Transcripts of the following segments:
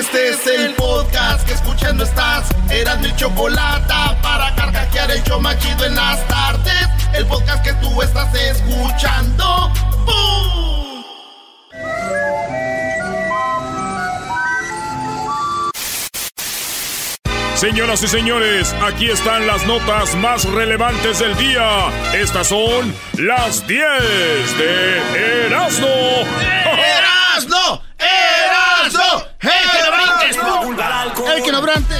Este es el podcast que escuchando estás. Eran mi chocolate para carcajear el yo machido en las tardes. El podcast que tú estás escuchando. ¡Bum! Señoras y señores, aquí están las notas más relevantes del día. Estas son las 10 de Erasmo. ¡Erasno! ¡Erasno! ¡Erasno! ¡El que no brante!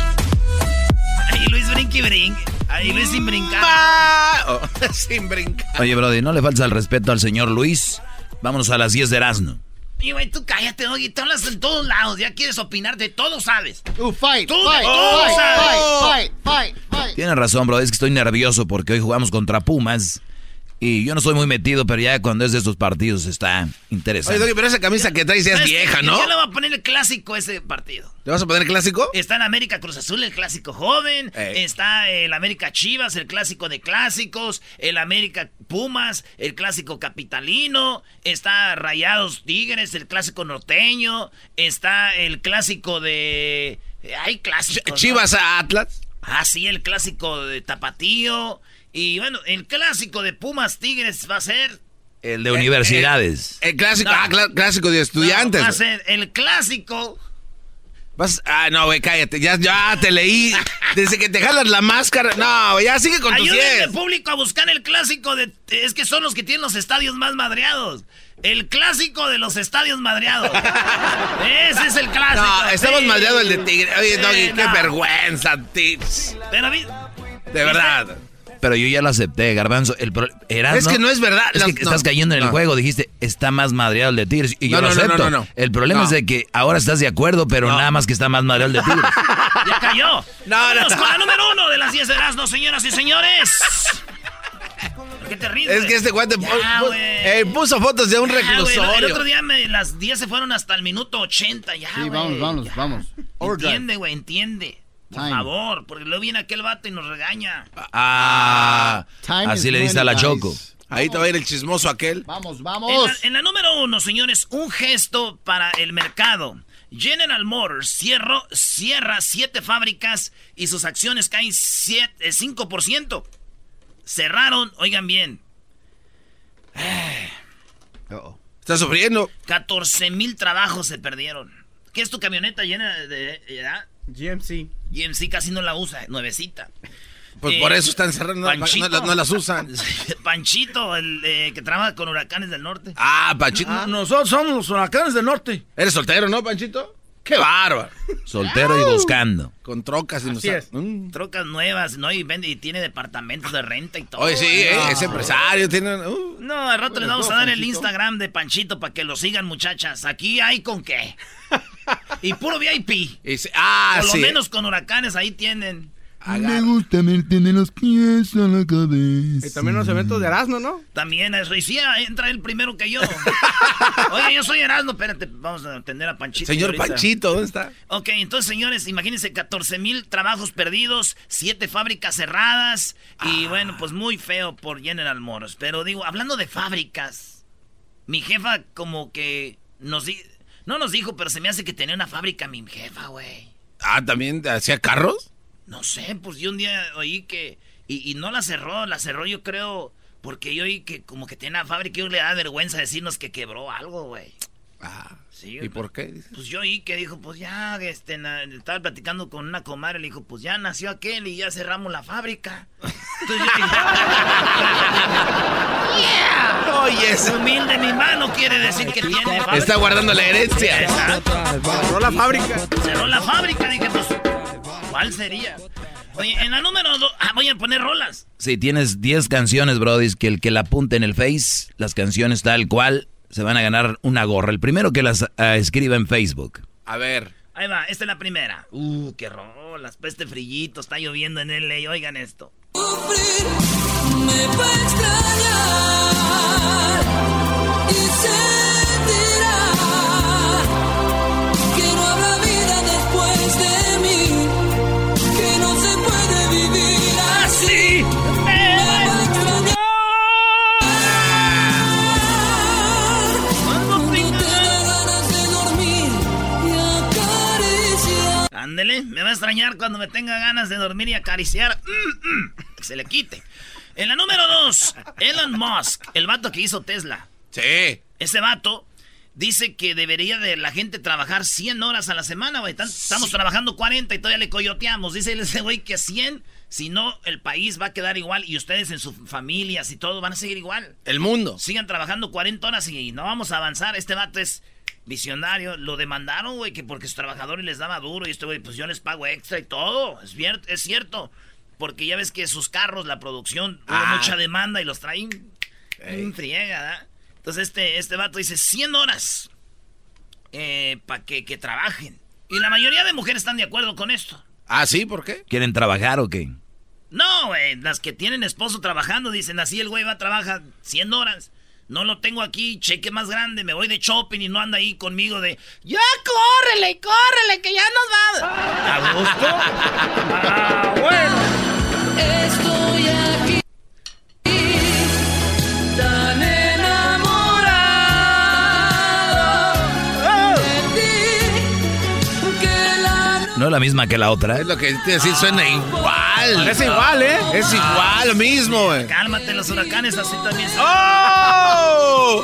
Ahí Luis brinqui brinc. Ahí Luis sin brincar. Oh, sin brincar. Oye, Brody, no le falta el respeto al señor Luis. Vámonos a las 10 de Erasmo. Y güey, tú cállate, oye, tú hablas en todos lados. Ya quieres opinar de todo, sabes. Uh, fight, Tú fight, todo fight, sabes. fight, fight, fight, fight. Tienes razón, bro. Es que estoy nervioso porque hoy jugamos contra Pumas. Y yo no soy muy metido, pero ya cuando es de estos partidos está interesante. Pero esa camisa que traes ya es ¿Sabes vieja? ¿no? Yo le voy a poner el clásico a ese partido. ¿Le vas a poner clásico? Está en América Cruz Azul, el clásico joven. Ey. Está el América Chivas, el clásico de clásicos. El América Pumas, el clásico capitalino. Está Rayados Tigres, el clásico norteño. Está el clásico de. Hay clásicos. Chivas a Atlas. Ah, sí, el clásico de Tapatío. Y bueno, el clásico de Pumas Tigres va a ser. El de universidades. El clásico, No. ah, clásico de estudiantes. No, va a ser el clásico. Vas- ah, no, güey, cállate. Ya, ya te leí. Desde que te jalas la máscara. No, güey, ya sigue con tus 10. público a buscar el clásico de. Es que son los que tienen los estadios más madreados. El clásico de los estadios madreados. Ese es el clásico. No, estamos Sí. madreados el de Tigre. Oye, Sí, Doggy, qué no. vergüenza, tips. Pero a mí- De verdad. Pero yo ya lo acepté, Garbanzo. El pro- Es que no es verdad. Es que No, estás cayendo en el no. juego. Dijiste, está más madreado el de Tigres. Y yo No, lo no, no, acepto. no, no, no. El problema No. es de que ahora estás de acuerdo, pero No. nada más que está más madreado el de Tigres. ya cayó. No, no. con la número uno de las 10 de Erasmo, señoras y señores. ¿Por qué te ríes, Es que este guante Ya, güey. eh, puso fotos de un Ya, reclusorio. el otro día me- las 10 se fueron hasta el minuto 80. Ya, Sí, vamos, vamos, ya. vamos. Overdrive. Entiende, güey, entiende. Por Time. favor, porque luego viene aquel vato y nos regaña. Ah, Time así le dice a la Choco. Ahí te va a ir el chismoso aquel. Vamos, En vamos. la, en la número uno, señores, un gesto para el mercado. General Motors cierró, cierra siete fábricas y sus acciones caen siete- eh, 5%. Cerraron, oigan bien, Uh-oh. Está sufriendo. 14 mil trabajos se perdieron. ¿Qué es tu camioneta llena de... ¿verdad? GMC. GMC casi no la usa, nuevecita. Pues Eh, por eso están cerrando. No, Panchito. no- no las usan. Panchito, el eh, que trabaja con huracanes del norte. Ah, Panchito. Nosotros somos los huracanes del norte. Eres soltero, ¿no, Panchito? Qué bárbaro. Soltero y buscando. Con trocas y no Así sa- es. Mm. Trocas nuevas, ¿no? Y vende y tiene departamentos de renta y todo. Oye, sí, eh, No. es empresario. Tiene. uh. No, al rato les vamos a dar el. Instagram de Panchito para que lo sigan, muchachas. Aquí hay con qué. Y puro VIP. Y sí- ah, Por lo sí. menos con huracanes ahí tienen. Agarra. gusta verte de los pies a la cabeza. Y también los eventos de Erasmo, ¿no? También eso. Y sí, entra él primero que yo. Oye, yo soy Erasmo. Espérate, vamos a atender a Panchito. Señor ahorita. Panchito, ¿dónde está? Ok, entonces, señores, imagínense 14 mil trabajos perdidos, siete fábricas cerradas y bueno, pues muy feo por General Motors. Pero digo, hablando de fábricas, mi jefa como que nos di no nos dijo, pero se me hace que tenía una fábrica mi jefa, güey. Ah, ¿también hacía carros? No sé, pues yo un día oí que y, y no la cerró, la cerró yo creo porque yo oí que como que tiene una fábrica y le da vergüenza decirnos que quebró algo, güey. Ah. Sí, ¿Y por qué? Pues yo oí que dijo, pues ya, este, na- estaba platicando con una comadre, le dijo, pues ya nació aquel y ya cerramos la fábrica. Entonces yo dije, yeah, Oye, eso humilde mi mano quiere decir que tiene fábrica. está guardando la herencia. Exacto. Cerró la fábrica. Cerró la fábrica, dije, pues, ¿cuál sería? Oye, en la número dos, ah, voy a poner rolas. Si tienes 10 canciones, Brody, que el que la apunte en el Face, las canciones tal cual, se van a ganar una gorra. El primero que las ah, escriba en Facebook. A ver. Ahí va, esta es la primera. Uh, qué rolas, pues este frillito, está lloviendo en LA, oigan esto. Me va a extrañar y sentirá acariciar. Ándele, me va a extrañar cuando me tenga ganas de dormir y acariciar. Mm, mm, que se le quite. En la número dos, Elon Musk, el vato que hizo Tesla. Sí. Ese vato dice que debería de la gente trabajar 100 horas a la semana, güey. Estamos trabajando 40 y todavía le coyoteamos. Dice ese güey que 100, si no, el país va a quedar igual y ustedes en sus familias y todo van a seguir igual. El mundo. Sigan trabajando 40 horas y no vamos a avanzar. Este vato es visionario. Lo demandaron, güey, que porque sus trabajadores les daba duro y este güey, pues yo les pago extra y todo. Es, es cierto. Porque ya ves que sus carros, la producción, hubo Ah. mucha demanda y los traen en friega, ¿verdad? Entonces este, este vato dice 100 horas para que, que trabajen. Y la mayoría de mujeres están de acuerdo con esto. Ah, sí, ¿por qué? ¿Quieren trabajar o qué? No, güey, las que tienen esposo trabajando dicen así el güey va a trabajar 100 horas. No lo tengo aquí, cheque más grande, me voy de shopping y no anda ahí conmigo de ya córrele, córrele, que ya nos va. ¿A gusto? Ah, bueno. Estoy aquí No es la misma que la otra. Es lo que te decir, suena igual. Parece igual, ¿eh? Es igual, lo mismo, güey. Cálmate, los huracanes así también. son. ¡Oh!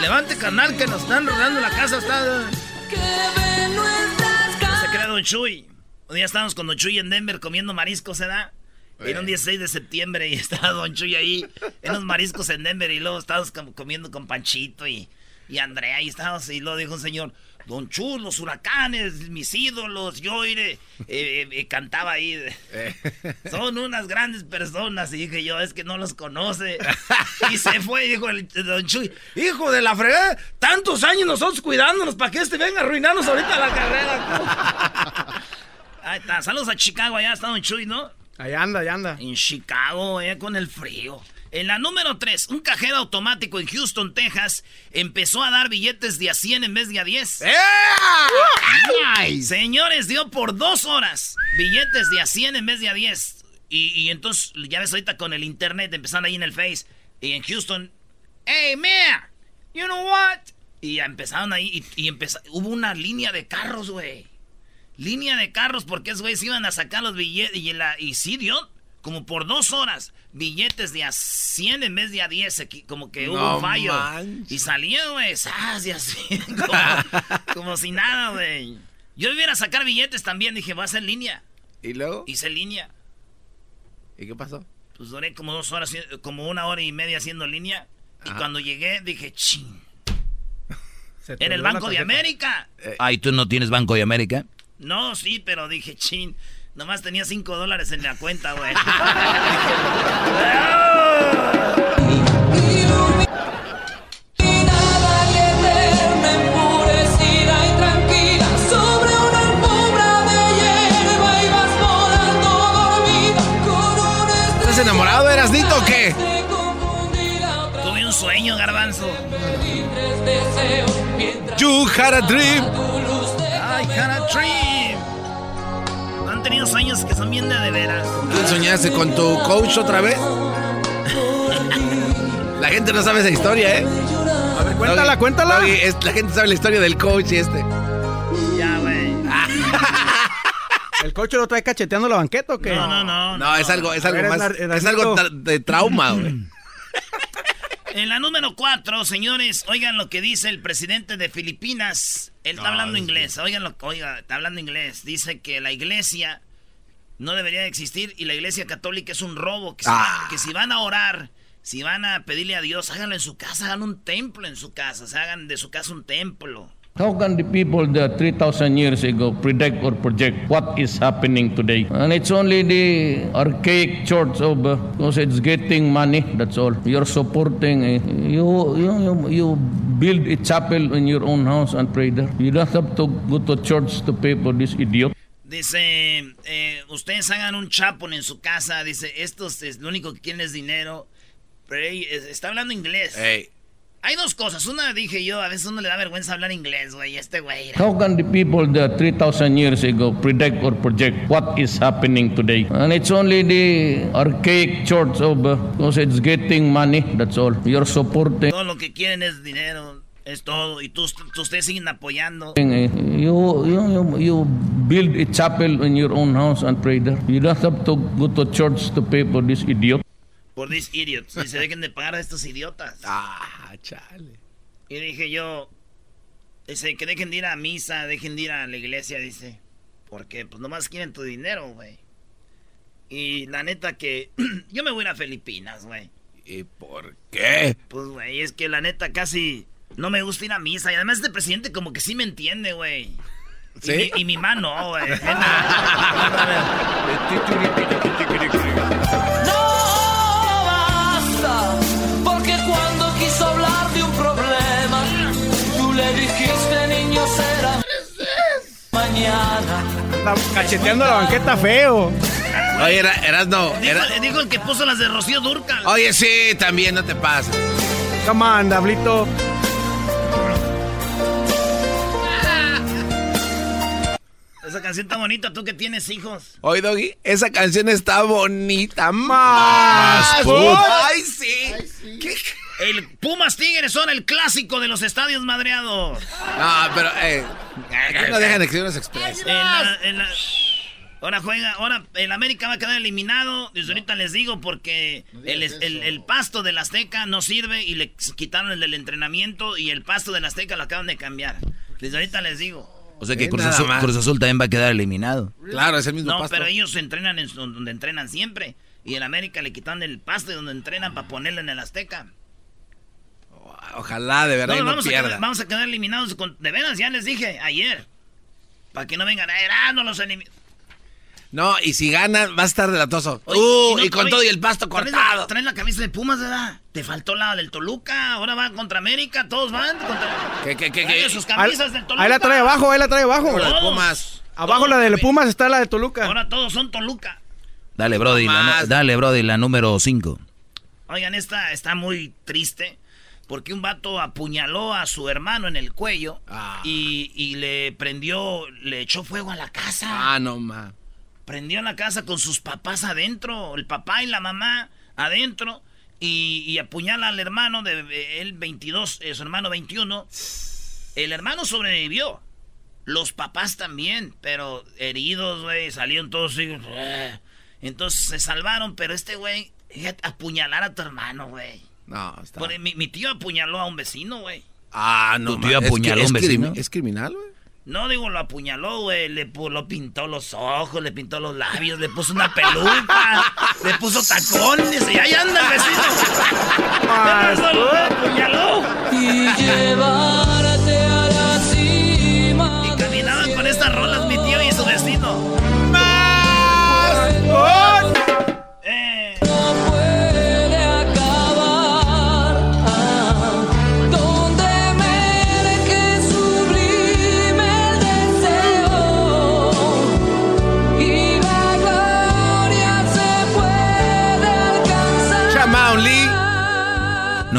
Levante, carnal, que nos están rodando la casa. Está... que ven nuestras Se crea Don Chuy. Un día estábamos con Don Chuy en Denver comiendo mariscos, ¿se da? Era un 16 de septiembre y estaba Don Chuy ahí en los mariscos en Denver y luego estábamos com- comiendo con Panchito y, y Andrea y estábamos y luego dijo un señor, Don Chuy, los huracanes, mis ídolos, yo iré, eh, eh, eh, cantaba ahí, son unas grandes personas y dije yo, es que no los conoce. Y se fue, dijo el Don Chuy, Hijo de la fregada, tantos años nosotros cuidándonos para que este venga a arruinarnos ahorita la carrera. ahí está, saludos a Chicago, allá está Don Chuy, ¿no? Ahí anda, ahí anda. En Chicago, eh, con el frío. En la número 3, un cajero automático en Houston, Texas, empezó a dar billetes de a 100 en vez de a 10. Señores, dio por dos horas billetes de a 100 en vez de a 10. Y, y entonces, ya ves ahorita con el internet, empezando ahí en el Face, y en Houston, hey, man, you know what? Y empezaron ahí, y, hubo una línea de carros, güey. Línea de carros, porque esos güeyes iban a sacar los billetes, y, la, y sí dio, como por dos horas, billetes de a 100 en vez de a 10, aquí, como que hubo No un fallo. manches. Y salía, güey, así, como, como si nada, güey. Yo iba a sacar billetes también, dije, voy a hacer línea. ¿Y luego? Hice línea. ¿Y qué pasó? Pues duré como dos horas, como una hora y media haciendo línea. Y Ajá. cuando llegué, dije, ching, en el Banco de. América. Ay, ¿tú no tienes Banco de América? No, sí, pero dije, chin, nomás tenía cinco dólares en la cuenta, güey. Nada que verme enfurecida y tranquila sobre una alfombra de hierba y vas volando dormida con un ¿Estás enamorado, Erasnito o qué? Tuve un sueño, garbanzo. You had a dream. Ay, had a dream. ¿No han tenido sueños que son bien de, de veras? ¿Quién soñaste con tu coach otra vez? La gente no sabe esa historia, ¿eh? A ver, cuéntala, Doggy, cuéntala. Doggy, es- la gente sabe la historia del coach y este. Ya, güey. ¿El coche lo trae cacheteando la banqueta o qué? No, no, no. No, es algo, es algo ver, más. Es algo de trauma, güey. En la número cuatro, señores, oigan lo que dice el presidente de Filipinas. Él está hablando inglés. Oigan lo que, oiga, está hablando inglés. Dice que la iglesia no debería de existir y la iglesia católica es un robo. Que si, Ah. que si van a orar, si van a pedirle a Dios, háganlo en su casa, hagan un templo en su casa, se hagan de su casa un templo. How can the people that 3,000 years ago predict or project what is happening today? And it's only the archaic church of, uh, because it's getting money, that's all. You're supporting, uh, you, you, you, you build a chapel in your own house and pray there. You don't have to go to church to pay for this idiot. Dice, eh, ustedes hagan un chapel en su casa. Dice, estos es, lo único que quieren es dinero. Pero ey, está hablando inglés. Ey. Hay dos cosas. Una dije yo, a veces uno le da vergüenza hablar inglés, güey. Este güey. How can the people that 3,000 years ago predict or project what is happening today? And it's only the archaic church of, uh, because it's getting money, that's all. You're supporting. Todo lo que quieren es dinero. Es todo. Y tú, tú- ustedes siguen apoyando. Uh, You, you, you, you build a chapel in your own house and pray there. You don't have to go to church to pay for this idiot. Por these idiots. Y se dejen de pagar a estos idiotas. Ah, chale. Y dije yo, dice, que dejen de ir a misa, dejen de ir a la iglesia, dice. Porque pues nomás quieren tu dinero, güey. Y la neta que yo me voy a ir a Filipinas, güey. ¿Y por qué? Pues, güey, es que la neta casi no me gusta ir a misa. Y además este presidente como que sí me entiende, güey. ¿Sí? Y, mi, y mi mano, güey. mañana. Está cacheteando la banqueta feo. Oye, era, eras no. dijo, Era... dijo el que puso las de Rocío Durcal. Oye, sí, también, no te pases. Come on, Diablito. Esa canción está bonita, tú que tienes hijos. Oye, Doggy, esa canción está bonita. Más. Más. Más. Ay, sí. ¿Qué? El Pumas Tigres son el clásico de los estadios madreados. No, pero, eh. no dejan Exteriores Express. Ahora juega, ahora el América va a quedar eliminado. Desde ahorita les digo porque el, el- el pasto del Azteca no sirve y le quitaron el del entrenamiento y el pasto del Azteca lo acaban de cambiar. Desde ahorita les digo. O sea que Eh, Cruz Azul. Cruz Azul también va a quedar eliminado. Claro, es el mismo No, pasto. pero ellos entrenan en donde entrenan siempre. Y el América le quitaron el pasto de donde entrenan para ponerlo en el Azteca. Ojalá, de verdad, No, vamos, a pierda. quedar, vamos a quedar eliminados. Con, de veras, ya les dije ayer. Para que no vengan a ah, no los eliminen. No, y si ganan, va a estar delatoso. Oye, Uh, no- y con oye, todo y el pasto traes cortado. La, traes la camisa de Pumas, ¿verdad? Te faltó la del Toluca, ahora van contra América, todos van contra... ¿Qué, qué, qué, Traen qué? sus Ahí, camisas del Toluca. ahí la trae abajo, ahí la trae abajo. La de. Pumas. Abajo la de Todos, Pumas está la de Toluca. Ahora todos son Toluca. Dale, Brody, la, dale, Brody, la número 5. Oigan, esta está muy triste porque un vato apuñaló a su hermano en el cuello Ah. y, y le prendió, le echó fuego a la casa. Ah, no, ma. Prendió la casa con sus papás adentro, el papá y la mamá adentro, y, y apuñala al hermano de él 22, eh, su hermano 21. El hermano sobrevivió. Los papás también, pero heridos, güey, salieron todos así. eh. Entonces se salvaron, pero este güey, apuñalar a tu hermano, güey. No, está. Por- Mi, mi tío apuñaló a un vecino, güey. Ah, no, ¿Tu tío Es apuñaló que- a es un vecino? crimi- ¿Es criminal, güey? No, digo, lo apuñaló, güey. Le lo pintó los ojos, le pintó los labios, le puso una peluca, le puso tacones y ahí anda el vecino. Lo apuñaló. Y llevarte a la cima. Y caminaban con estas rolas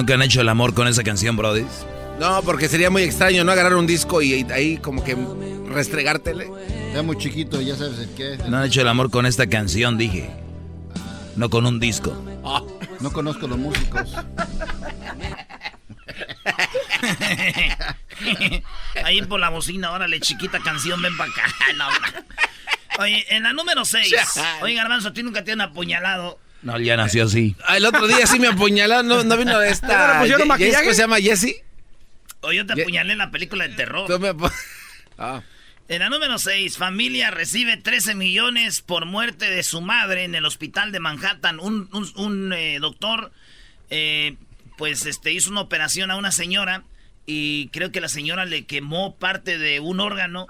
¿Nunca han hecho el amor con esa canción, Brody? No, porque sería muy extraño no agarrar un disco y ahí como que restregártele. Está muy chiquito, ya sabes el qué. No han hecho el amor con esta canción, dije. No con un disco. No conozco los músicos. Ahí por la bocina, órale, chiquita canción, ven para acá. No. Oye, en la número 6. Oye, Garbanzo, ti nunca te han apuñalado. No, ya nació así. Ah, El otro día sí me apuñalaron, no, no vino esta... ¿Ya no pusieron Ye- maquillaje? ¿Cómo se llama? ¿Jessie? O yo te apuñalé en la película de terror. Tú me pu- Ah. En la número 6, familia recibe 13 millones por muerte de su madre en el hospital de Manhattan. Un, un- un, eh, doctor, eh, pues, este, hizo una operación a una señora y creo que la señora le quemó parte de un órgano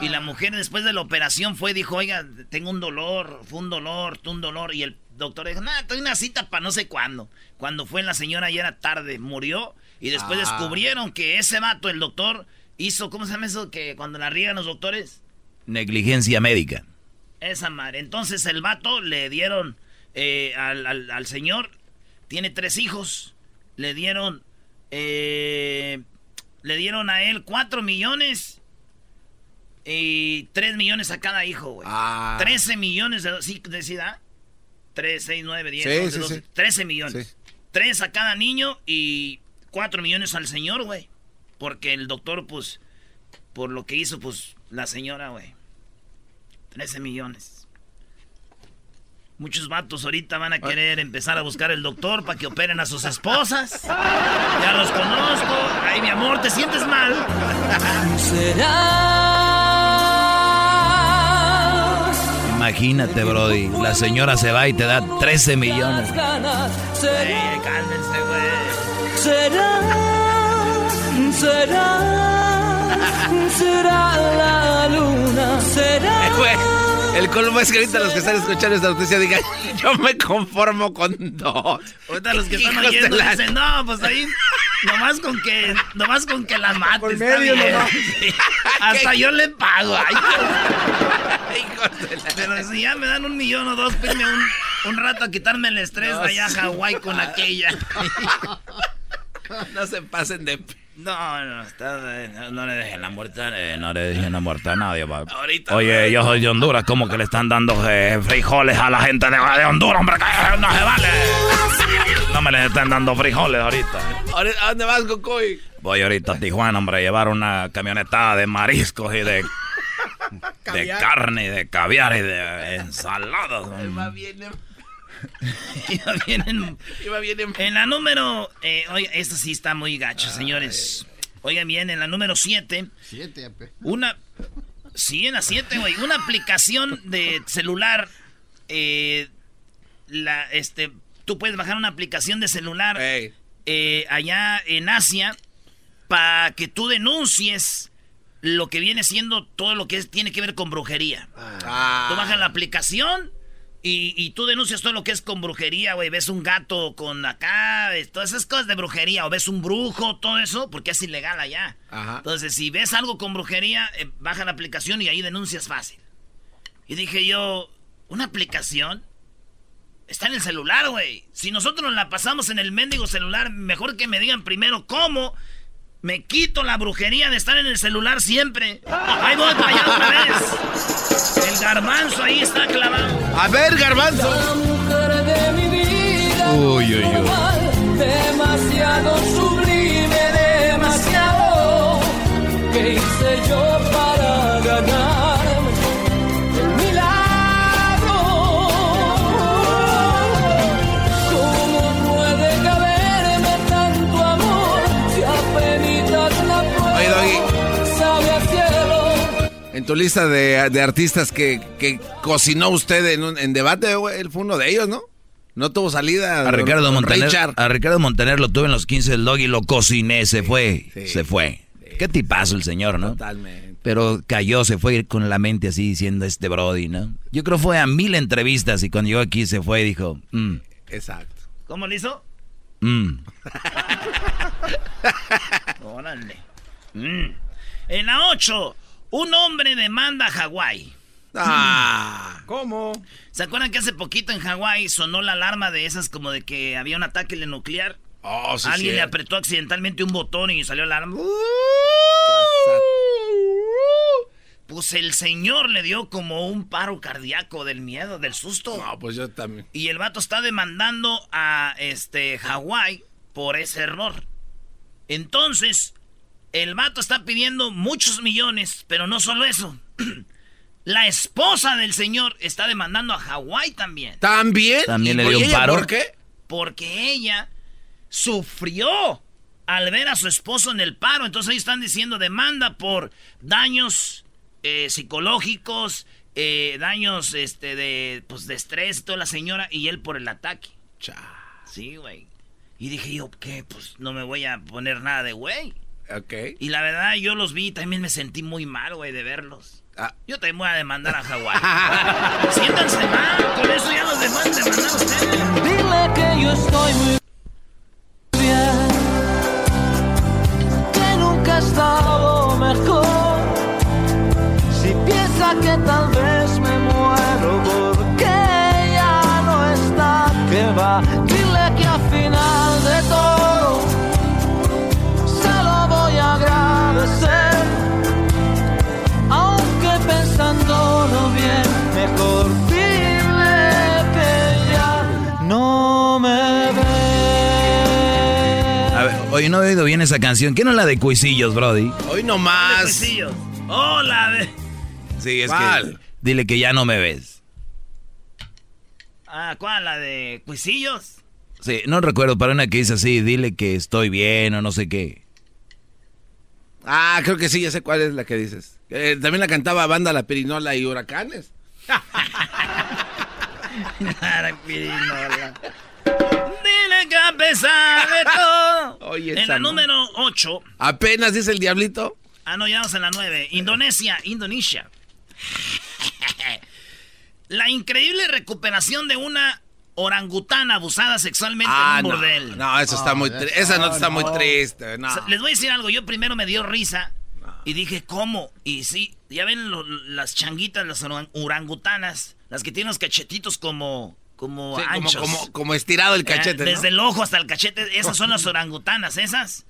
y la mujer después de la operación fue y dijo, oiga, tengo un dolor, fue un dolor, fue un dolor. Y el doctor dijo, nada, tengo una cita para no sé cuándo. Cuando fue la señora ya era tarde, murió y después Ah. descubrieron que ese vato, el doctor, hizo, ¿cómo se llama eso? Que cuando la riegan los doctores. Negligencia médica. Esa madre. Entonces el vato le dieron eh, al, al- al señor, tiene tres hijos, le dieron, eh, le dieron a él cuatro millones y tres millones a cada hijo, güey. Ah. 13 millones de... ¿Sí decida? 3, 6, 9, 10, Sí, 11, sí, 12, sí. 13 millones. Sí. Tres a cada niño y cuatro millones al señor, güey. Porque el doctor, pues, por lo que hizo, pues, la señora, güey. 13 millones. Muchos vatos ahorita van a querer empezar a buscar el doctor para que operen a sus esposas. Ya los conozco. Ay, mi amor, ¿te sientes mal? Imagínate, Brody. La señora se va y te da 13 millones. Ey, cálmense, güey. Será, será, será la luna, será. Eh, güey, El colmo es que ahorita los que están escuchando esta noticia digan, yo me conformo con dos. Ahorita los que están oyendo la- dicen, no, pues ahí, nomás con que, nomás con que la mates, Por está bien". nomás. Hasta yo le pago. Ay, pero si ya me dan un millón o dos, pídeme un, un rato a quitarme el estrés No, allá a. Hawái con aquella. No se pasen de... No, no, está, no, no le dejen la muerte. Eh, no le dije la muerte a nadie. Ahorita. Oye, yo soy de Honduras, ¿cómo que le están dando eh, frijoles a la gente de, de Honduras, hombre? Que no se vale. No me les están dando frijoles ahorita. Ahorita, ¿A dónde vas, Cocoy? Voy ahorita a Tijuana, hombre, a llevar una camionetada de mariscos y de, de carne y de caviar y de ensaladas. Iba bien, Iba bien en- iba bien. en- En la número. Eh, oiga, esto sí está muy gacho, señores. Oigan bien, en la número 7. Siete, ape. Una. Sí, en la 7, güey. Una aplicación de celular. eh, la, este, tú puedes bajar una aplicación de celular eh, allá en Asia para que tú denuncies lo que viene siendo todo lo que es- tiene que ver con brujería. Ah. Tú bajas la aplicación y, y tú denuncias todo lo que es con brujería, güey. Ves un gato con acá, todas esas cosas de brujería. O ves un brujo, todo eso, porque es ilegal allá. Ajá. Entonces, si ves algo con brujería, eh, baja la aplicación y ahí denuncias fácil. Y dije yo, ¿una aplicación? Está en el celular, güey. Si nosotros nos la pasamos en el mendigo celular, mejor que me digan primero cómo me quito la brujería de estar en el celular siempre. Ahí voy para allá otra vez. El garbanzo ahí está clavado. A ver, garbanzo. La mujer de mi vida. Uy, uy, uy. Demasiado sublime, demasiado. ¿Qué hice yo tu lista de, de artistas que, que cocinó usted en, un- en debate, güey, él fue uno de ellos, ¿no? No tuvo salida. A Ricardo don Montaner, Richard. a Ricardo Montaner lo tuve en los 15 del dog y lo cociné, se fue, sí, se fue. Qué tipazo el señor, ¿no? Totalmente. Pero cayó, se fue con la mente así diciendo este Brody, ¿no? Yo creo fue a mil entrevistas y cuando llegó aquí se fue y dijo, mm, Exacto. ¿Cómo le hizo? mm. Órale. Mm. En la 8, un hombre demanda a Hawái. Ah. ¿Cómo? ¿Se acuerdan que hace poquito en Hawái sonó la alarma de esas como de que había un ataque nuclear? Oh, sí, Alguien le apretó accidentalmente un botón y salió la alarma. Pues el señor le dio como un paro cardíaco del miedo, del susto. No, pues yo también. Y el vato está demandando a este Hawái por ese error. Entonces, el vato está pidiendo muchos millones, pero no solo eso. La esposa del señor está demandando a Hawái también. ¿También? También le ¿Y dio un paro. ¿Por qué? Porque ella sufrió al ver a su esposo en el paro. Entonces ellos están diciendo demanda por daños eh, psicológicos, eh, daños este, de, pues, de estrés, toda la señora, y él por el ataque. Sí, güey. Y dije yo, ¿qué? Pues no me voy a poner nada de güey. Ok. Y la verdad, yo los vi y también me sentí muy mal, güey, de verlos. Ah. Yo también voy a demandar a Hawái. Siéntanse mal, con eso ya los demás demandar a ustedes. Dile que yo estoy muy bien, que nunca he estado mejor. Si piensa que tal vez me muero porque ya no está, que va. Oye, no he oído bien esa canción. ¿Qué no es la de Cuisillos, Brody? Hoy nomás. Cuisillos. Hola, de... Sí, es ¿Cuál? que. Dile que ya no me ves. Ah, ¿cuál? ¿La de Cuisillos? Sí, no recuerdo, para una que dice así, dile que estoy bien o no sé qué. Ah, creo que sí, ya sé cuál es la que dices. Eh, también la cantaba Banda La Perinola y Huracanes. La pirinola. Dile que a pesar de todo. Oye, en la no. número 8. Apenas dice el diablito. Ah, no, ya vamos en la 9. Indonesia, Indonesia. La increíble recuperación de una orangutana abusada sexualmente Ah, en un no. burdel. No, eso está muy triste. Esa nota está muy triste. No. O sea, les voy a decir algo. Yo primero me dio risa y dije, ¿cómo? Y sí, ya ven lo- las changuitas, las orang- orangutanas, las que tienen los cachetitos como, como Sí, como, anchos. como, como estirado el Eh, cachete. ¿no? Desde el ojo hasta el cachete. Esas son las orangutanas, esas.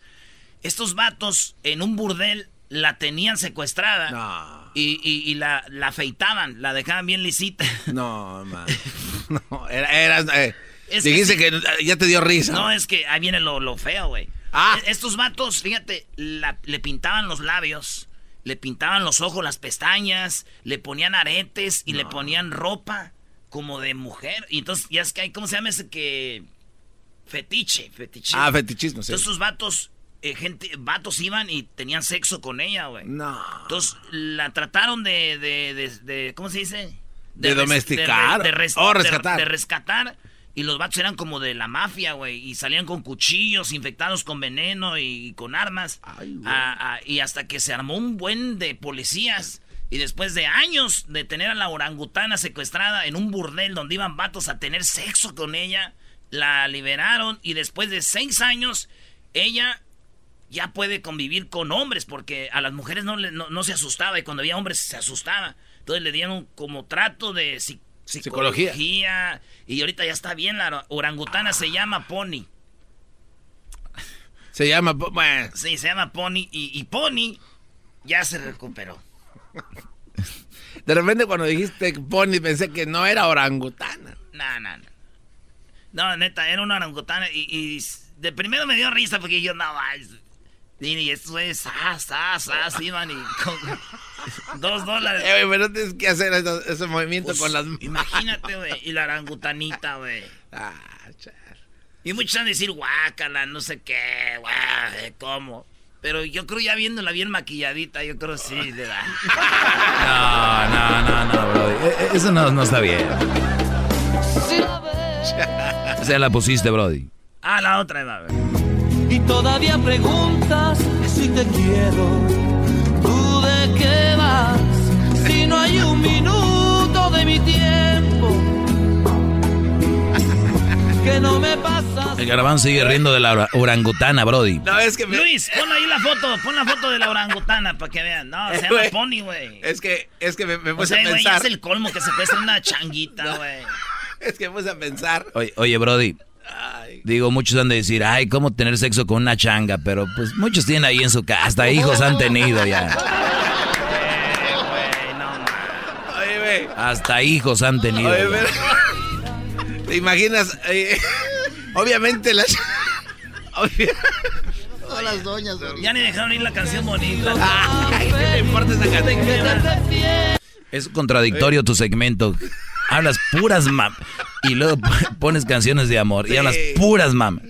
Estos vatos en un burdel la tenían secuestrada. No. Y, y- y la, la afeitaban, la dejaban bien lisita. No, man. No, era, eras, eh, Es que dijiste sí. que, ya te dio risa. No, es que ahí viene lo, lo feo, güey. Ah. E- Estos vatos, fíjate, la- le pintaban los labios, le pintaban los ojos, las pestañas, le ponían aretes y le ponían ropa como de mujer. Y entonces, ya es que hay, ¿cómo se llama ese que...? Fetiche, fetiche. Ah, fetichismo, sí. Entonces estos vatos, eh, gente, vatos iban y tenían sexo con ella, güey. No. Entonces la trataron de, de, de, de- ¿cómo se dice? De domesticar. De, res- de- rescatar. de rescatar. Y los vatos eran como de la mafia, güey. Y salían con cuchillos infectados con veneno y, con armas. Ah, ah, y hasta que se armó un buen de policías. Y después de años de tener a la orangutana secuestrada en un burdel donde iban vatos a tener sexo con ella, la liberaron. Y después de seis años, ella ya puede convivir con hombres, porque a las mujeres no, le- no, no se asustaba y cuando había hombres se asustaba. Entonces le dieron como trato de psi- Psicología. psicología. Y ahorita ya está bien, la orangutana se llama Pony. Se llama. Bueno, Sí, se llama Pony y, y Pony ya se recuperó. de repente cuando dijiste Pony pensé que no era orangutana. No, no, no. No, neta, era una orangutana y, y de primero me dio risa porque yo no, y, estos güeyes, sas, sas, sas, iban y con dos dólares. Eh, güey, pero no tienes que hacer eso- ese movimiento Pues, con las manos. Imagínate, güey. Y la orangutanita, güey. Ah, chale. Y muchos van a decir, guácala, no sé qué, guau, eh, ¿cómo? Pero yo creo ya viéndola bien maquilladita, yo creo sí le da. No, no, no, no, Brody. Eh, eh, Eso no, no está bien. O sea, la pusiste, Brody. Ah, la otra, va a ver. y todavía preguntas si te quiero, ¿tú de qué vas? Si no hay un minuto de mi tiempo que no me pasas. El garabán sigue riendo de la ora- orangutana, Brody. No, es que me- Luis, pon ahí la foto, pon la foto de la orangutana para que vean. No, se llama. Pony, güey. Es que, es que me, me O puse sea, a pensar. es el colmo que se cuesta una changuita, güey. Es que me puse a pensar. Oye, oye, Brody. Ay, Digo, muchos han de decir, ay, ¿cómo tener sexo con una changa? Pero pues muchos tienen ahí en su casa, hasta hijos han tenido ya. Eh, güey, no, man. oye, güey. Hasta hijos han tenido. Oye, ya. pero- ¿Te imaginas? Eh, obviamente las. obvia- Todas las doñas. Ya ni dejaron ir la canción bonita. Ay, ¿qué me importa esa canción? Es contradictorio tu segmento. Hablas puras mam y luego pones canciones de amor y hablas puras mam.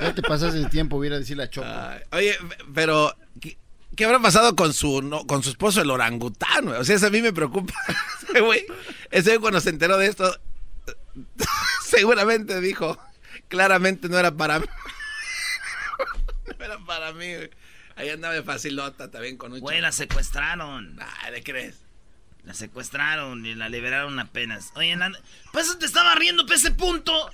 Ya te pasas el tiempo, hubiera decir la choco. oye, pero ¿qué, qué habrá pasado con su no, con su esposo el orangután? güey? O sea, eso a mí me preocupa. Ese güey, ese güey cuando se enteró de esto, seguramente dijo, claramente no era para mí. no era para mí. güey. Ahí andaba de facilota también con un Güey, la secuestraron. Ah, ¿de crees? La secuestraron y la liberaron apenas. Oye, la... pues eso te estaba riendo, pe, ese punto.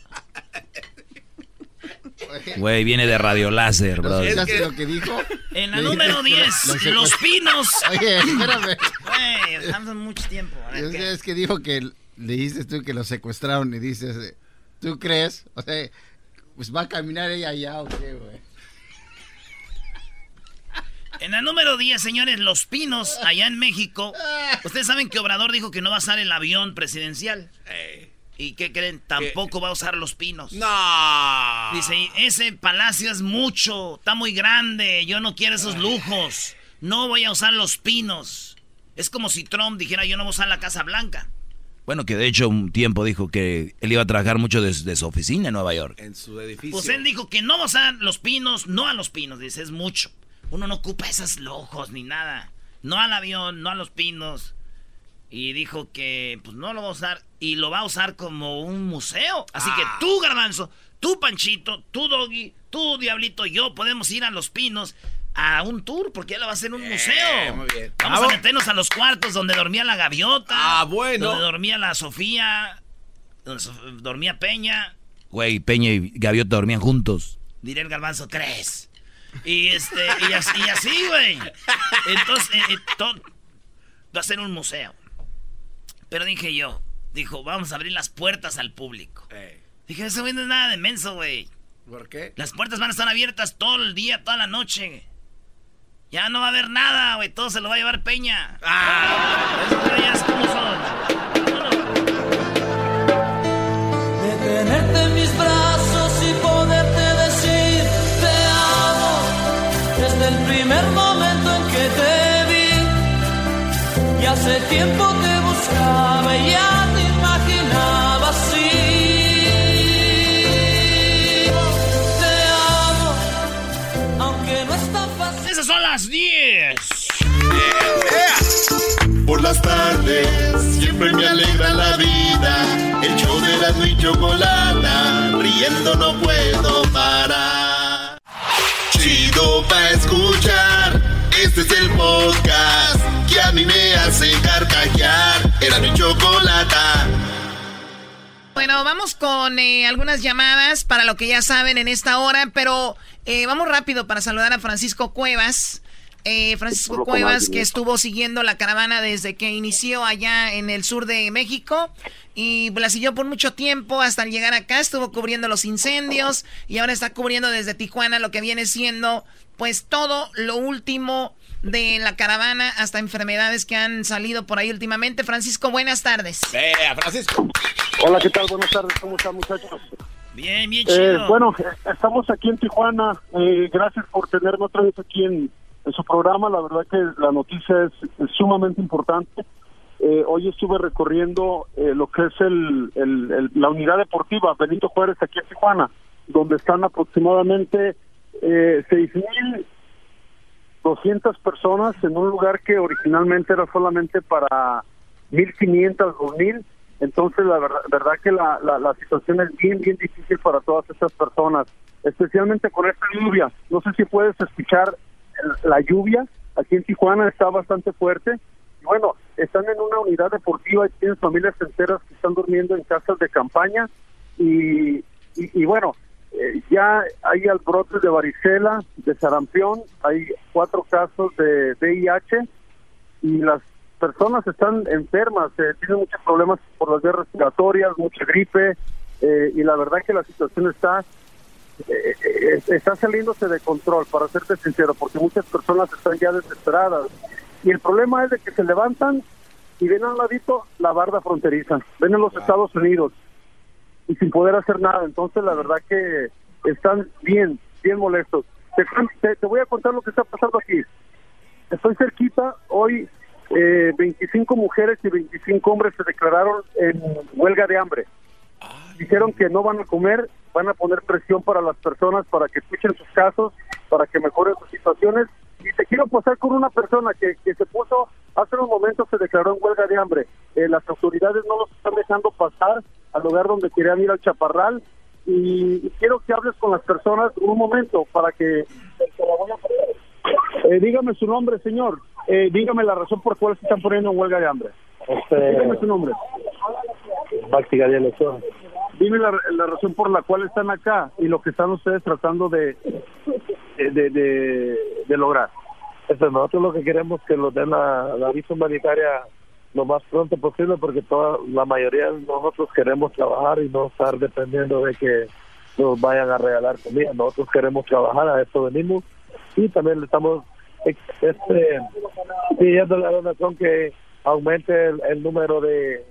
Güey, viene de radio láser, bro. ¿Escuchaste lo que dijo? En la Le número dije, 10, lo- lo Los Pinos. Oye, espérame. Güey, estamos mucho tiempo. Es que, es que dijo que le dices tú que lo secuestraron y dices, eh, ¿tú crees? O sea, pues va a caminar ella allá o qué, güey. En la número 10, señores, Los Pinos, allá en México. Ustedes saben que Obrador dijo que no va a usar el avión presidencial. ¿Y qué creen? Tampoco va a usar Los Pinos. No. Dice, ese palacio es mucho, está muy grande, yo no quiero esos lujos. No voy a usar Los Pinos. Es como si Trump dijera, yo no voy a usar la Casa Blanca. Bueno, que de hecho un tiempo dijo que él iba a trabajar mucho desde su oficina en Nueva York. En su edificio. Pues él dijo que no va a usar Los Pinos, no a Los Pinos, dice, es mucho. Uno no ocupa esos lujos ni nada. No al avión, no a Los Pinos. Y dijo que pues no lo va a usar y lo va a usar como un museo. Así que tú, Garbanzo, tú, Panchito, tú, Doggy, tú, Diablito, yo podemos ir a Los Pinos a un tour porque él va a hacer un museo. muy bien. Vamos Bravo. a meternos a los cuartos donde dormía la gaviota. Ah, bueno. Donde dormía la Sofía. Donde dormía Peña. Güey, Peña y Gaviota dormían juntos. Diré el garbanzo, ¿crees? Y este, y así, y así, güey. Entonces, eh, eh, to- va a ser un museo. Pero dije yo, dijo, vamos a abrir las puertas al público. Ey, Dije, eso güey no es nada de menso, güey. ¿Por qué? Las puertas van a estar abiertas todo el día, toda la noche. Ya no va a haber nada, güey. Todo se lo va a llevar Peña. Ah, esos güeyes, ¿cómo son? Las 10. Por las tardes siempre me alegra la vida. El show de la y chocolata, riendo no puedo parar. Chido pa escuchar, este es el podcast que a mí me hace carcajear. Era mi chocolata. Bueno, vamos con eh, algunas llamadas para lo que ya saben en esta hora, pero eh, vamos rápido para saludar a Francisco Cuevas. Eh, Francisco Cuevas, que estuvo siguiendo la caravana desde que inició allá en el sur de México y la siguió por mucho tiempo hasta llegar acá, estuvo cubriendo los incendios y ahora está cubriendo desde Tijuana lo que viene siendo pues todo lo último de la caravana hasta enfermedades que han salido por ahí últimamente. Francisco, buenas tardes. Francisco. Hola, ¿qué tal? Buenas tardes, ¿cómo están muchachos? Bien, bien Eh, chido. bueno, estamos aquí en Tijuana. Eh, gracias por tenerme otra vez aquí en, en su programa. La verdad que la noticia es, es sumamente importante. Eh, hoy estuve recorriendo eh, lo que es el, el- el- la unidad deportiva Benito Juárez aquí en Tijuana, donde están aproximadamente eh, 6.200 personas en un lugar que originalmente era solamente para 1.500, 2.000. Entonces, la verdad, que la, la, situación es bien, bien difícil para todas estas personas, especialmente con esta lluvia. No sé si puedes escuchar la lluvia. Aquí en Tijuana está bastante fuerte. Y bueno, están en una unidad deportiva y tienen familias enteras que están durmiendo en casas de campaña. Y, y, bueno, eh, ya hay albrotes de varicela, de sarampión, hay cuatro casos de VIH y las personas están enfermas, eh, tienen muchos problemas por las vías respiratorias, mucha gripe eh, y la verdad que la situación está eh, está saliéndose de control, para serte sincero, porque muchas personas están ya desesperadas y el problema es de que se levantan y ven al ladito la barda fronteriza, ven en los Estados Unidos y sin poder hacer nada. Entonces, la verdad que están bien, bien molestos. Te, te- te voy a contar lo que está pasando aquí. Estoy cerquita, hoy eh, 25 mujeres y 25 hombres se declararon en huelga de hambre. Dijeron que no van a comer, van a poner presión para las personas para que escuchen sus casos, para que mejoren sus situaciones. Y te quiero pasar con una persona que, que se puso, hace unos momentos se declaró en huelga de hambre. Eh, las autoridades no los están dejando pasar al lugar donde querían ir al chaparral. Y, quiero que hables con las personas un momento para que... Eh, dígame su nombre, señor. Eh, dígame la razón por la cual se están poniendo en huelga de hambre. Dígame su nombre. Dime la, la razón por la cual están acá y lo que están ustedes tratando de, de, de, de lograr. Este, nosotros lo que queremos es que nos den la, la visa humanitaria lo más pronto posible porque toda la mayoría de nosotros queremos trabajar y no estar dependiendo de que nos vayan a regalar comida. Nosotros queremos trabajar, a esto venimos y también le estamos este, pidiendo a la donación que aumente el, el número de,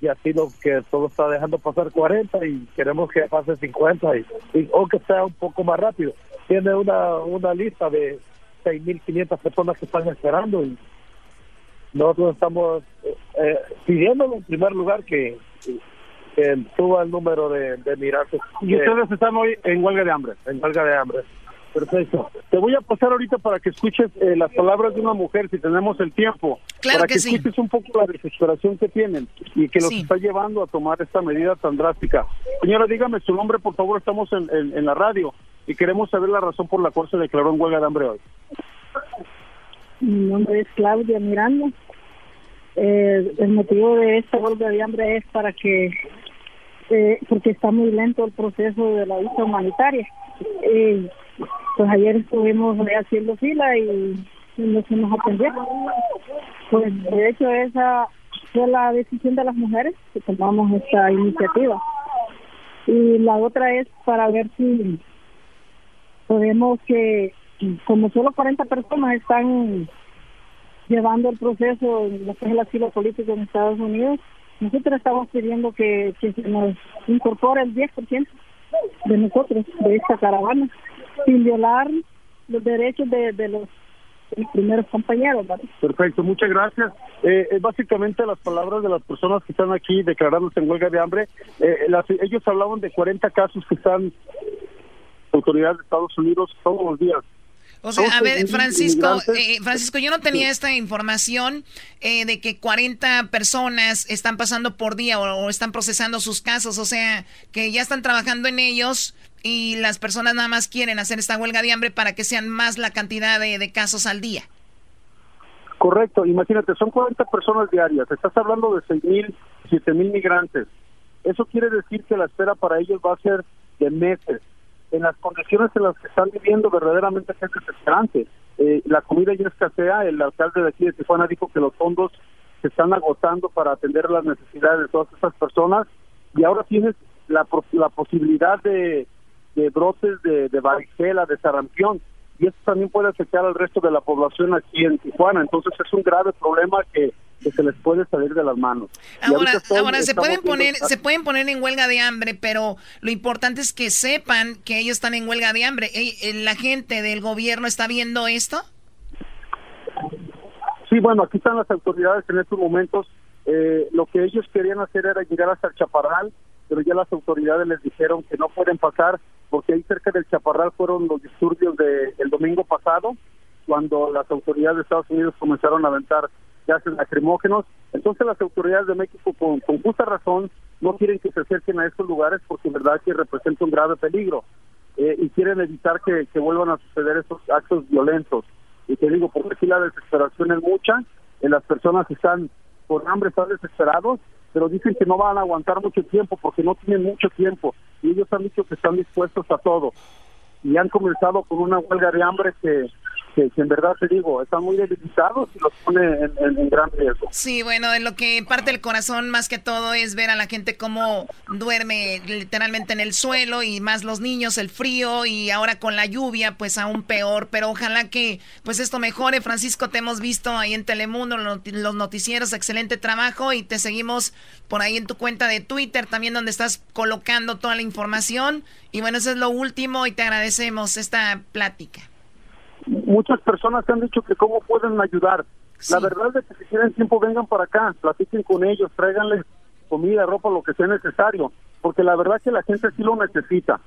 de asilos que solo está dejando pasar 40 y queremos que pase 50 y, y- o que sea un poco más rápido. Tiene una, una lista de 6.500 personas que están esperando y nosotros estamos eh, eh, pidiéndole en primer lugar que, que suba el número de, de migrantes. Y ustedes están hoy en huelga de hambre. en huelga de hambre. Perfecto. Te voy a pasar ahorita para que escuches eh, las palabras de una mujer, si tenemos el tiempo. Claro para que que, sí. escuches un poco la desesperación que tienen y que los Sí. está llevando a tomar esta medida tan drástica. Señora, dígame su nombre, por favor. Estamos en, en- en la radio y queremos saber la razón por la cual se declaró en huelga de hambre hoy. Mi nombre es Claudia Miranda. Eh, el motivo de esta huelga de hambre es para que, eh, porque está muy lento el proceso de la visa humanitaria. Eh, pues ayer estuvimos haciendo fila y, no se nos. Pues de hecho esa fue la decisión de las mujeres que tomamos esta iniciativa. Y la otra es para ver si podemos que, como solo 40 personas están llevando el proceso en lo que es el asilo político en Estados Unidos, nosotros estamos pidiendo que se nos incorpore el 10% de nosotros, de esta caravana, sin violar los derechos de, de los, primeros compañeros. ¿verdad? Perfecto, muchas gracias. Eh, básicamente las palabras de las personas que están aquí declarándose en huelga de hambre, eh, las- ellos hablaban de 40 casos que están autoridades de Estados Unidos todos los días. O sea, a ver, Francisco, eh, Francisco, yo no tenía esta información eh, de que 40 personas están pasando por día o, o están procesando sus casos, o sea, que ya están trabajando en ellos y las personas nada más quieren hacer esta huelga de hambre para que sean más la cantidad de, de casos al día. Correcto, imagínate, son 40 personas diarias, estás hablando de 6 mil, 7 mil migrantes. Eso quiere decir que la espera para ellos va a ser de meses. En las condiciones en las que están viviendo, verdaderamente es desesperante. Eh, la comida ya escasea, el alcalde de aquí de Tijuana dijo que los fondos se están agotando para atender las necesidades de todas estas personas y ahora tienes la, la posibilidad de, de brotes de, de varicela, de sarampión y esto también puede afectar al resto de la población aquí en Tijuana. Entonces es un grave problema que, que se les puede salir de las manos. Ahora, ahora se pueden viendo- poner, se pueden poner en huelga de hambre, pero lo importante es que sepan que ellos están en huelga de hambre. Eh, ¿La gente del gobierno está viendo esto? Sí, bueno, aquí están las autoridades en estos momentos. Eh, lo que ellos querían hacer era llegar hasta el Chaparral, pero ya las autoridades les dijeron que no pueden pasar porque ahí cerca del Chaparral fueron los disturbios del el domingo pasado, cuando las autoridades de Estados Unidos comenzaron a aventar gases lacrimógenos. Entonces las autoridades de México, con, justa razón, no quieren que se acerquen a estos lugares porque en verdad que representa un grave peligro eh, y quieren evitar que, que vuelvan a suceder estos actos violentos. Y te digo, porque aquí la desesperación es mucha, eh, las personas están con hambre, están desesperados, pero dicen que no van a aguantar mucho tiempo porque no tienen mucho tiempo y ellos han dicho que están dispuestos a todo. Y han comenzado con una huelga de hambre que, que, en verdad te digo, están muy debilitados y los pone en, en- en gran riesgo. Sí, bueno, de lo que parte el corazón más que todo es ver a la gente cómo duerme literalmente en el suelo y más los niños, el frío y ahora con la lluvia pues aún peor, pero ojalá que pues esto mejore. Francisco, te hemos visto ahí en Telemundo, los noticieros, excelente trabajo y te seguimos por ahí en tu cuenta de Twitter también donde estás colocando toda la información y bueno, eso es lo último y te agradecemos esta plática. Muchas personas han dicho que cómo pueden ayudar. La verdad es que si tienen tiempo vengan para acá, platiquen con ellos, tráiganles comida, ropa, lo que sea necesario, porque la verdad que la gente sí lo necesita.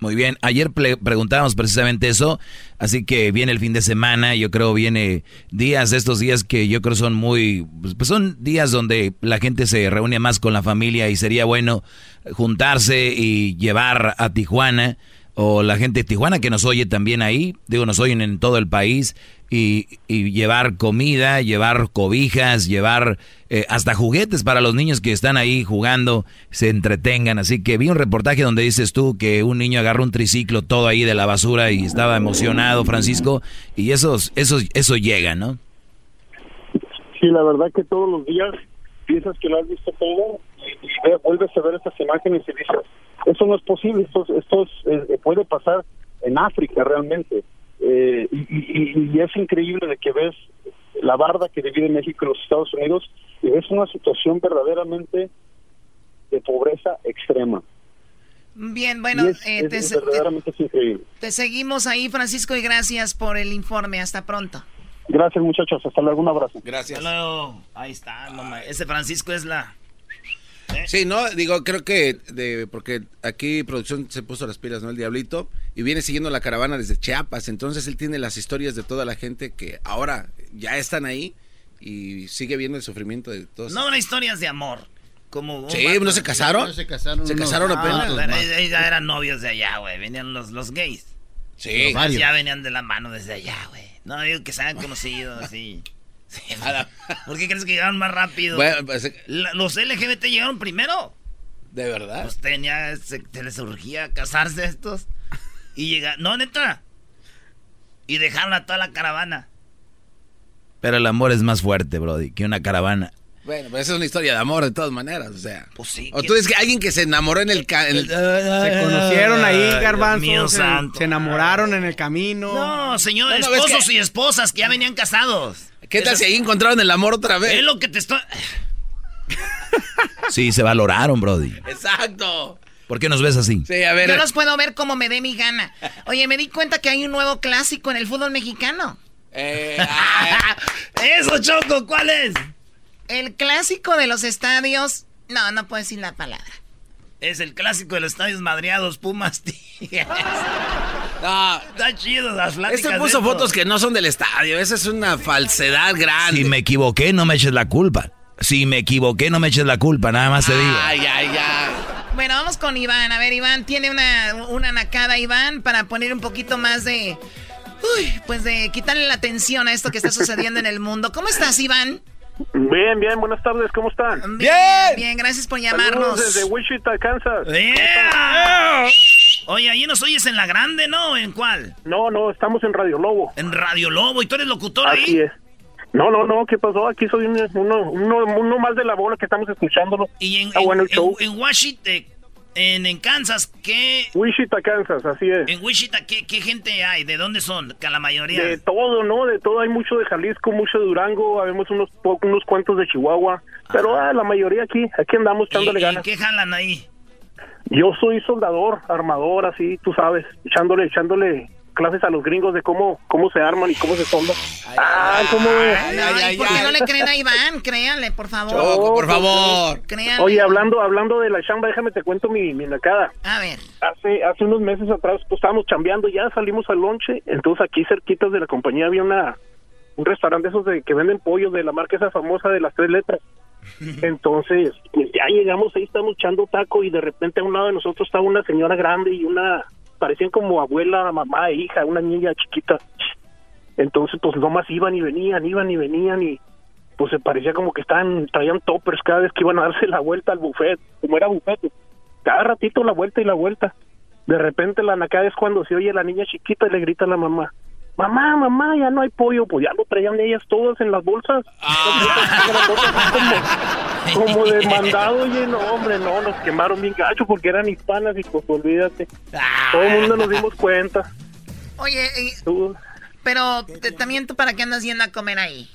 Muy bien, ayer preguntábamos precisamente eso, así que viene el fin de semana, yo creo viene días, estos días que yo creo son muy, pues son días donde la gente se reúne más con la familia y sería bueno juntarse y llevar a Tijuana o la gente de Tijuana que nos oye también ahí, digo, nos oyen en todo el país, y, llevar comida, llevar cobijas, llevar eh, hasta juguetes para los niños que están ahí jugando, se entretengan. Así que vi un reportaje donde dices tú que un niño agarró un triciclo todo ahí de la basura y estaba emocionado, Francisco, y eso, eso, eso llega, ¿no? Sí, la verdad que todos los días piensas que lo has visto todo y, vuelves a ver estas imágenes y dices, eso no es posible, esto, esto eh, puede pasar en África realmente. Eh, y, es increíble de que ves la barda que divide México y los Estados Unidos y ves una situación verdaderamente de pobreza extrema. Bien, bueno, eh, te, te, seguimos ahí, Francisco, y gracias por el informe. Hasta pronto. Gracias, muchachos. Hasta luego. Un abrazo. Gracias. Ahí está. ese Francisco es la Sí, no, digo, creo que de, porque aquí producción se puso las pilas, ¿no? El Diablito, y viene siguiendo la caravana desde Chiapas, entonces él tiene las historias de toda la gente que ahora ya están ahí y sigue viendo el sufrimiento de todos. No, unas historias de amor. Como sí, ¿no se casaron? No se casaron. Se casaron apenas. ya eran novios de allá, güey. Venían los, los gays. Sí. ya venían de la mano desde allá, güey. No digo que se hayan conocido así. ¿Por qué crees que llegaron más rápido? Pues, los LGBT llegaron primero. ¿De verdad? Pues tenía, se, les urgía casarse estos. Y llega, no, neta. Y dejaron a toda la caravana. Pero el amor es más fuerte, Brody, que una caravana. Bueno, pues esa es una historia de amor de todas maneras, o sea. Pues sí. O tú dices que alguien que se enamoró en el... se conocieron ahí, Garbanzo. Se, se, enamoraron en el camino. No, señor, esposos y esposas que ya venían casados. ¿Qué tal si ahí encontraron el amor otra vez? Es lo que te estoy... sí, se valoraron, Brody. Exacto. ¿Por qué nos ves así? Sí, a ver. Yo los puedo ver como me dé mi gana. Oye, me di cuenta que hay un nuevo clásico en el fútbol mexicano. Eh, ah, Eso, Choco, ¿cuál es? El clásico de los estadios. No, no puedo decir la palabra. Es el clásico de los estadios madreados, Pumas No, está chido las pláticas. Este puso fotos que no son del estadio. Esa es una falsedad grande. Si me equivoqué, no me eches la culpa. Si me equivoqué, no me eches la culpa. Nada más te digo. Ay, ay, ay. Bueno, vamos con Iván. A ver, Iván, tiene una, una nacada, Iván, para poner un poquito más de. Uy, pues de quitarle la atención a esto que está sucediendo en el mundo. ¿Cómo estás, Iván? Bien, bien, buenas tardes, ¿cómo están? Bien, bien, gracias por llamarnos. Saludos desde Wichita, Kansas. Oye, ahí nos oyes en la grande, ¿no? ¿En cuál? No, no, estamos en Radio Lobo. En Radio Lobo, ¿y tú eres locutor ahí? Así es. No, no, no, ¿qué pasó? Aquí soy uno, uno, uno, más de la bola que estamos escuchándolo. Y en, en, en Washington, en, en, Kansas, ¿qué? Wichita, Kansas, así es. En Wichita, ¿qué, ¿qué, gente hay? ¿De dónde son? Que la mayoría. De todo, ¿no? De todo. Hay mucho de Jalisco, mucho de Durango, habemos unos, unos cuantos de Chihuahua. Pero ah, la mayoría aquí, aquí andamos echándole ganas. ¿Y qué jalan ahí? Yo soy soldador, armador, así, tú sabes, echándole, echándole clases a los gringos de cómo, cómo se arman y cómo se soldan. ah, ¿cómo es? ¿Por qué no le creen a Iván? Créanle, por favor. por favor. Oye, hablando, hablando de la chamba, déjame te cuento mi, mi nacada. A ver. Hace, hace unos meses atrás, pues estábamos chambeando, ya salimos al lonche, entonces aquí cerquitas de la compañía había una un restaurante esos de que venden pollo de la marca esa famosa de las tres letras. Entonces, pues ya llegamos ahí, estamos echando taco y de repente a un lado de nosotros estaba una señora grande y una parecían como abuela, mamá e hija, una niña chiquita. Entonces, pues nomás iban y venían, iban y venían y pues se parecía como que estaban, traían toppers cada vez que iban a darse la vuelta al buffet, como era buffet, cada ratito la vuelta y la vuelta. De repente la nacada es cuando se oye la niña chiquita y le grita a la mamá, mamá, mamá, ya no hay pollo, pues ya lo traían ellas todas en las bolsas. como, de mandado, oye, no, hombre, no, nos quemaron bien gacho porque eran hispanas y pues olvídate. Todo el mundo nos dimos cuenta. Oye, pero también tú para qué andas yendo a comer ahí.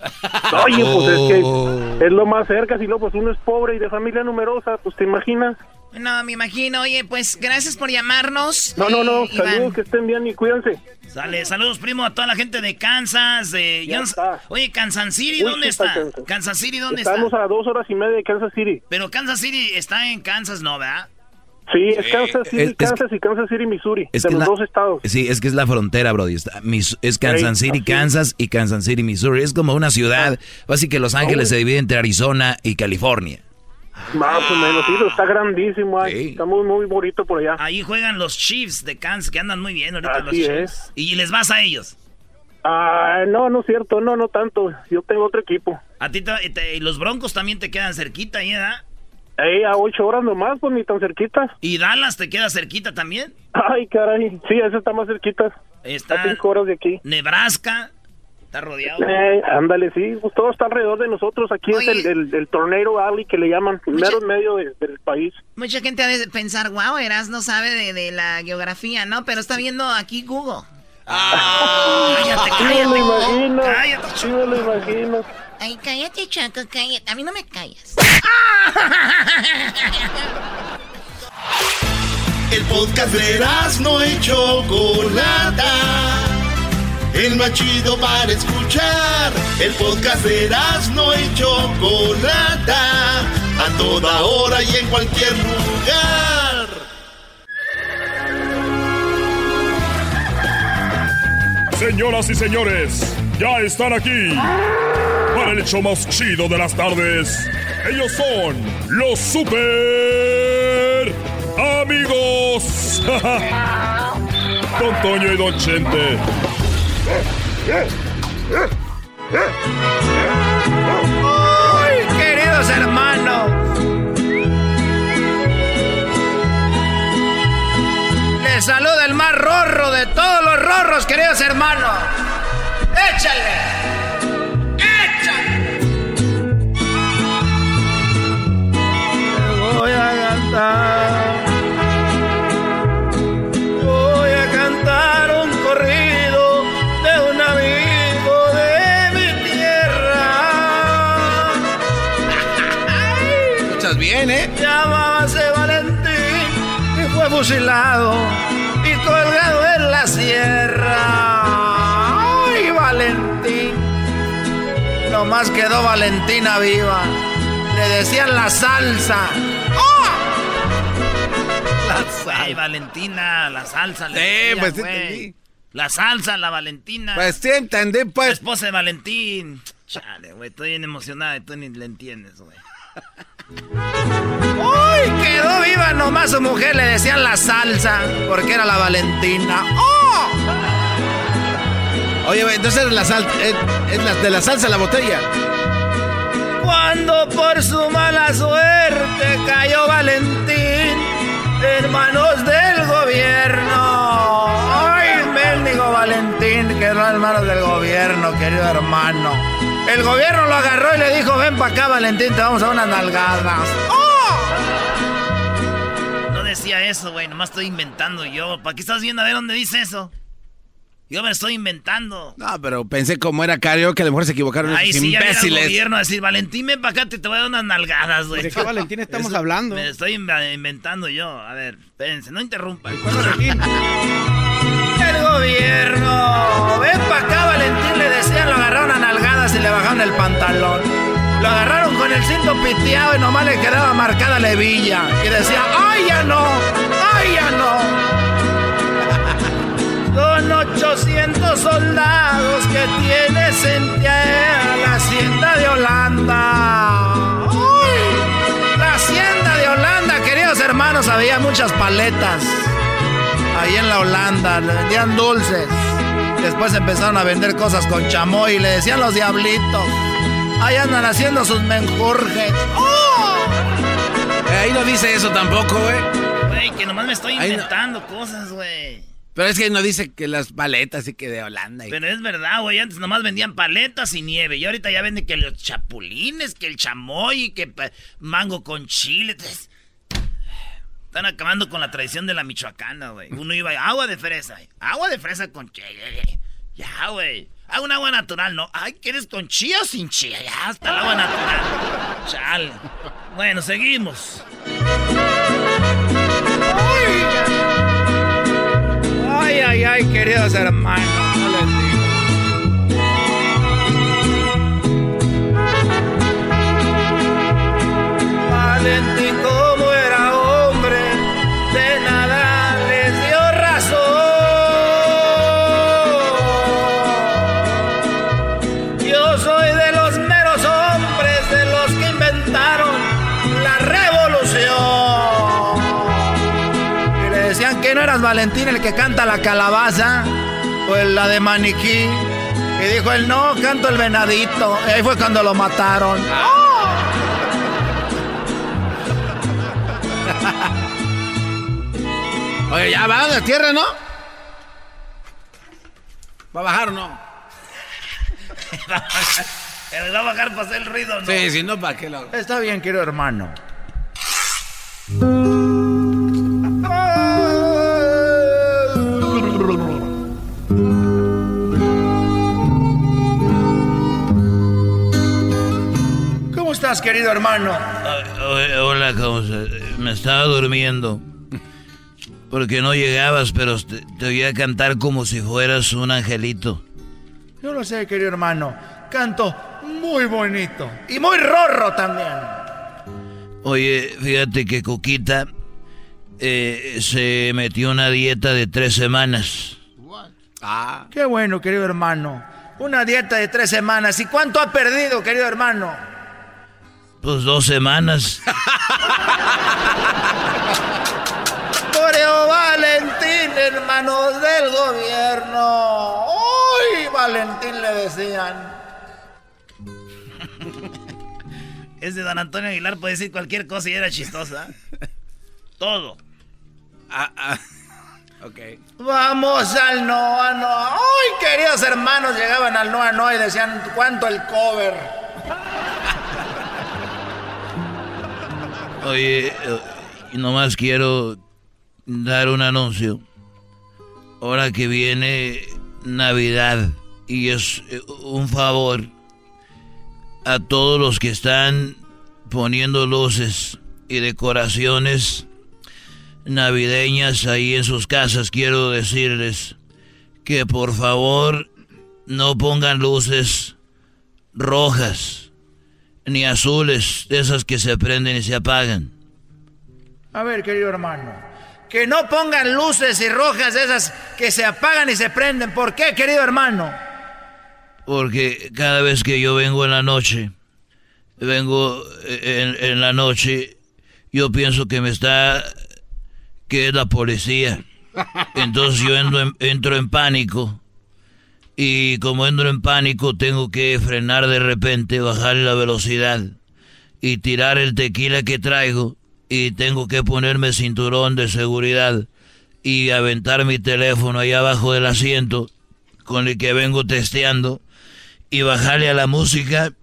Oye, pues es que oh. es lo más cerca, si no, pues uno es pobre y de familia numerosa, pues te imaginas. No, me imagino. Oye, pues gracias por llamarnos. No, no, no. Eh, Iván. Saludos, que estén bien y cuídense. Sale, saludos, primo, a toda la gente de Kansas. De, Ya está. Oye, Kansas City, Uy, ¿dónde está está? Kansas. City, ¿dónde Estamos está? a dos horas y media de Kansas City. Pero Kansas City está en Kansas, ¿no, verdad? Sí, es Kansas City, es- es- Kansas y Kansas City, Missouri. Es de que los la- dos estados. Sí, es que es la frontera, Brody. Está- Mis- es Kansas City, así Kansas y Kansas City, Missouri. Es como una ciudad. Así que Los Ángeles se divide entre Arizona y California. Más o menos, sí, está grandísimo. ahí. Está muy, muy bonito por allá. Ahí juegan los Chiefs de Kansas, que andan muy bien ahorita los Así Chiefs. es. Y les vas a ellos. Ah, no, no es cierto, no, no tanto. Yo tengo otro equipo. A ti te- te- los Broncos también te quedan cerquita, ¿eh? Ey, a ocho horas nomás, pues ni tan cerquita. ¿Y Dallas te queda cerquita también? Ay, caray, sí, ese está más cerquita. Está A cinco horas de aquí. Nebraska. Está rodeado. Eh, ándale, sí, pues todo está alrededor de nosotros. Aquí es el, el, el Tornado Alley que le llaman, mero en medio de- del país. Mucha gente ha de pensar, wow, Eras no sabe de, de la geografía, ¿no? Pero está viendo aquí Google. cállate, Sí me lo imagino, Cállate, sí me lo imagino. Ay, cállate, Choco, cállate. A mí no me callas. El podcast de no y Chocolata. El más chido para escuchar. El podcast de no y Chocolata. A toda hora y en cualquier lugar. Señoras y señores, ya están aquí para el hecho más chido de las tardes. Ellos son los super amigos. Don Toño y Don Chente. ¡Ay, queridos hermanos! Les saluda el más rorro de todos los rorros, queridos hermanos. ¡Échale! Voy a cantar. Llamábase Valentín y fue fusilado y colgado en la sierra. ¡Ay, Valentín! Nomás quedó Valentina viva. Le decían la salsa. Ay, Valentina, la salsa. le Sí, decían, pues, entendí. La salsa, la Valentina. Pues sí, entendí, La pues. esposa de Valentín. Chale, güey, estoy bien emocionada y tú ni le entiendes, güey. ¡Uy! Quedó viva nomás su mujer, le decían la salsa, porque era la Valentina. ¡Oh! Oye, güey, entonces la sal, es, es la, de la salsa la botella. Cuando por su mala suerte cayó Valentín en manos del gobierno. ¡Ay, mendigo Valentín! Quedó en manos del gobierno, querido hermano. El gobierno lo agarró y le dijo, ven para acá, Valentín, te vamos a dar unas nalgadas. No decía eso, güey, nomás estoy inventando yo. ¿Para qué estás viendo a ver dónde dice eso? Yo me estoy inventando. No, pero pensé como era karaoke, a lo mejor se equivocaron Ay, esos sí, imbéciles. gobierno a decir, Valentín, ven para acá, te, te voy a dar unas nalgadas, güey. ¿De qué Valentín estamos Eso hablando? Me estoy inv- inventando yo. A ver, espérense, no interrumpan. El gobierno. Ven para acá, el cinto piteado y nomás le quedaba marcada la hebilla. Y decía, ¡ay, ya no! ¡ay, ya no! Son 800 soldados que tienes en la hacienda de Holanda. ¡Uy! La hacienda de Holanda, queridos hermanos, había muchas paletas. Ahí en la Holanda, le vendían dulces. Después empezaron a vender cosas con chamoy y le decían los diablitos. Ahí andan haciendo sus menjurjes. ¡Oh! Eh, ahí no dice eso tampoco, güey. Güey, que nomás me estoy no. inventando cosas, güey. Pero es que no dice que las paletas y que de Holanda. y- Pero es verdad, güey. Antes nomás vendían paletas y nieve. Y ahorita ya venden que los chapulines, que el chamoy, que mango con chile. Entonces, Están acabando con la tradición de la michoacana, güey. Uno iba a agua de fresa. Agua de fresa con chile. Ya, güey. Hago un agua natural, ¿no? Ay, ¿quieres con chía o sin chía? Ya, hasta el agua natural. Chale. Bueno, seguimos. Ay, ay, ay, queridos hermanos. Eras Valentín el que canta la calabaza, o el- la de maniquí. Y dijo él, no, canto el venadito. Y ahí fue cuando lo mataron. Oye, ya va de tierra, ¿no? ¿Va a bajar o no? Pero va a bajar para hacer el ruido, ¿no? Sí, si no, ¿para qué lo Está bien, querido hermano. Estás, querido hermano? Eh, Hola, ¿cómo se- Me estaba durmiendo. Porque no llegabas, pero te, te oía cantar como si fueras un angelito. Yo lo sé, querido hermano. Canto muy bonito. Y muy rorro también. Oye, fíjate que Coquita eh, se metió una dieta de tres semanas. Ah. Qué bueno, querido hermano. Una dieta de tres semanas. ¿Y cuánto ha perdido, querido hermano? Pues dos semanas. Coreo Valentín, hermano del gobierno. ¡Uy! Valentín le decían. Es de Don Antonio Aguilar, puede decir cualquier cosa y era chistosa. Todo. Ah, Ok. Vamos al Noa Noa. ¡Ay, queridos hermanos! Llegaban al Noa Noa y decían, ¿cuánto el cover? Oye, nomás quiero dar un anuncio. Ahora que viene Navidad y es eh, un favor a todos los que están poniendo luces y decoraciones navideñas ahí en sus casas, quiero decirles que por favor no pongan luces rojas ni azules, de esas que se prenden y se apagan. A ver, querido hermano. Que no pongan luces y rojas de esas que se apagan y se prenden. ¿Por qué, querido hermano? Porque cada vez que yo vengo en la noche, vengo en, en la noche, yo pienso que me está, que es la policía. Entonces yo entro en, entro en pánico. Y como entro en pánico, tengo que frenar de repente, bajar la velocidad y tirar el tequila que traigo. Y tengo que ponerme cinturón de seguridad y aventar mi teléfono ahí abajo del asiento con el que vengo testeando y bajarle a la música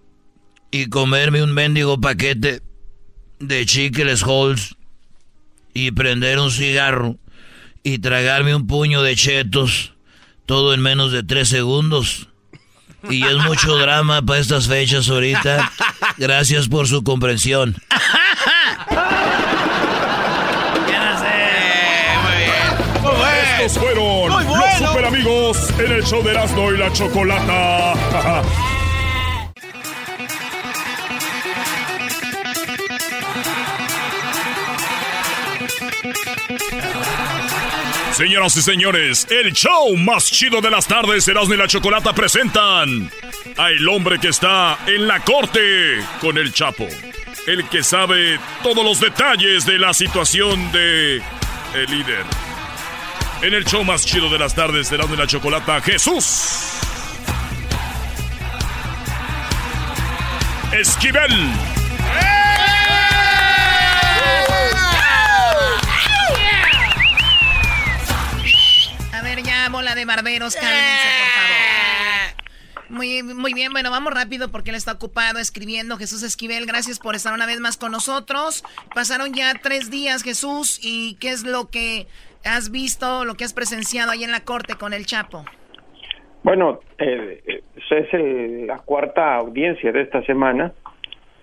y comerme un mendigo paquete de chicles Halls y prender un cigarro y tragarme un puño de chetos, todo en menos de tres segundos. Y es mucho drama para estas fechas ahorita. Gracias por su comprensión. Estos fueron Muy bueno. los super amigos en el show de Erasmo y la Chocolata. Señoras y señores, el show más chido de las tardes, Erasmo y la Chocolata presentan a el hombre que está en la corte con el Chapo. El que sabe todos los detalles de la situación de el líder. En el show más chido de las tardes, Erasmo y la Chocolata, Jesús. Esquivel. Bola de barberos, cálmense, por favor. Muy, muy bien, bueno, vamos rápido porque él está ocupado escribiendo. Jesús Esquivel, gracias por estar una vez más con nosotros. Pasaron ya tres días, Jesús, y ¿qué es lo que has visto, lo que has presenciado ahí en la corte con el Chapo? Bueno, eh, eh, es la cuarta audiencia de esta semana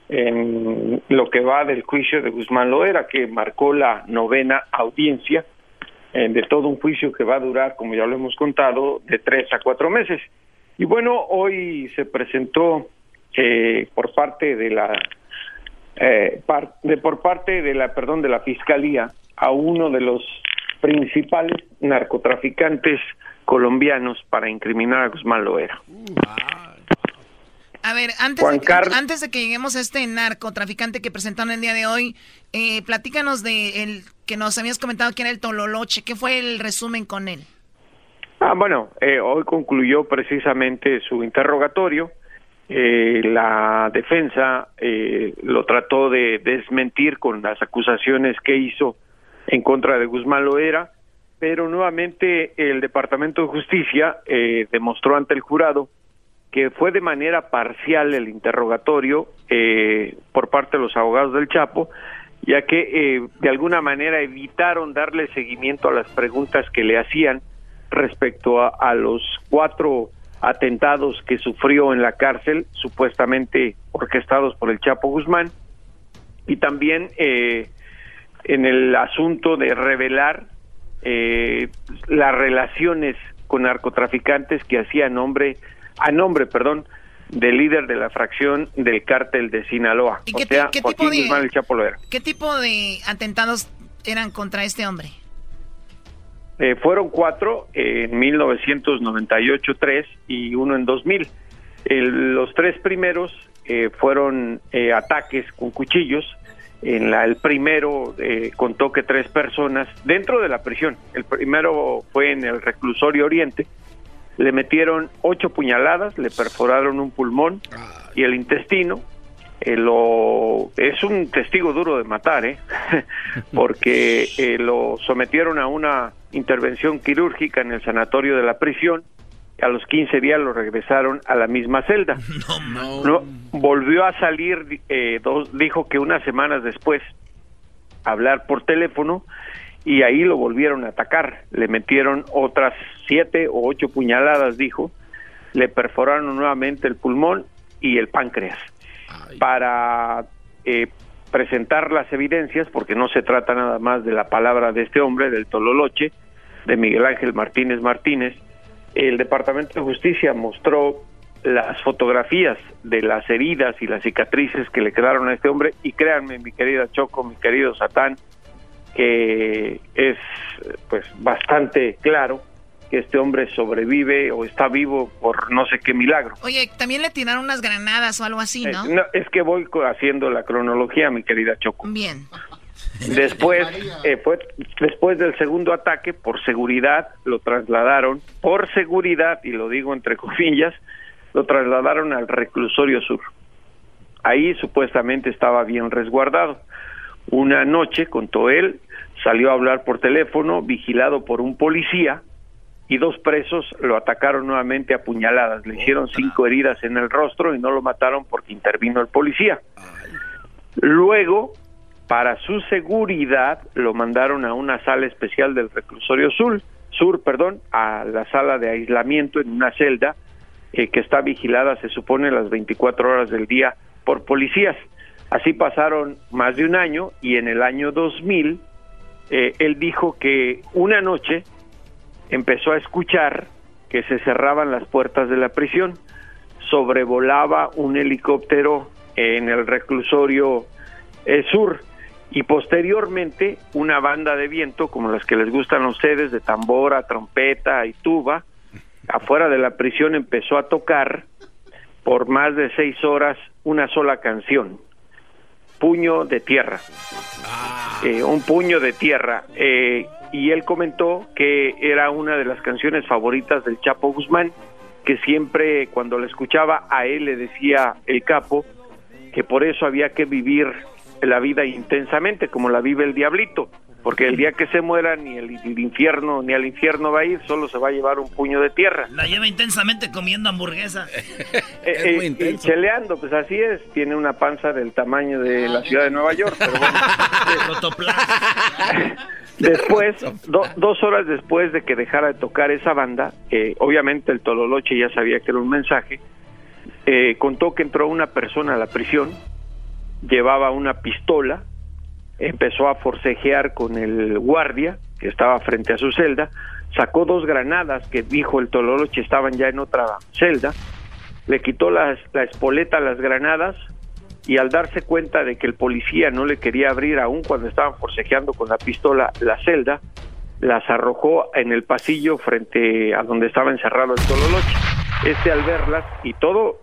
en lo que va del juicio de Guzmán Loera, que marcó la novena audiencia eh, de todo un juicio que va a durar, como ya lo hemos contado, de tres a cuatro meses. Y bueno, hoy se presentó eh, por parte de la eh, de, por parte de la perdón de la fiscalía a uno de los principales narcotraficantes colombianos para incriminar a Guzmán Loera. A ver, antes, de, antes de que lleguemos a este narcotraficante que presentaron el día de hoy, eh, platícanos de el que nos habías comentado que era el Tololoche. ¿Qué fue el resumen con él? Ah, bueno, eh, hoy concluyó precisamente su interrogatorio. Eh, la defensa eh, lo trató de desmentir con las acusaciones que hizo en contra de Guzmán Loera, pero nuevamente el Departamento de Justicia eh, demostró ante el jurado que fue de manera parcial el interrogatorio eh, por parte de los abogados del Chapo, ya que eh, de alguna manera evitaron darle seguimiento a las preguntas que le hacían respecto a, los cuatro atentados que sufrió en la cárcel, supuestamente orquestados por el Chapo Guzmán, y también eh, en el asunto de revelar eh, las relaciones con narcotraficantes que hacía nombre, a nombre, perdón, del líder de la fracción del cártel de Sinaloa. ¿Y qué, tipo de, ¿Qué tipo de atentados eran contra este hombre? Eh, fueron cuatro en 1998, tres y uno en 2000. los tres primeros eh, fueron eh, ataques con cuchillos. En la, el primero eh, contó que tres personas dentro de la prisión. El primero fue en el reclusorio Oriente. Le metieron ocho puñaladas, le perforaron un pulmón y el intestino. lo, es un testigo duro de matar, ¿eh? porque lo sometieron a una intervención quirúrgica en el sanatorio de la prisión. A los 15 días lo regresaron a la misma celda. No, volvió a salir, eh, dos, dijo que unas semanas después, hablar por teléfono y ahí lo volvieron a atacar. Le metieron otras siete o ocho puñaladas, dijo. Le perforaron nuevamente el pulmón y el páncreas. Para eh, presentar las evidencias, porque no se trata nada más de la palabra de este hombre, del Tololoche, de Miguel Ángel Martínez Martínez, el Departamento de Justicia mostró las fotografías de las heridas y las cicatrices que le quedaron a este hombre y créanme, mi querida Choco, mi querido Satán, que es pues bastante claro que este hombre sobrevive o está vivo por no sé qué milagro. Oye, también le tiraron unas granadas o algo así, ¿no? Eh, es que voy haciendo la cronología, mi querida Choco. Bien. Después, eh, fue, después del segundo ataque, por seguridad, lo trasladaron, por seguridad, y lo digo entre comillas, lo trasladaron al reclusorio sur. Ahí supuestamente estaba bien resguardado. Una noche, contó él, salió a hablar por teléfono, vigilado por un policía, y dos presos lo atacaron nuevamente a puñaladas. Le hicieron cinco heridas en el rostro y no lo mataron porque intervino el policía. Luego, para su seguridad, lo mandaron a una sala especial del reclusorio sur, sur perdón, a la sala de aislamiento en una celda eh, que está vigilada, se supone, las 24 horas del día por policías. Así pasaron más de un año y en el año 2000 eh, él dijo que una noche empezó a escuchar que se cerraban las puertas de la prisión, sobrevolaba un helicóptero en el reclusorio eh, sur y posteriormente una banda de viento como las que les gustan a ustedes de tambora, trompeta y tuba afuera de la prisión empezó a tocar por más de seis horas una sola canción puño de tierra. Ah. eh, un puño de tierra. Eh, y él comentó que era una de las canciones favoritas del Chapo Guzmán, que siempre cuando la escuchaba a él le decía el capo que por eso había que vivir la vida intensamente como la vive el diablito, porque el día que se muera ni el, infierno ni al infierno va a ir, solo se va a llevar un puño de tierra. La lleva intensamente comiendo hamburguesa. Eh, eh, y cheleando, pues así es, tiene una panza del tamaño de la ciudad de Nueva York. Pero bueno. Después, dos horas después de que dejara de tocar esa banda, obviamente el Tololoche ya sabía que era un mensaje, eh, contó que entró una persona a la prisión, llevaba una pistola, empezó a forcejear con el guardia que estaba frente a su celda, sacó dos granadas que dijo el Tololoche estaban ya en otra celda, le quitó la, espoleta a las granadas y al darse cuenta de que el policía no le quería abrir aún cuando estaban forcejeando con la pistola la celda, las arrojó en el pasillo frente a donde estaba encerrado el Tololoche. Este al verlas y todo,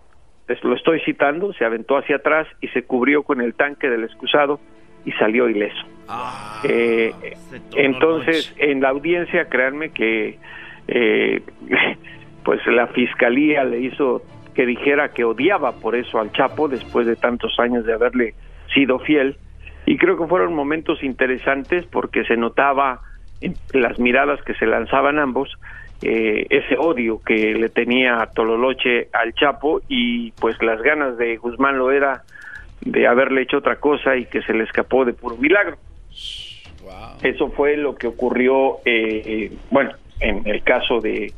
lo estoy citando, se aventó hacia atrás y se cubrió con el tanque del excusado y salió ileso. Eh, entonces, en la audiencia, créanme que eh, pues la fiscalía le hizo que dijera que odiaba por eso al Chapo después de tantos años de haberle sido fiel. Y creo que fueron momentos interesantes porque se notaba en las miradas que se lanzaban ambos eh, ese odio que le tenía Tololoche al Chapo y pues las ganas de Guzmán lo era de haberle hecho otra cosa y que se le escapó de puro milagro. Eso fue lo que ocurrió, eh, bueno, en el caso de,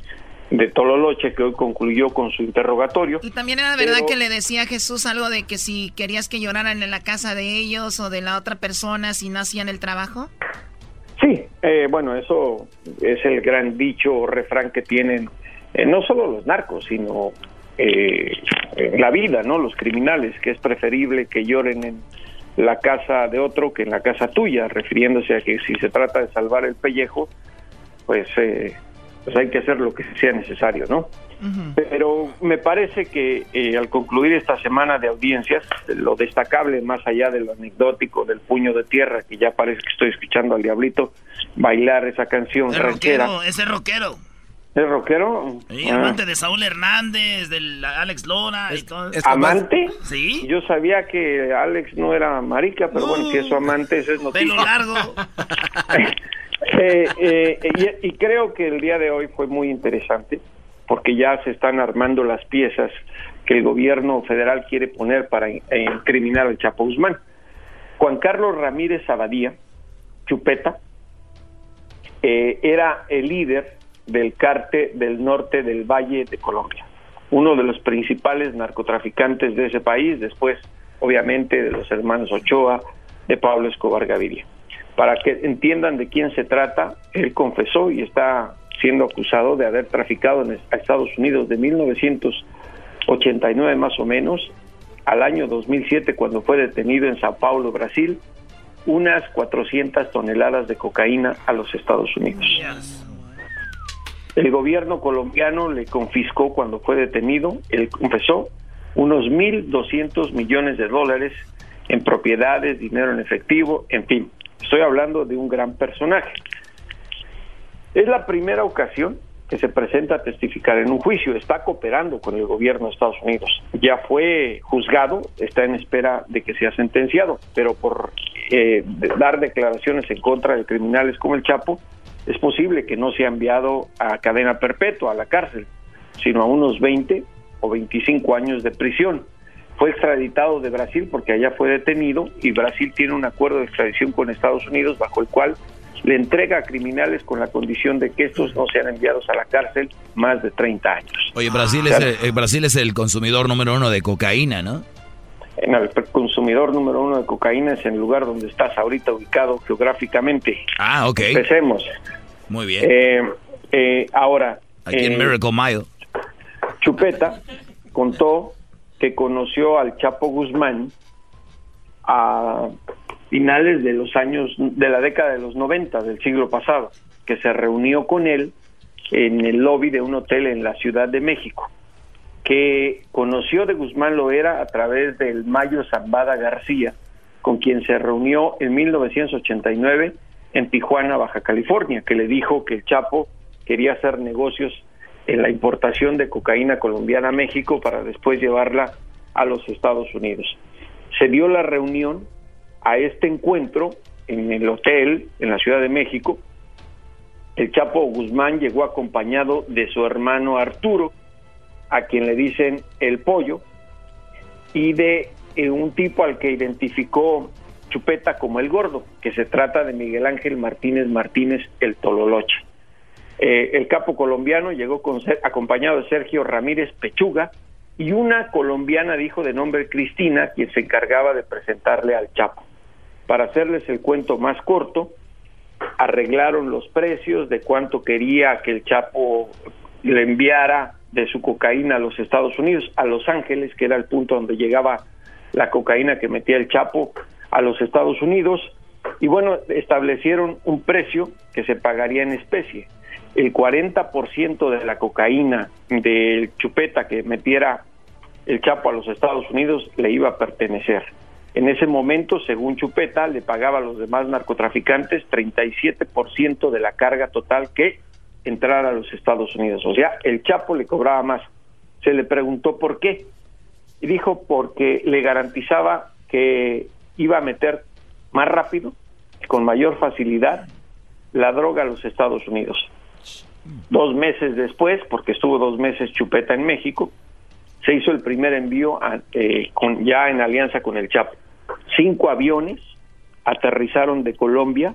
de Tololoche, que hoy concluyó con su interrogatorio. Y también era verdad que le decía a Jesús algo de que si querías que lloraran en la casa de ellos o de la otra persona si no hacían el trabajo. Sí, eh, bueno, eso es el gran dicho o refrán que tienen eh, no solo los narcos, sino eh, la vida, ¿no? Los criminales, que es preferible que lloren en la casa de otro que en la casa tuya, refiriéndose a que si se trata de salvar el pellejo, pues, eh, pues hay que hacer lo que sea necesario, ¿no? Pero me parece que eh, al concluir esta semana de audiencias, lo destacable, más allá de lo anecdótico del puño de tierra, que ya parece que estoy escuchando al diablito bailar esa canción ranchera. Rockero, ese rockero. ¿Es rockero? Sí, Ah. amante de Saúl Hernández, del Alex Lora y todo. ¿Amante? Sí. Yo sabía que Alex no era marica, pero bueno, si es su amante, eso es noticia. Pelo largo. Eh, eh, y, y creo que el día de hoy fue muy interesante porque ya se están armando las piezas que el gobierno federal quiere poner para in- eh, incriminar al Chapo Guzmán. Juan Carlos Ramírez Abadía, Chupeta, eh, era el líder del cártel del norte del Valle de Colombia, uno de los principales narcotraficantes de ese país, después obviamente de los hermanos Ochoa, de Pablo Escobar Gaviria. Para que entiendan de quién se trata, él confesó y está siendo acusado de haber traficado en Estados Unidos de 1989 más o menos al año 2007 cuando fue detenido en Sao Paulo, Brasil, unas 400 toneladas de cocaína a los Estados Unidos. El gobierno colombiano le confiscó cuando fue detenido, él confesó, unos 1.200 millones de dólares en propiedades, dinero en efectivo, en fin. Estoy hablando de un gran personaje. Es la primera ocasión que se presenta a testificar en un juicio. Está cooperando con el gobierno de Estados Unidos. Ya fue juzgado, está en espera de que sea sentenciado, pero por eh, dar declaraciones en contra de criminales como el Chapo, es posible que no sea enviado a cadena perpetua, a la cárcel, sino a unos 20 o 25 años de prisión. Fue extraditado de Brasil porque allá fue detenido y Brasil tiene un acuerdo de extradición con Estados Unidos bajo el cual le entrega a criminales con la condición de que estos no sean enviados a la cárcel más de 30 años. Oye, Brasil, es el, eh, Brasil es el consumidor número uno de cocaína, ¿no? En el consumidor número uno de cocaína es en el lugar donde estás ahorita ubicado geográficamente. Ah, ok. Empecemos. Muy bien. Eh, eh, ahora, Aquí en eh, Miracle Mile. Chupeta contó que conoció al Chapo Guzmán a finales de los años, de la década de los 90 del siglo pasado, que se reunió con él en el lobby de un hotel en la Ciudad de México, que conoció de Guzmán Loera a través del Mayo Zambada García, con quien se reunió en 1989 en Tijuana, Baja California, que le dijo que el Chapo quería hacer negocios en la importación de cocaína colombiana a México para después llevarla a los Estados Unidos. Se dio la reunión a este encuentro en el hotel en la Ciudad de México. El Chapo Guzmán llegó acompañado de su hermano Arturo, a quien le dicen el pollo, y de eh, un tipo al que identificó Chupeta como el gordo, que se trata de Miguel Ángel Martínez Martínez el Tololoche. Eh, el capo colombiano llegó acompañado de Sergio Ramírez Pechuga y una colombiana dijo de nombre Cristina, quien se encargaba de presentarle al Chapo. Para hacerles el cuento más corto, arreglaron los precios de cuánto quería que el Chapo le enviara de su cocaína a los Estados Unidos, a Los Ángeles, que era el punto donde llegaba la cocaína que metía el Chapo a los Estados Unidos, y bueno, establecieron un precio que se pagaría en especie. El 40% de la cocaína del chupeta que metiera el Chapo a los Estados Unidos le iba a pertenecer. En ese momento, según Chupeta, le pagaba a los demás narcotraficantes 37% de la carga total que entrara a los Estados Unidos. O sea, el Chapo le cobraba más. Se le preguntó por qué. Y dijo porque le garantizaba que iba a meter más rápido, con mayor facilidad, la droga a los Estados Unidos. Dos meses después, porque estuvo dos meses Chupeta en México, se hizo el primer envío eh, ya en alianza con el Chapo. Cinco aviones aterrizaron de Colombia,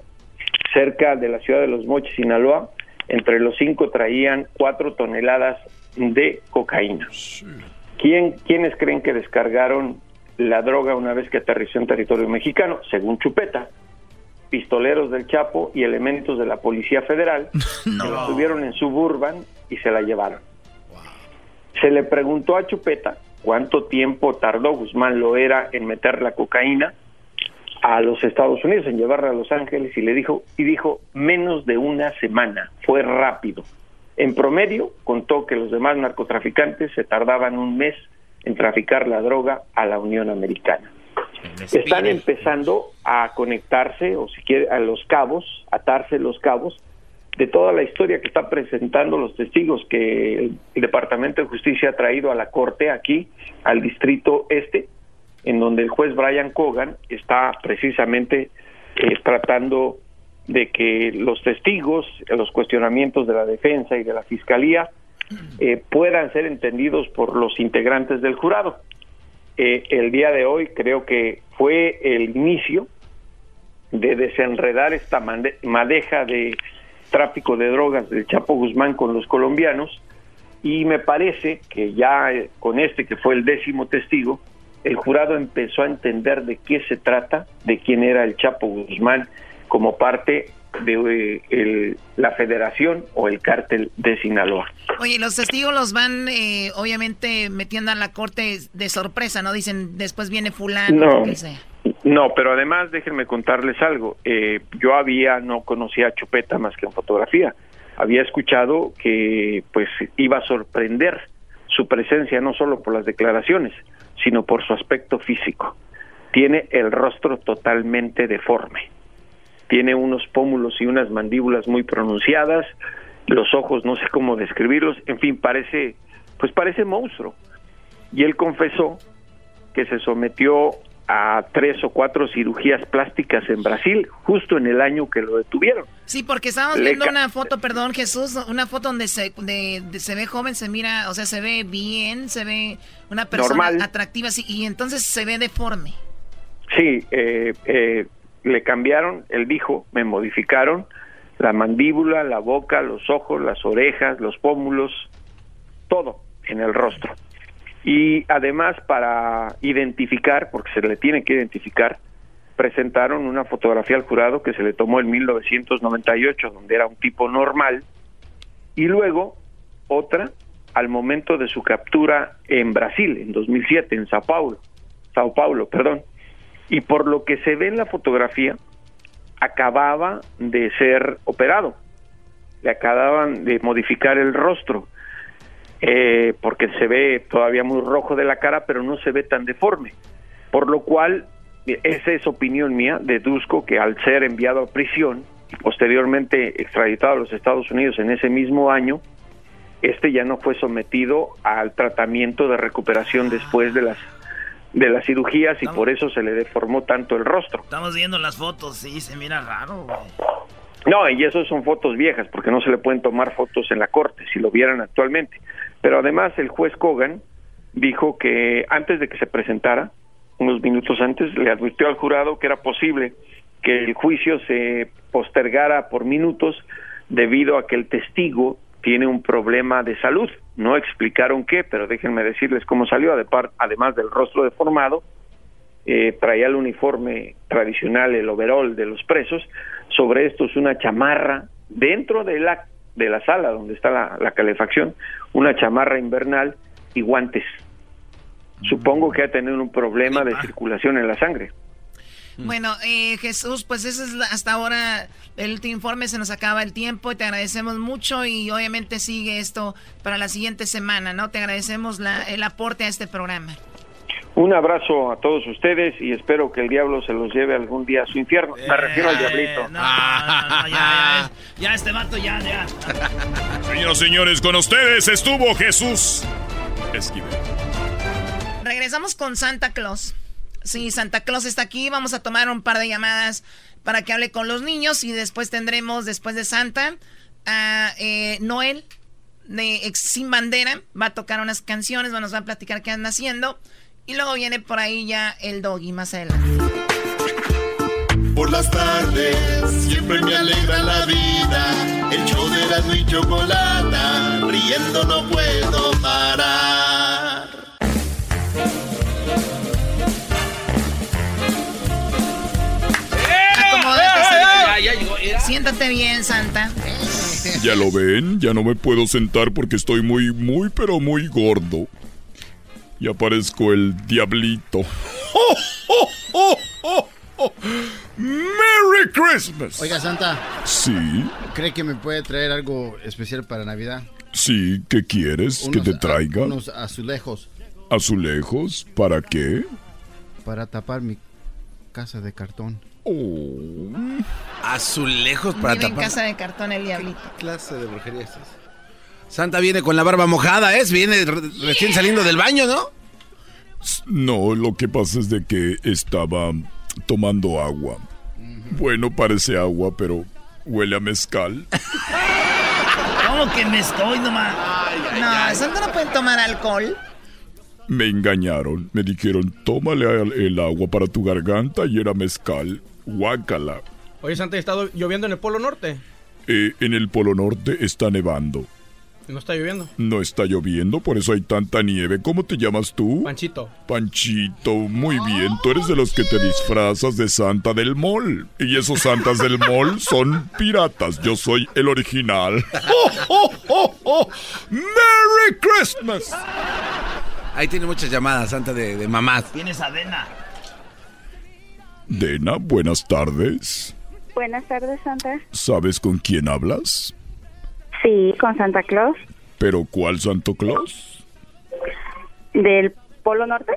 cerca de la ciudad de Los Mochis, Sinaloa. Entre los cinco traían cuatro toneladas de cocaína. ¿Quién, ¿Quiénes creen que descargaron la droga una vez que aterrizó en territorio mexicano? Según Chupeta, pistoleros del Chapo y elementos de la Policía Federal que la tuvieron en Suburban y se la llevaron. Se le preguntó a Chupeta cuánto tiempo tardó Guzmán lo era en meter la cocaína a los Estados Unidos, en llevarla a Los Ángeles y le dijo y dijo menos de una semana, fue rápido. En promedio contó que los demás narcotraficantes se tardaban un mes en traficar la droga a la Unión Americana. Están empezando a conectarse, o si quiere, a los cabos, atarse los cabos de toda la historia que está presentando los testigos que el Departamento de Justicia ha traído a la Corte aquí, al Distrito Este, en donde el juez Brian Cogan está precisamente eh, tratando de que los testigos, los cuestionamientos de la defensa y de la fiscalía eh, puedan ser entendidos por los integrantes del jurado. Eh, el día de hoy creo que fue el inicio de desenredar esta madeja de tráfico de drogas del Chapo Guzmán con los colombianos y me parece que ya eh, con este que fue el décimo testigo, el jurado empezó a entender de qué se trata, de quién era el Chapo Guzmán como parte de eh, la federación o el cártel de Sinaloa. Oye, los testigos los van eh, obviamente metiendo a la corte de sorpresa, ¿no? Dicen, después viene fulano, no, No, pero además déjenme contarles algo. Eh, yo había, no conocía a Chupeta más que en fotografía. Había escuchado que pues iba a sorprender su presencia no solo por las declaraciones, sino por su aspecto físico. Tiene el rostro totalmente deforme tiene unos pómulos y unas mandíbulas muy pronunciadas, los ojos no sé cómo describirlos, en fin, parece, pues parece monstruo. Y él confesó que se sometió a tres o cuatro cirugías plásticas en Brasil, justo en el año que lo detuvieron. Sí, porque estábamos viendo una foto, perdón Jesús, una foto donde se, se ve joven, se mira, o sea, se ve bien, se ve una persona atractiva, sí, y entonces se ve deforme. Sí, eh, eh, le cambiaron, él dijo, me modificaron la mandíbula, la boca, los ojos, las orejas, los pómulos, todo en el rostro. Y además para identificar, porque se le tiene que identificar, presentaron una fotografía al jurado que se le tomó en 1998, donde era un tipo normal, y luego otra al momento de su captura en Brasil, en 2007, en Sao Paulo, Sao Paulo, perdón. Y por lo que se ve en la fotografía, acababa de ser operado, le acababan de modificar el rostro, eh, porque se ve todavía muy rojo de la cara, pero no se ve tan deforme, por lo cual, esa es opinión mía, deduzco que al ser enviado a prisión y posteriormente extraditado a los Estados Unidos en ese mismo año, este ya no fue sometido al tratamiento de recuperación después de las de las cirugías y por eso se le deformó tanto el rostro. Estamos viendo las fotos, sí, se mira raro, No, y eso son fotos viejas, porque no se le pueden tomar fotos en la corte, si lo vieran actualmente. Pero además el juez Kogan dijo que antes de que se presentara, unos minutos antes, le advirtió al jurado que era posible que el juicio se postergara por minutos debido a que el testigo tiene un problema de salud. No explicaron qué, pero déjenme decirles cómo salió, además del rostro deformado, eh, traía el uniforme tradicional, el overall de los presos, sobre esto es una chamarra. Dentro de la, de la sala donde está la, calefacción, una chamarra invernal y guantes. Supongo que ha tenido un problema de circulación en la sangre. Bueno, eh, Jesús, pues ese es hasta ahora el último informe, se nos acaba el tiempo y te agradecemos mucho y obviamente sigue esto para la siguiente semana, ¿no? Te agradecemos la, el aporte a este programa. Un abrazo a todos ustedes y espero que el diablo se los lleve algún día a su infierno. Me refiero al diablito. No, no, ya, ya, este vato ya, ya. Señoras y señores, con ustedes estuvo Jesús Esquivel. Regresamos con Santa Claus. Sí, Santa Claus está aquí. Vamos a tomar un par de llamadas para que hable con los niños y después tendremos, después de Santa, a eh, Noel de Sin Bandera. Va a tocar unas canciones, nos va a platicar qué andan haciendo. Y luego viene por ahí ya el doggy más adelante. Por las tardes siempre me alegra la vida. El show de la y chocolata, riendo no puedo parar. Siéntate bien, Santa. Ya lo ven, ya no me puedo sentar porque estoy muy, muy, pero muy gordo. Y aparezco el diablito. ¡Merry Christmas! Oiga, Santa. Sí. ¿Cree que me puede traer algo especial para Navidad? Sí, ¿qué quieres que te traiga? unos azulejos. ¿Azulejos? ¿Para qué? Para tapar mi casa de cartón. Oh. Azulejos para Vive tapar. en casa de cartón el diablito. ¿Qué clase de brujería es esa? Santa viene con la barba mojada, ¿es? Viene recién saliendo del baño, ¿no? No, lo que pasa es de que estaba tomando agua. Bueno, parece agua, pero huele a mezcal. ¿Cómo que me estoy nomás? no, Santa no pueden tomar alcohol. Me engañaron. Me dijeron, tómale el agua para tu garganta y era mezcal. Guácala. Oye, Santa, ¿ha estado lloviendo en el Polo Norte? Eh, en el Polo Norte está nevando. ¿No está lloviendo? No está lloviendo, por eso hay tanta nieve. ¿Cómo te llamas tú? Panchito. Panchito, muy bien. Tú eres de los que te disfrazas de Santa del Mall. Y esos Santas del Mall son piratas. Yo soy el original. ¡Oh, oh, oh, oh! ¡Merry Christmas! Ahí tiene muchas llamadas, Santa, de, de mamás. Tienes a Dena. Dena, buenas tardes. Buenas tardes, Santa. ¿Sabes con quién hablas? Sí, con Santa Claus. ¿Pero cuál Santo Claus? ¿Del Polo Norte?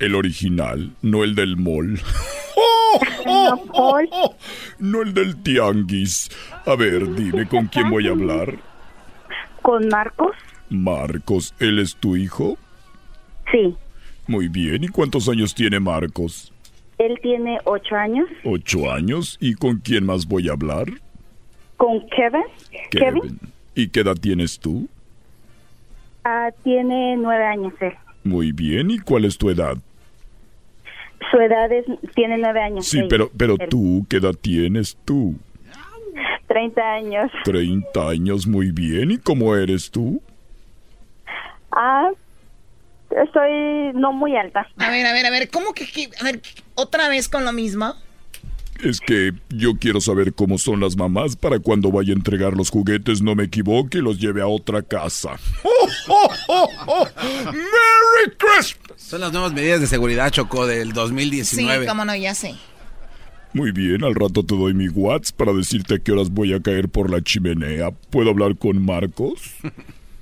El original, no el del mall. No, No el del tianguis. A ver, dime con quién voy a hablar. ¿Con Marcos? Marcos, ¿él es tu hijo? Sí. Muy bien, ¿y cuántos años tiene Marcos? Él tiene ocho años. Ocho años, ¿y con quién más voy a hablar? ¿Con Kevin? Kevin. ¿Y qué edad tienes tú? Ah, tiene nueve años él. Muy bien, ¿y cuál es tu edad? Su edad es, tiene nueve años. Sí, pero, pero él. tú, ¿qué edad tienes tú? Treinta años. 30 años, muy bien. ¿Y cómo eres tú? Ah, estoy no muy alta. A ver, a ver, a ver, ¿cómo que, que- a ver, otra vez con lo mismo? Es que yo quiero saber cómo son las mamás para cuando vaya a entregar los juguetes no me equivoque y los lleve a otra casa. ¡Merry Christmas! Son las nuevas medidas de seguridad, Choco, del Sí, 2019. cómo no, ya sé. Muy bien, al rato te doy mi WhatsApp para decirte a qué horas voy a caer por la chimenea. ¿Puedo hablar con Marcos?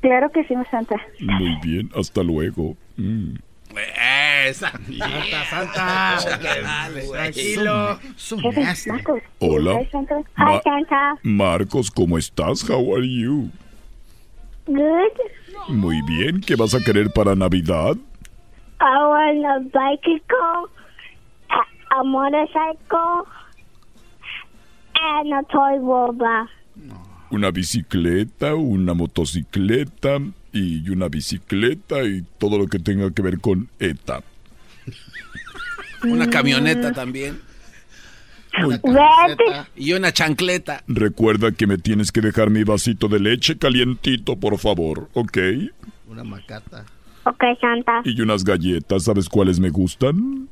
Claro que sí, Santa. Muy bien, hasta luego. Mm. Esa. Santa, Santa. Tranquilo. Marcos. Hola. Ma-. Marcos, ¿cómo estás? How are you? Good. Muy bien, ¿qué vas a querer para Navidad? I want a bicycle, a, a motorcycle, and a toy robot. Una bicicleta, una motocicleta y una bicicleta y todo lo que tenga que ver con ETA. Una camioneta también. Muy- Y una chancleta. Recuerda que me tienes que dejar mi vasito de leche calientito, por favor, ¿ok? Una macata. Ok, Santa. Y unas galletas, ¿sabes cuáles me gustan?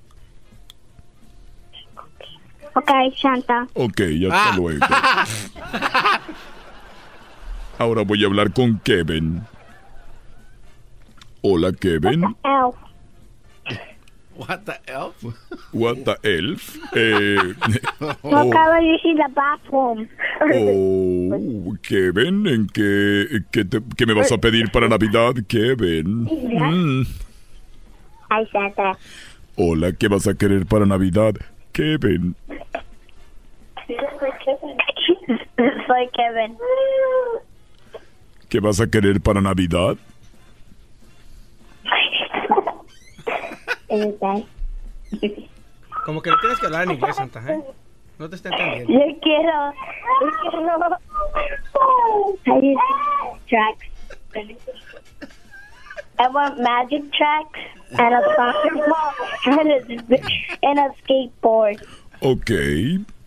Ok, Santa. Ok, hasta luego. Ahora voy a hablar con Kevin. Hola, Kevin. Elf. What the elf? What the elf? Eh, No oh, acabo de decir the bathroom. oh, Kevin, ¿en qué, qué, te- qué me vas a pedir para Navidad, Kevin? Mm. Hi, Santa. Hola, ¿qué vas a querer para Navidad, Kevin? Soy Kevin. ¿Qué vas a querer para Navidad? Como que le tienes que hablar en inglés, Santa, ¿eh? No te está entendiendo. Yo quiero. Yo quiero. I use tracks. I want magic tracks and a soccer ball and a, and a skateboard. Ok,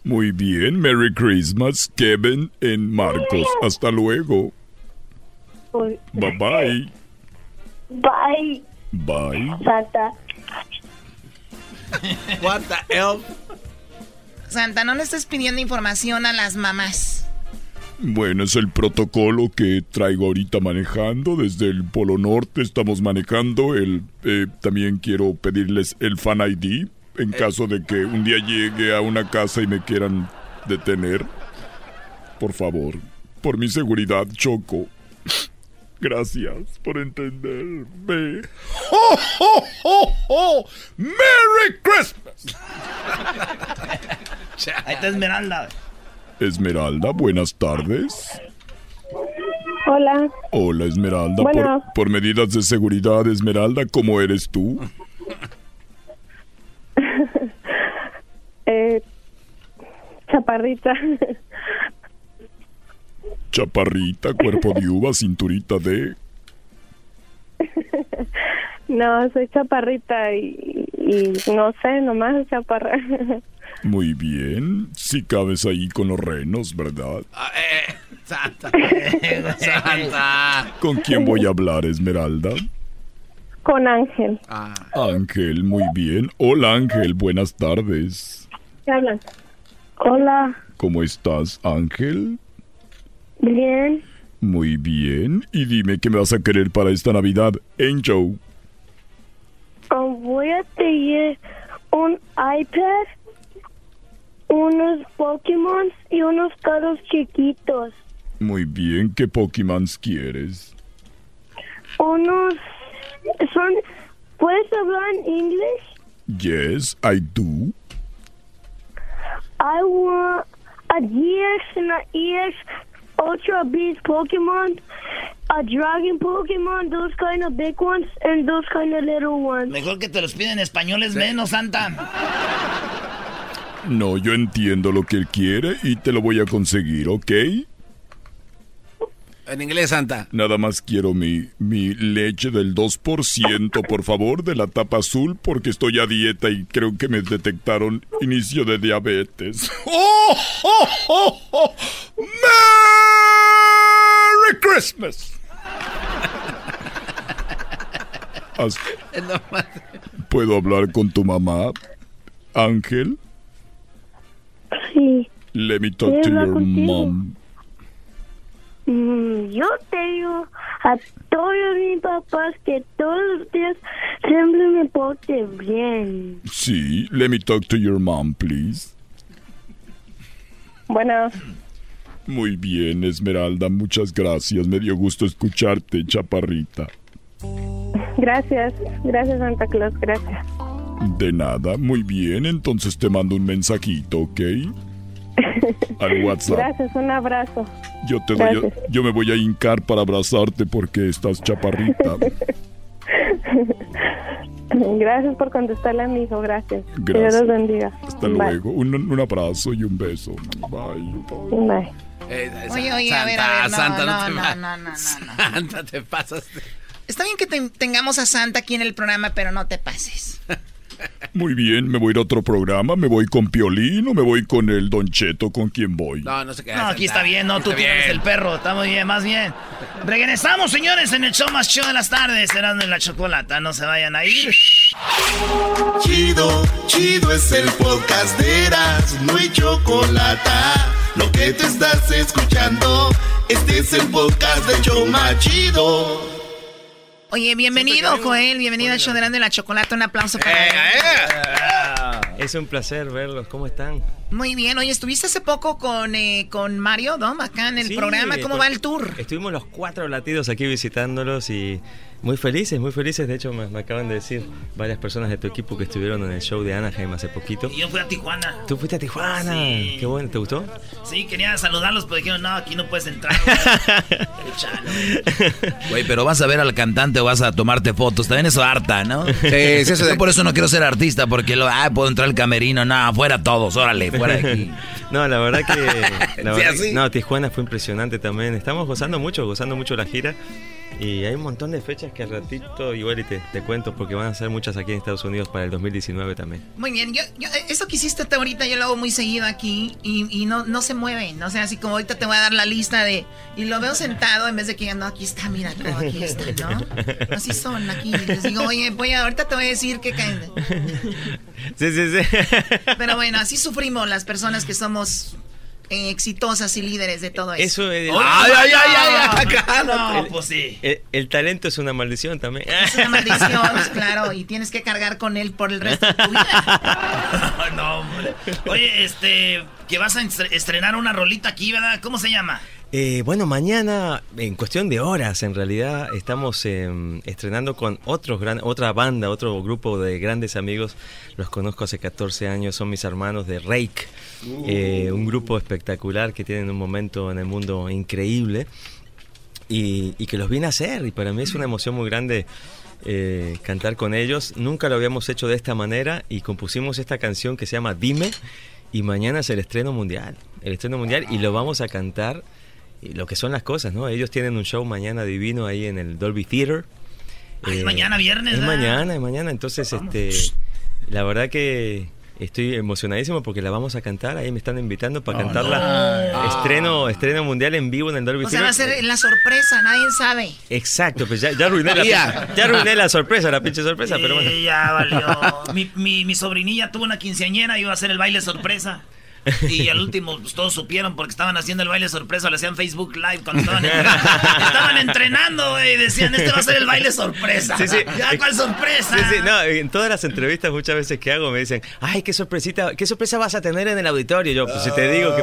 muy bien. Merry Christmas, Kevin en Marcos. Hasta luego. Bye bye. Bye, Bye. Santa. What the elf? Santa, no le estés pidiendo información a las mamás. Bueno, es el protocolo que traigo ahorita manejando desde el Polo Norte. Estamos manejando el. eh, también quiero pedirles el Fan ID en caso de que un día llegue a una casa y me quieran detener. Por favor, por mi seguridad, Choco. Gracias por entenderme. ¡Ho, ho, ho, ho! ¡Merry Christmas! Ahí está Esmeralda. Esmeralda, buenas tardes. Hola. Hola Esmeralda, Bueno. por, por medidas de seguridad, Esmeralda, ¿cómo eres tú? eh, chaparrita. Chaparrita, cuerpo de uva, cinturita de... no, soy chaparrita y, y no sé, nomás chaparra. Muy bien, si cabes ahí con los renos, ¿verdad? Ah, eh, Santa. Santa. ¿Con quién voy a hablar, Esmeralda? Con Ángel. Ángel, muy bien. Hola Ángel, buenas tardes. ¿Qué hablan? Hola. ¿Cómo estás, Ángel? Bien. Muy bien. Y dime qué me vas a querer para esta Navidad, Angel. Oh, voy a pedir un iPad, unos Pokémon y unos carros chiquitos. Muy bien, ¿qué Pokémon quieres? Unos... Son... ¿Puedes hablar en inglés? Yes, I do. I want a GX and a EX Ultra Beast Pokemon, a Dragon Pokemon, those kind of big ones, and those kind of little ones. Mejor que te los piden en español es menos, Santa. No, yo entiendo lo que él quiere y te lo voy a conseguir, ¿ok? En inglés, Santa. Nada más quiero mi, mi leche del 2%, por favor, de la tapa azul, porque estoy a dieta y creo que me detectaron inicio de diabetes. ¡Oh, oh, oh, oh! ¡Merry Christmas! ¿Puedo hablar con tu mamá, Ángel? Sí. Let me talk ¿Quiero to your contigo? mom. Yo te digo a todos mis papás que todos los días siempre me porte bien. Sí, let me talk to your mom, please. Bueno, Muy bien, Esmeralda, muchas gracias. Me dio gusto escucharte, chaparrita. gracias. Gracias, Santa Claus, gracias. De nada, muy bien. Entonces te mando un mensajito, ¿ok? Al WhatsApp. Gracias, un abrazo. Yo te doy, yo me voy a hincar para abrazarte porque estás chaparrita. Gracias por contestarle a mi hijo, gracias. Dios los bendiga. Hasta Bye. luego. Un, un abrazo y un beso. Bye. Bye. Oye, oye, a ver, a ver, no, Santa, no, te no, va- no, no, no, no. Santa, te pasaste. Está bien que te- tengamos a Santa aquí en el programa, pero no te pases. Muy bien, me voy a ir a otro programa. ¿Me voy con Piolín o me voy con el Don Cheto? ¿Con quién voy? No, no se queda. No, aquí está bien, no, tú tienes bien. el perro, está muy bien, más bien. Regresamos, señores, en el show más show de las tardes, serán en la chocolata, no se vayan a ir. Chido, chido es el podcast de Eras, no hay chocolate. Lo que te estás escuchando, este es el podcast de Choma Chido. Oye, bienvenido, Joel. Bienvenido al show de la chocolate. Un aplauso para él. Es un placer verlos. ¿Cómo están? Muy bien. Oye, estuviste hace poco con, eh, con Mario Dom acá en el Sí, programa. ¿Cómo pues, va el tour? Estuvimos los cuatro latidos aquí visitándolos y muy felices, muy felices. De hecho, me, me acaban de decir varias personas de tu equipo que estuvieron en el show de Anaheim hace poquito. Y yo fui a Tijuana. ¿Tú fuiste a Tijuana? Sí. Qué bueno, ¿te gustó? Sí, quería saludarlos, pero dijeron, no, aquí no puedes entrar. Güey, pero vas a ver al cantante o vas a tomarte fotos. También eso harta, ¿no? Sí, es eso de- Yo por eso no quiero ser artista, porque lo, ah, puedo entrar al camerino. No, fuera todos, órale, fuera de aquí. No, la verdad que. la Sí, verdad- así. no, Tijuana fue impresionante también. Estamos gozando mucho, gozando mucho la gira. Y hay un montón de fechas que al ratito igual y te, te cuento porque van a ser muchas aquí en Estados Unidos para el 2019 también. Muy bien, yo, yo- eso que hiciste tú ahorita yo lo hago muy seguido aquí y, y no, no se mueven. O sea, así como ahorita te voy a dar la lista de... Y lo veo sentado en vez de que no, aquí está, mira, no, aquí está, ¿no? Así son aquí. Les digo, oye, voy a- ahorita te voy a decir que caen. Sí, sí, sí. Pero bueno, así sufrimos las personas que somos eh, exitosas y líderes de todo eso. Eso es. ¡Ay, ay, ay, ay, acá, no, El- pues sí. El, el talento es una maldición también. Es una maldición, claro, y tienes que cargar con él por el resto de tu vida. no, hombre. Oye, este, que vas a estre- estrenar una rolita aquí, ¿verdad? ¿Cómo se llama? Eh, bueno, mañana, en cuestión de horas, en realidad, estamos eh, estrenando con otros gran, otra banda, otro grupo de grandes amigos. Los conozco hace 14 años, son mis hermanos de Rake, eh, un grupo espectacular que tienen un momento en el mundo increíble y, y que los vine a hacer. Y para mí es una emoción muy grande eh, cantar con ellos. Nunca lo habíamos hecho de esta manera y compusimos esta canción que se llama Dime. Y mañana es el estreno mundial. El estreno mundial y lo vamos a cantar. Y lo que son las cosas, ¿no? Ellos tienen un show mañana divino ahí en el Dolby Theater. Ay, Eh, mañana viernes, Es mañana, es mañana. Entonces, este, la verdad que estoy emocionadísimo porque la vamos a cantar. Ahí me están invitando para cantarla. no. Estreno, estreno mundial en vivo en el Dolby O sea, va a Theater. ser la sorpresa, nadie sabe. Exacto, pues ya, ya arruiné la, Ya. ya arruiné la sorpresa, la pinche sorpresa, pero bueno. Ya valió. Mi, mi, mi sobrinilla tuvo una quinceañera y iba a hacer el baile sorpresa. Y al último pues, todos supieron porque estaban haciendo el baile sorpresa, lo hacían Facebook Live cuando estaban, estaban entrenando, güey, y decían, este va a ser el baile sorpresa. Sí, sí. Ya, ¿cuál sorpresa? Sí, sí, no, en todas las entrevistas muchas veces que hago me dicen, ay, qué sorpresita, qué sorpresa vas a tener en el auditorio. Yo, pues si te digo que...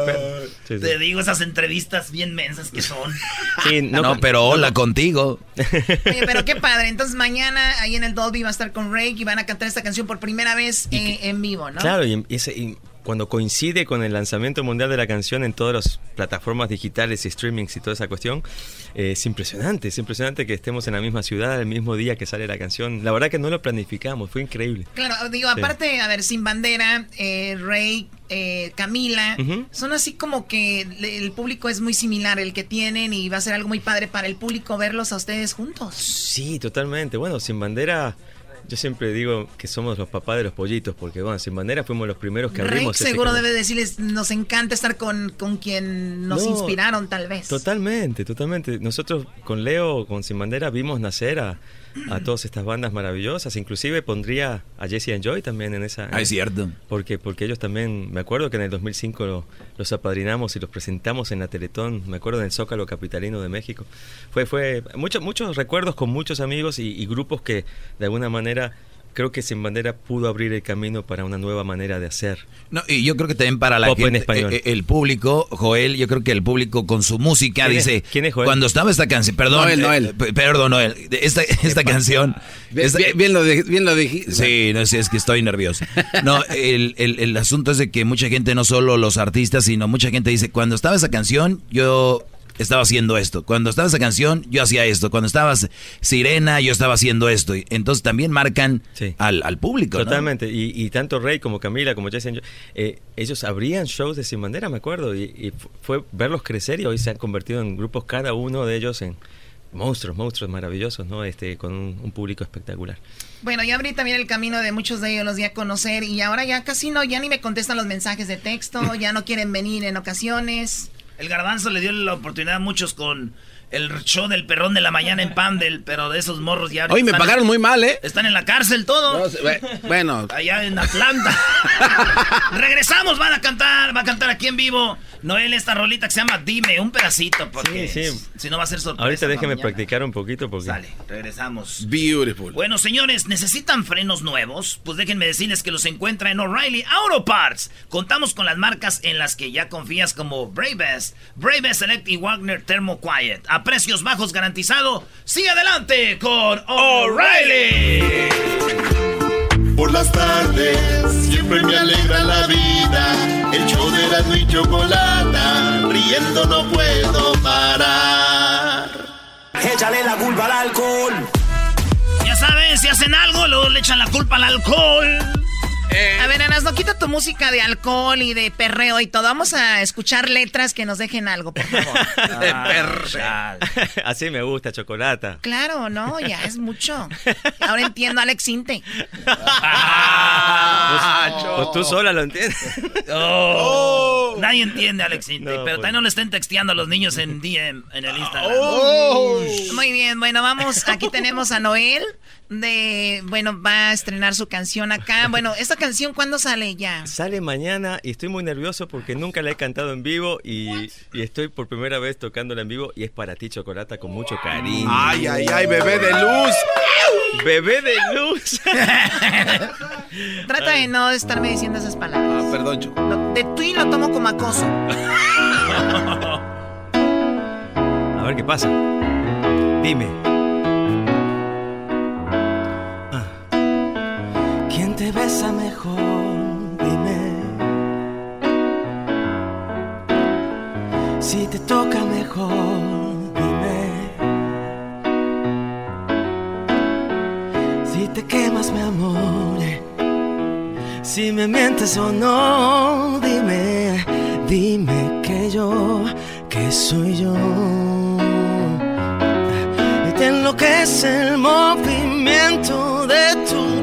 Sí, sí. Te digo esas entrevistas bien mensas que son. Sí, No, pero hola contigo. Oye, pero qué padre. Entonces mañana ahí en el Dolby va a estar con Rake y van a cantar esta canción por primera vez eh, en vivo, ¿no? Claro, y, ese- y cuando coincide con el lanzamiento mundial de la canción en todas las plataformas digitales y streamings y toda esa cuestión, eh, es impresionante, es impresionante que estemos en la misma ciudad el mismo día que sale la canción. La verdad que no lo planificamos, fue increíble. Claro, digo, Sí. aparte, a ver, Sin Bandera, eh, Rey, eh, Camila, son así como que el público es muy similar el que tienen y va a ser algo muy padre para el público verlos a ustedes juntos. Sí, totalmente. Bueno, Sin Bandera, yo siempre digo que somos los papás de los pollitos, porque bueno, Sin Bandera fuimos los primeros que abrimos. ese seguro camino. debe decirles, nos encanta estar con, con quien nos No, inspiraron tal vez. Totalmente, totalmente. Nosotros con Leo, con Sin Bandera, vimos nacer a, a todas estas bandas maravillosas. Inclusive pondría a Jesse and Joy también en esa... Ah, es cierto. Porque, porque ellos también, me acuerdo que en el 2005 lo- los apadrinamos y los presentamos en la Teletón, me acuerdo en el Zócalo Capitalino de México. Fue, fue muchos muchos recuerdos con muchos amigos y, y grupos que de alguna manera creo que Sin Bandera pudo abrir el camino para una nueva manera de hacer. No, y yo creo que también para la Pop en gente, español. eh, el público, Joel, yo creo que el público con su música ¿Quién es- dice, quién es Joel? cuando estaba esta canción, perdón, Noel, eh, Noel. perdón, Noel, esta, esta canción, Bien, esta- bien- bien lo de- bien lo dijiste. Sí, no sé, es que estoy nervioso. No, el, el- el asunto es de que mucha gente, no solo los artistas, sino mucha gente dice, cuando estaba esa canción, yo estaba haciendo esto. Cuando estaba esa canción, yo hacía esto. Cuando estabas Sirena, yo estaba haciendo esto. Y Entonces también marcan al, al público, ¿no? Totalmente. Y, y tanto Rey como Camila, como Jason, yo- eh, ellos abrían shows de Sin Bandera, me acuerdo. Y, y fu- fue verlos crecer y hoy se han convertido en grupos, cada uno de ellos en monstruos, monstruos maravillosos, ¿no? Este, con un, un público espectacular. Bueno, ya abrí también el camino de muchos de ellos, los di a conocer y ahora ya casi no, ya ni me contestan los mensajes de texto, ya no quieren venir en ocasiones. El garbanzo le dio la oportunidad a muchos con el show del perrón de la mañana en Pandel, pero de esos morros ya. Hoy me están- pagaron muy mal, ¿eh? Están en la cárcel todos. No, bueno. Allá en Atlanta. Regresamos, van a cantar, va a cantar aquí en vivo Noel esta rolita que se llama Dime, un pedacito, porque Sí, sí. si no va a ser sorpresa. Ahorita déjeme mañana. practicar un poquito porque... Regresamos. Beautiful. Bueno, señores, ¿necesitan frenos nuevos? Pues déjenme decirles que los encuentra en O'Reilly Auto Parts. Contamos con las marcas en las que ya confías como Bravest, Bravest Select y Wagner Thermo Quiet. A precios bajos garantizado. Sigue adelante con O'Reilly. Por las tardes siempre me alegra la vida. El show de la y chocolata, riendo no puedo parar. Échale la culpa al alcohol. Ya saben, si hacen algo, luego le echan la culpa al alcohol. A ver, Anas, no quita tu música de alcohol y de perreo y todo. Vamos a escuchar letras que nos dejen algo, por favor. Así me gusta, chocolata. Claro, no, ya es mucho. Ahora entiendo a Alex Inte. Pues tú sola lo entiendes. Oh. Nadie entiende, Alex Inte, No, pero pues. también no le estén texteando a los niños en DM, en el Instagram. Oh. Muy bien, bueno, vamos. Aquí tenemos a Noel. De, bueno, va a estrenar su canción acá. Bueno, ¿esta canción cuándo sale ya? Sale mañana y estoy muy nervioso porque nunca la he cantado en vivo y, y estoy por primera vez tocándola en vivo y es para ti, Chocolata, con mucho cariño. Ay, ay, ay, bebé de luz. Bebé de luz. Trata de no estarme diciendo esas palabras. Ah, perdón, Choco. Lo- de tú y lo tomo como acoso. A ver qué pasa. Dime. ¿Quién te besa mejor? Dime. Si te toca mejor, dime. Si te quemas, mi amor. Si me mientes o no, dime. Dime que yo, que soy yo. Y te enloquece el movimiento de tu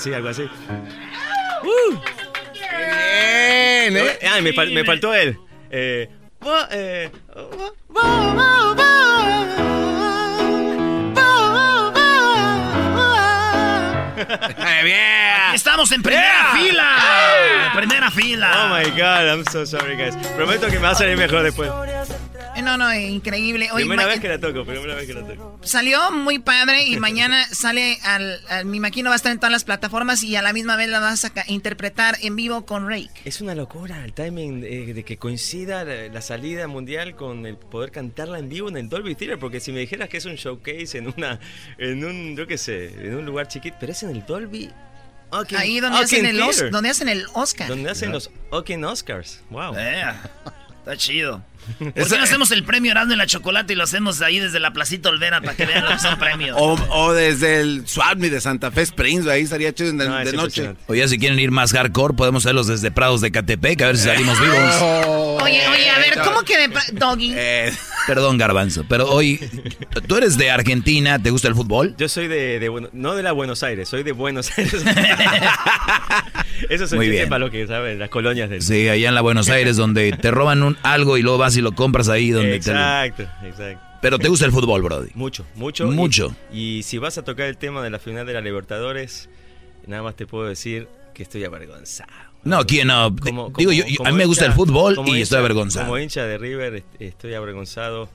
así, algo así. Bien, ¿eh? Ay, me, fal- me faltó él. Eh, eh, bien. Aquí estamos en primera fila. En primera fila. Oh my god, I'm so sorry, guys. Prometo que me va a salir mejor después. Eh, No, no, increíble. Primera vez que la toco, primera vez que la toco. Salió muy padre y mañana sale al, al- Me imagino va a estar en todas las plataformas y a la misma vez la vas a interpretar en vivo con Rake. Es una locura el timing eh, de que coincida la, la salida mundial con el poder cantarla en vivo en el Dolby Theater, porque si me dijeras que es un showcase en una, en un, yo qué sé, en un lugar chiquito, pero es en el Dolby. Ahí donde hacen, el Os- donde hacen el Oscar. Donde hacen los Oaken Oscars. Wow. Eh, está chido. ¿Por qué no hacemos el premio Erasmo en la Chocolate y lo hacemos ahí desde la Placita Olvera para que vean lo que son premios? O, o desde el Swami de Santa Fe Springs, ahí estaría chido de, de noche. Oye, si quieren ir más hardcore, podemos hacerlos desde Prados de Catepec, a ver si salimos vivos. Oye, oye, a ver, ¿cómo que de Doggy? Eh, Perdón, Garbanzo, pero hoy, ¿tú eres de Argentina? ¿Te gusta el fútbol? Yo soy de, no de la Buenos Aires, soy de Buenos Aires. Eso es un para lo que saben, las colonias del Sí, allá en la Buenos Aires, donde te roban un, algo y luego vas y lo compras ahí donde te lo- Exacto, exacto. Pero te gusta el fútbol, Brody. Mucho, mucho. Mucho. Y, y si vas a tocar el tema de la final de la Libertadores, nada más te puedo decir que estoy avergonzado. No, ¿quién no? Como- Digo, yo, como- yo- a mí me como gusta el hincha- fútbol como y hincha- estoy avergonzado. Como hincha de River, est- estoy avergonzado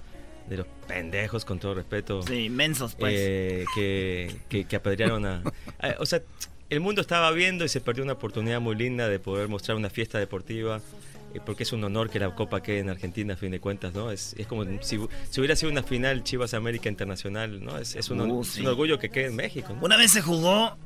de los pendejos, con todo respeto. Sí, mensos, pues. eh, que, que, que apedrearon a... a- O sea, el mundo estaba viendo y se perdió una oportunidad muy linda de poder mostrar una fiesta deportiva eh, porque es un honor que la Copa quede en Argentina, a fin de cuentas, ¿no? Es, es como si, si hubiera sido una final Chivas América Internacional, ¿no? Es, es un, Uh, sí. un orgullo que quede en México, ¿no? Una vez se jugó,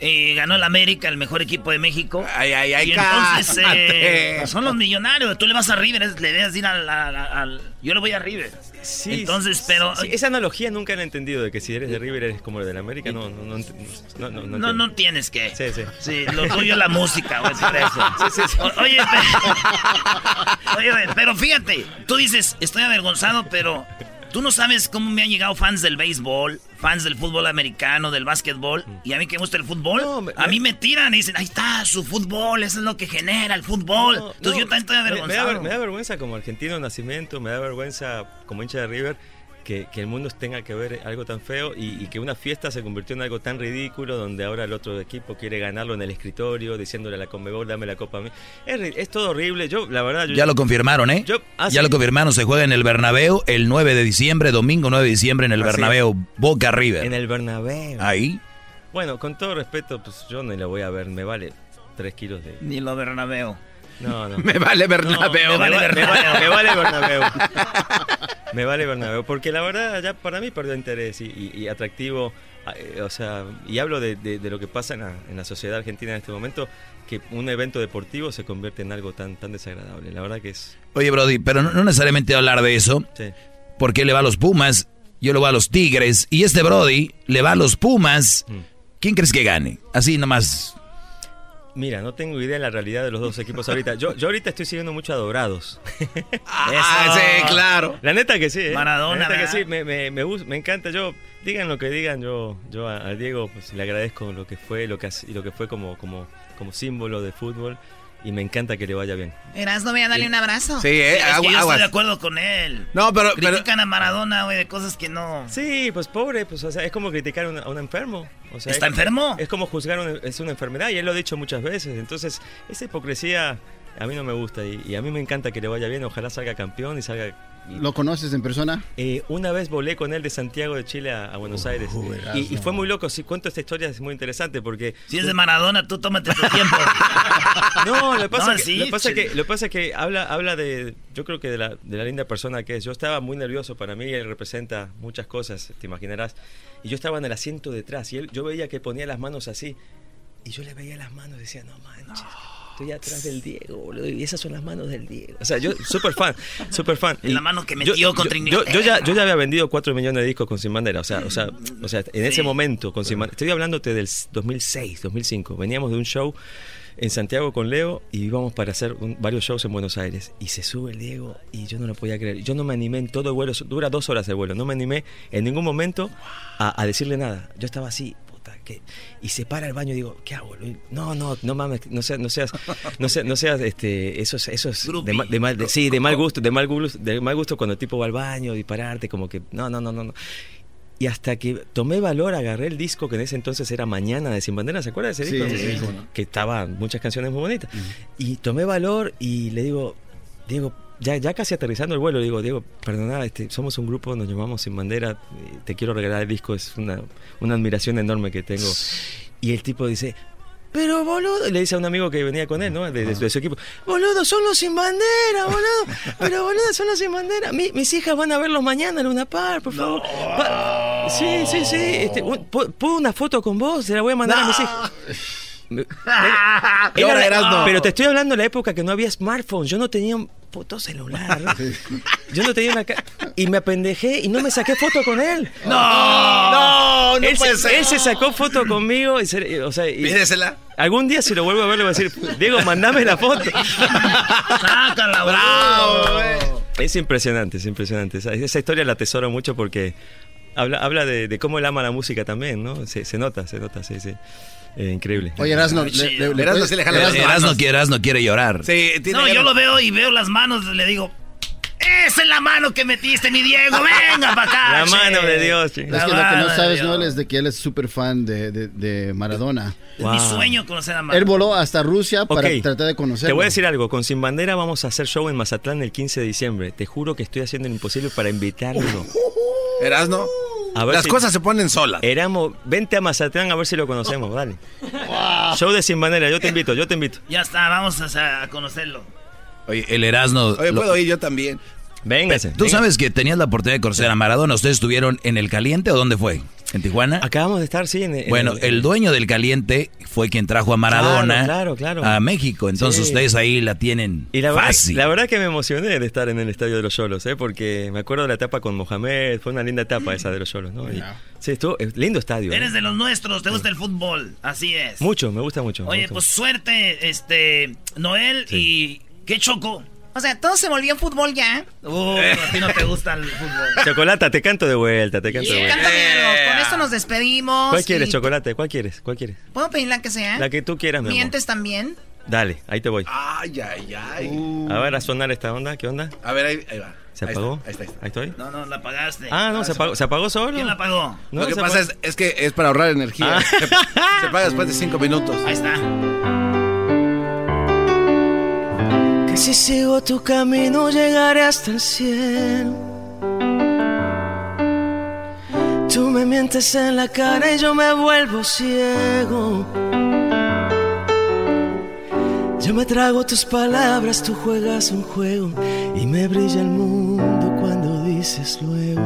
eh, ganó el América, el mejor equipo de México. Ay, ay, ay, y entonces eh, son los millonarios. Tú le vas a River, le debes ir al, al- al- Yo le voy a River. Sí, entonces, pero. sí, esa analogía nunca la he entendido de que si eres de River eres como el del América, no, no, no, no, no, no No, entiendo. no tienes que. Sí, sí. Sí, lo tuyo es la música, güey, por eso. Sí, sí, sí. O- Oye, pe- oye, pero fíjate, tú dices, estoy avergonzado, pero tú no sabes cómo me han llegado fans del béisbol, fans del fútbol americano, del básquetbol, y a mí que me gusta el fútbol, a mí me tiran y dicen, ahí está, su fútbol, eso es lo que genera el fútbol. Entonces No, yo también estoy me- me da avergonzado. Me, da vergüenza como argentino de nacimiento, me da vergüenza como hincha de River que, que el mundo tenga que ver algo tan feo y, y que una fiesta se convirtió en algo tan ridículo donde ahora el otro equipo quiere ganarlo en el escritorio diciéndole a la Conmebol dame la copa a mí. Es, ri- es todo horrible. Yo, la verdad, yo- Ya lo confirmaron, ¿eh? Yo- ah, ya ¿sí? lo confirmaron, se juega en el Bernabéu el 9 de diciembre, domingo 9 de diciembre en el Así es. Bernabéu, Boca River. En el Bernabéu. Ahí. Bueno, con todo respeto, pues yo no la voy a ver, me vale tres kilos de... Ni lo Bernabéu. No, no. Me vale Bernabéu. No, me, vale va- me Bernabéu. vale, me vale Bernabéu. me vale Bernabéu. Porque la verdad, ya para mí perdió interés y, y- y atractivo. eh, O sea, y hablo de, de- de lo que pasa en la, en la sociedad argentina en este momento, que un evento deportivo se convierte en algo tan, tan desagradable. La verdad que es... Oye, Brody, pero no, no necesariamente hablar de eso, Sí. porque él le va a los Pumas, yo le voy a los Tigres, y este Brody le va a los Pumas. Mm. ¿Quién crees que gane? Así nomás. Mira, no tengo idea de la realidad de los dos equipos ahorita. Yo, yo ahorita estoy siguiendo mucho a Dorados. Ah, sí, claro. La neta que sí, ¿eh? Maradona, La neta que sí, me, me, me, me encanta. Yo, digan lo que digan, yo, yo a, a Diego pues, le agradezco lo que fue, lo que, ha- y lo que fue como, como, como símbolo de fútbol. Y me encanta que le vaya bien. Eras, no voy a darle un abrazo. Sí, eh, Es que agua- yo aguas. estoy de acuerdo con él. No, pero, pero Critican a Maradona, güey, de cosas que no. Sí, pues pobre, pues o sea, es como criticar a un, a un enfermo. O sea, ¿Está es- enfermo? Es como juzgar una, es una enfermedad y él lo ha dicho muchas veces. Entonces, esa hipocresía a mí no me gusta y, y a mí me encanta que le vaya bien. Ojalá salga campeón y salga... y- ¿Lo conoces en persona? Eh, una vez volé con él de Santiago de Chile a, a Buenos Aires y, y fue muy loco. Si cuento esta historia es muy interesante porque Si es de Maradona, tú tómate tu tiempo. no, lo que pasa, No, que, sí, lo que pasa que lo que pasa que habla habla de yo creo que de la, de la linda persona que es. Yo estaba muy nervioso para mí, él representa muchas cosas, te imaginarás. Y yo estaba en el asiento detrás y él yo veía que ponía las manos así y yo le veía las manos y decía, "No manches." Estoy atrás del Diego, boludo, y esas son las manos del Diego. O sea, yo, súper fan, súper fan. Es la Y mano que yo- metió yo- contra yo, Inglaterra. yo ya, yo ya había vendido 4 millones de discos con Sin Bandera. O sea, o sea, o sea en ese momento, con Sin Bandera. Estoy hablándote del 2006, 2005. Veníamos de un show en Santiago con Leo y íbamos para hacer un- varios shows en Buenos Aires. Y se sube el Diego y yo no lo podía creer. Yo no me animé en todo el vuelo, dura dos horas el vuelo. No me animé en ningún momento a, a decirle nada. Yo estaba así. ¿Qué? Y se para el baño y digo, ¿qué hago? No, no, no mames, no seas, no seas, no seas, no seas, este, eso es, eso es de, ma- de mal, de- sí, de mal gusto, de mal gusto, de mal gusto cuando el tipo va al baño y pararte, como que, no, no, no, no, no. Y hasta que tomé valor, agarré el disco que en ese entonces era Mañana de Sin Bandera, ¿se acuerda de ese Sí, disco? sí, sí. Que estaban muchas canciones muy bonitas. Y tomé valor y le digo, Diego, ya, ya casi aterrizando el vuelo, digo, Diego, perdona, este, somos un grupo, nos llamamos Sin Bandera, te quiero regalar el disco, es una, una admiración enorme que tengo. Y el tipo dice, pero boludo, le dice a un amigo que venía con él, ¿no? De, de- de su equipo, boludo, son los sin bandera, boludo. Pero boludo, son los sin bandera. Mi- mis hijas van a verlos mañana en Luna Park, por favor. Pa- sí, sí, sí. Este, un- pu- ¿Puedo una foto con vos? Se la voy a mandar a mis hijas. Era Erasmo. pero te estoy hablando de la época que no había smartphones. Yo no tenía un puto celular. Yo no tenía una Y me apendejé y no me saqué foto con él. No, no, no él, puede se, ser. él se sacó foto conmigo y, se- o sea, y- Pídesela. algún día si lo vuelvo a ver le voy a decir, Diego, mandame la foto. Sácala, Bravo, eh. Es impresionante, es impresionante. Esa, esa historia la atesoro mucho porque habla, habla de, de cómo él ama la música también, ¿no? Se, se nota, se nota, sí, sí. Eh, increíble. Oye, Erasno, le, puedes- sí le jala las Erasno- manos. Erasno quiere, Erasno quiere llorar. Sí, tiene No, yo lo veo y veo las manos, le digo, esa es la mano que metiste, mi Diego, venga para acá. La che". mano de Dios, che. Es La que lo que no sabes. Noel, es de que él es súper fan de, de- de Maradona. Es mi sueño conocer a Él Maradona. voló hasta Rusia para tratar de conocerlo. Te voy a decir algo, con Sin Bandera vamos a hacer show en Mazatlán el 15 de diciembre. Te juro que estoy haciendo lo imposible para invitarlo. Erasno. A ver Las si- cosas se ponen solas. Éramos, vente a Mazatlán a ver si lo conocemos, dale. Show de Sin Manera, yo te invito, yo te invito. Ya está, vamos a, a conocerlo. Oye, el Erasmo. Oye, puedo ir yo también. Véngase. Tú sabes que tenías la oportunidad de conocer a Maradona. ¿Ustedes estuvieron en el Caliente o dónde fue? ¿En Tijuana? Acabamos de estar, sí, en, en- Bueno, el dueño del Caliente fue quien trajo a Maradona Claro, claro, claro. a México. Entonces Sí. ustedes ahí la tienen Y la verdad, fácil. la verdad que me emocioné de estar en el estadio de los Cholos, ¿eh? porque me acuerdo de la etapa con Mohamed, fue una linda etapa esa de los Cholos, ¿no? Y- sí, estuvo, lindo estadio. ¿eh? Eres de los nuestros, te gusta el fútbol, así es. Mucho, me gusta mucho. Oye, gusta pues suerte, este, Noel y... ¿Qué choco? O sea, todo se volvió fútbol ya. Oh, a ti no te gusta el fútbol. Chocolata, te canto de vuelta, te canto de vuelta. Con esto nos despedimos. ¿Cuál quieres, y- chocolate? ¿Cuál quieres? ¿Cuál quieres? ¿Puedo pedir la que sea? La que tú quieras, mi amor. ¿Mientes también? Dale, ahí te voy. Ay, ay, ay. A ver, a sonar esta onda, ¿qué onda? A ver, ahí, ahí va. ¿Se Ahí apagó? está, ahí está, ahí está. Ahí estoy. No, no, la apagaste. Ah, no, se apagó, se apagó solo. ¿Quién la apagó? No, Lo que pasa es que es para ahorrar energía. Ah. Se, se paga después de cinco minutos. Ahí está. Si sigo tu camino llegaré hasta el cielo. Tú me mientes en la cara y yo me vuelvo ciego. Yo me trago tus palabras, tú juegas un juego y me brilla el mundo cuando dices luego.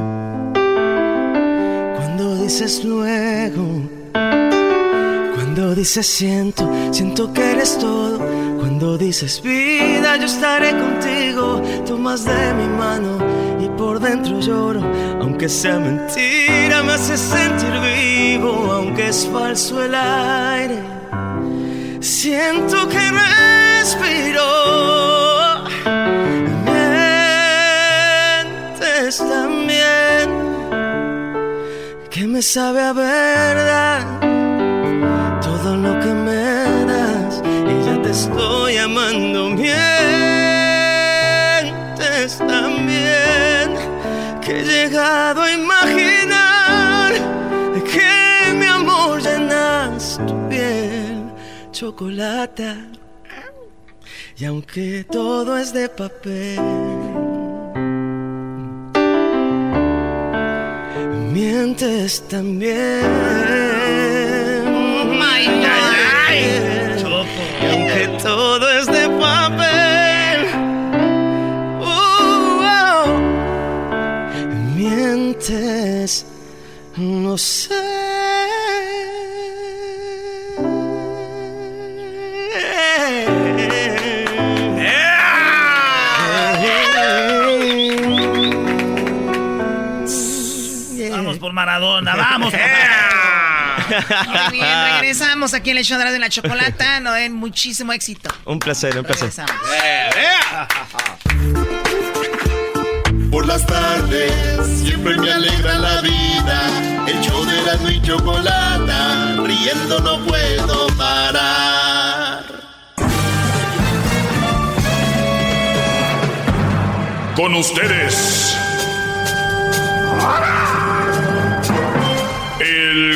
Cuando dices luego. Cuando dices siento, siento que eres todo. Cuando dices vida, yo estaré contigo. Tomas de mi mano y por dentro lloro. Aunque sea mentira, me hace sentir vivo. Aunque es falso el aire, siento que respiro. Mientes también, que me sabe a verdad estoy amando. Mientes también que he llegado a imaginar que mi amor llenas tu piel chocolate y aunque todo es de papel mientes también. Ay, ay, ay. Aunque todo es de papel, uh, oh, mientes, no sé. Vamos por Maradona, vamos. Muy bien, regresamos aquí en el show de la chocolata. Noel, muchísimo éxito. Un placer, un placer. Regresamos. Por las tardes siempre me alegra la vida. El show de la y chocolata, riendo no puedo parar. Con ustedes.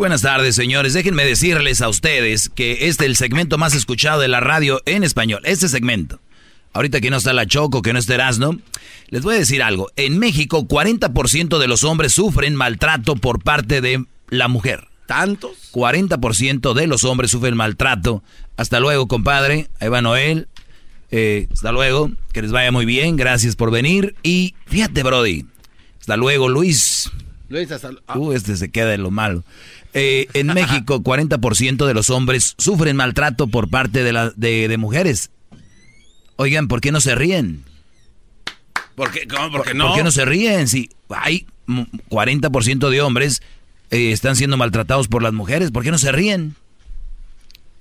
buenas tardes, señores. Déjenme decirles a ustedes que este es el segmento más escuchado de la radio en español. Este segmento. Ahorita que no está la Choco, que no está Erasno, les voy a decir algo. En México, 40% de los hombres sufren maltrato por parte de la mujer. ¿Tantos? 40% de los hombres sufren maltrato. Hasta luego, compadre. Ahí va Noel. Eh, hasta luego. Que les vaya muy bien. Gracias por venir. Y fíjate, Brody. Hasta luego, Luis. Luis, hasta... ah, Uh, este se queda en lo malo. Eh, en México, 40% de los hombres sufren maltrato por parte de, la, de, de mujeres. Oigan, ¿por qué no se ríen? ¿Por qué, cómo, por qué ¿Por no? qué no se ríen? Si hay mm, 40% de hombres eh, están siendo maltratados por las mujeres, ¿por qué no se ríen?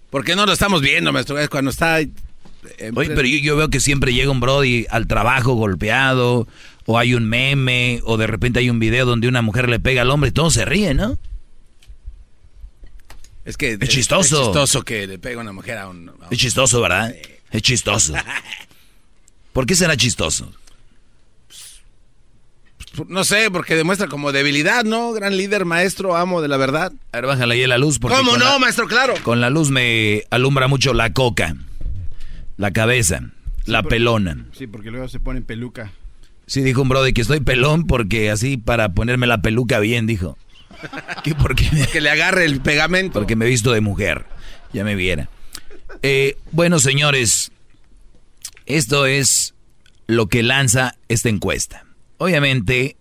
¿Por qué no lo estamos viendo, maestro? Es cuando está... Oye, pero yo, yo veo que siempre llega un Brody al trabajo golpeado, o hay un meme, o de repente hay un video donde una mujer le pega al hombre y todos se ríen, ¿no? Es que Es chistoso. Es chistoso que le pegue una mujer a un... a un- Es chistoso, ¿verdad? Es chistoso. ¿Por qué será chistoso? No sé, porque demuestra como debilidad, ¿no? Gran líder, maestro, amo de la verdad. A ver, bájale ahí la luz. porque ¿Cómo no, la- maestro? Claro. Con la luz me alumbra mucho la coca, la cabeza, la porque- pelona. Sí, porque luego se pone peluca. Sí, dijo un brother que estoy pelón porque así para ponerme la peluca bien, dijo. ¿Qué? Porque me, Que le agarre el pegamento. porque me he visto de mujer. Ya me viera. Eh, bueno, señores, esto es lo que lanza esta encuesta. Obviamente,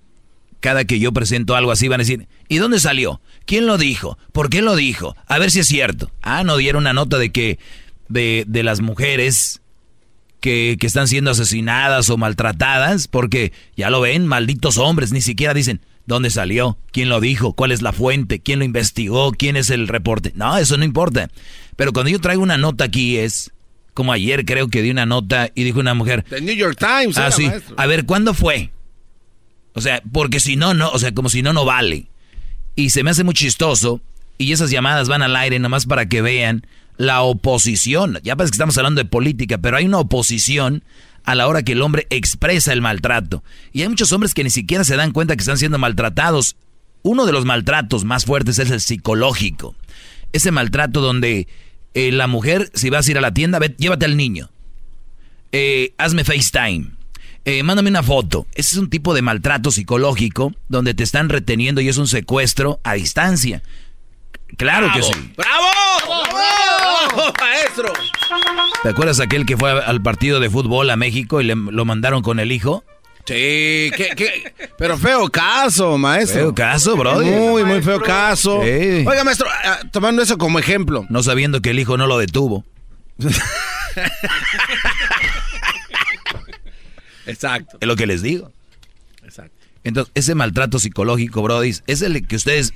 cada que yo presento algo así van a decir, ¿y dónde salió? ¿Quién lo dijo? ¿Por qué lo dijo? A ver si es cierto. Ah, no dieron una nota de que de, de las mujeres que, que están siendo asesinadas o maltratadas, porque ya lo ven, malditos hombres, ni siquiera dicen dónde salió, quién lo dijo, cuál es la fuente, quién lo investigó, quién es el reporte. No, eso no importa. Pero cuando yo traigo una nota aquí es, como ayer creo que di una nota y dijo una mujer, The New York Times. ah, sí, maestro. a ver, ¿cuándo fue? O sea, porque si no, no, o sea, como si no, no vale. Y se me hace muy chistoso y esas llamadas van al aire nomás para que vean la oposición. Ya parece que estamos hablando de política, pero hay una oposición a la hora que el hombre expresa el maltrato. Y hay muchos hombres que ni siquiera se dan cuenta que están siendo maltratados. Uno de los maltratos más fuertes es el psicológico. Ese maltrato donde eh, la mujer, si vas a ir a la tienda, ve- llévate al niño. Eh, hazme FaceTime. Eh, mándame una foto. Ese es un tipo de maltrato psicológico donde te están reteniendo y es un secuestro a distancia. Claro que sí. ¡Bravo! ¡Bravo! ¡Maestro! ¿Te acuerdas aquel que fue al partido de fútbol a México y le, lo mandaron con el hijo? Sí, ¿qué, qué? pero feo caso, maestro. Feo caso, brody. Muy, muy feo caso. Sí. Oiga, maestro, ah, tomando eso como ejemplo. No sabiendo que el hijo no lo detuvo. Exacto. Es lo que les digo. Exacto. Entonces, ese maltrato psicológico, Brody, es el que ustedes,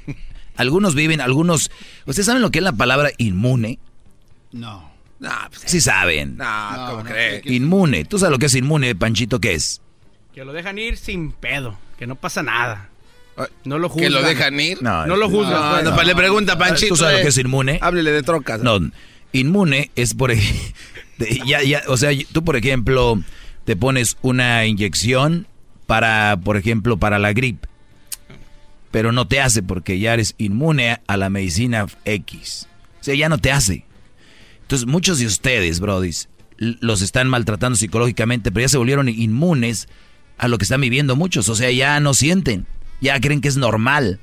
algunos viven, algunos, ¿ustedes saben lo que es la palabra inmune? No. No, pues, Sí saben. no, ¿cómo no, cree? Inmune. ¿Tú sabes lo que es inmune, Panchito? ¿Qué es? Que lo dejan ir sin pedo, que no pasa nada. No lo ¿Que juzgan. lo dejan ir? No, No lo juzgan. No, pues. no, pa- le pregunta a Panchito. ¿Tú sabes lo eh, que es inmune? Háblele de trocas. No, inmune es por ya, ya, o sea, tú por ejemplo te pones una inyección para, por ejemplo, para la gripe, pero no te hace porque ya eres inmune a la medicina X. O sea, ya no te hace. Entonces, muchos de ustedes, brodis, los están maltratando psicológicamente, pero ya se volvieron inmunes a lo que están viviendo muchos. O sea, ya no sienten, ya creen que es normal.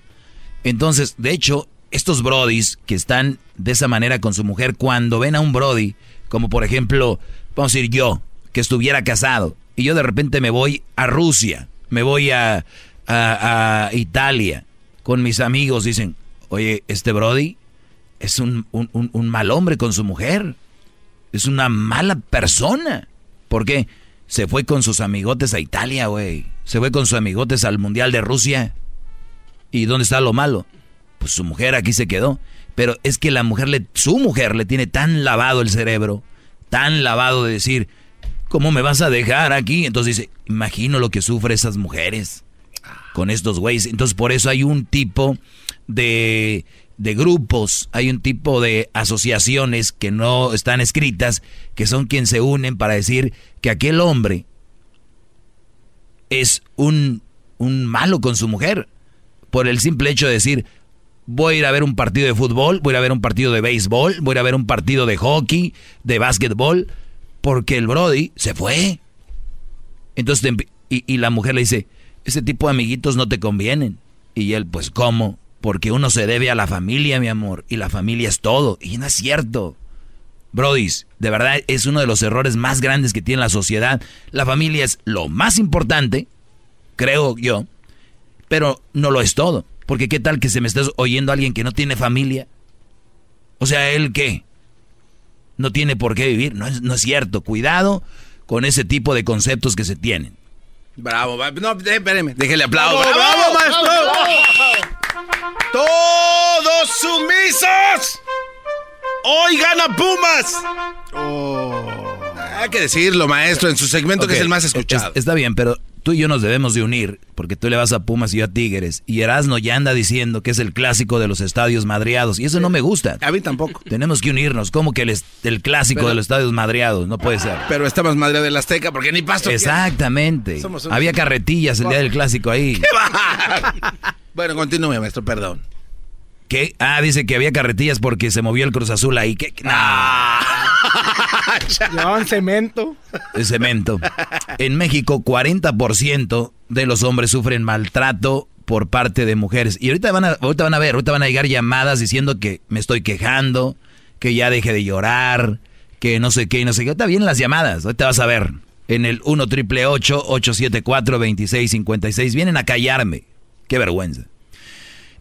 Entonces, de hecho, estos brodis que están de esa manera con su mujer, cuando ven a un brody, como por ejemplo, vamos a decir yo, que estuviera casado, y yo de repente me voy a Rusia, me voy a, a- a Italia, con mis amigos, dicen, oye, este brody es un, un- un- mal hombre con su mujer, es una mala persona. ¿Por qué? Se fue con sus amigotes a Italia, güey. Se fue con sus amigotes al Mundial de Rusia. ¿Y dónde está lo malo? Pues su mujer aquí se quedó. Pero es que la mujer, le, su mujer le tiene tan lavado el cerebro, tan lavado de decir, ¿cómo me vas a dejar aquí? Entonces dice, imagino lo que sufren esas mujeres con estos güeyes. Entonces por eso hay un tipo de, de grupos, hay un tipo de asociaciones que no están escritas, que son quienes se unen para decir que aquel hombre es un, un malo con su mujer. Por el simple hecho de decir, voy a ir a ver un partido de fútbol, voy a ver un partido de béisbol, voy a ir a ver un partido de hockey, de básquetbol, porque el Brody se fue. Entonces, y la mujer le dice, ese tipo de amiguitos no te convienen. Y él, pues, ¿cómo? Porque uno se debe a la familia, mi amor, y la familia es todo. Y no es cierto. Brodis, de verdad es uno de los errores más grandes que tiene la sociedad. La familia es lo más importante, creo yo, pero no lo es todo. Porque qué tal que se me estés oyendo a alguien que no tiene familia. O sea, ¿él qué? No tiene por qué vivir. No es, no es cierto. Cuidado con ese tipo de conceptos que se tienen. Bravo, va- no, espéreme, déjele aplauso. ¡Bravo, ¡Bravo, bravo, maestro! ¡Todos sumisos! Hoy gana Pumas. Hay que decirlo, maestro, en su segmento que es el más escuchado. es- está bien, pero tú y yo nos debemos de unir, porque tú le vas a Pumas y yo a Tigres. Y Erasno ya anda diciendo que es el clásico de los estadios madreados. Y eso no me gusta. A mí tampoco. Tenemos que unirnos. como que el, clásico Pero- de los estadios madreados? No puede ser. Pero está más madre del Azteca porque ni pasto. Exactamente. Somos Había carretillas el día del clásico ahí. Bueno, continúe, maestro, perdón. ¿Qué? Ah, dice que había carretillas porque se movió el Cruz Azul ahí. ¿Qué? Llevaban cemento. Cemento. En México, 40% de los hombres sufren maltrato por parte de mujeres. Y ahorita van, a, ahorita van a ver, ahorita van a llegar llamadas diciendo que me estoy quejando, que ya deje de llorar, que no sé qué no sé qué. Ahorita vienen las llamadas, ahorita vas a ver. En el 1 triple 874 2656 vienen a callarme. Qué vergüenza.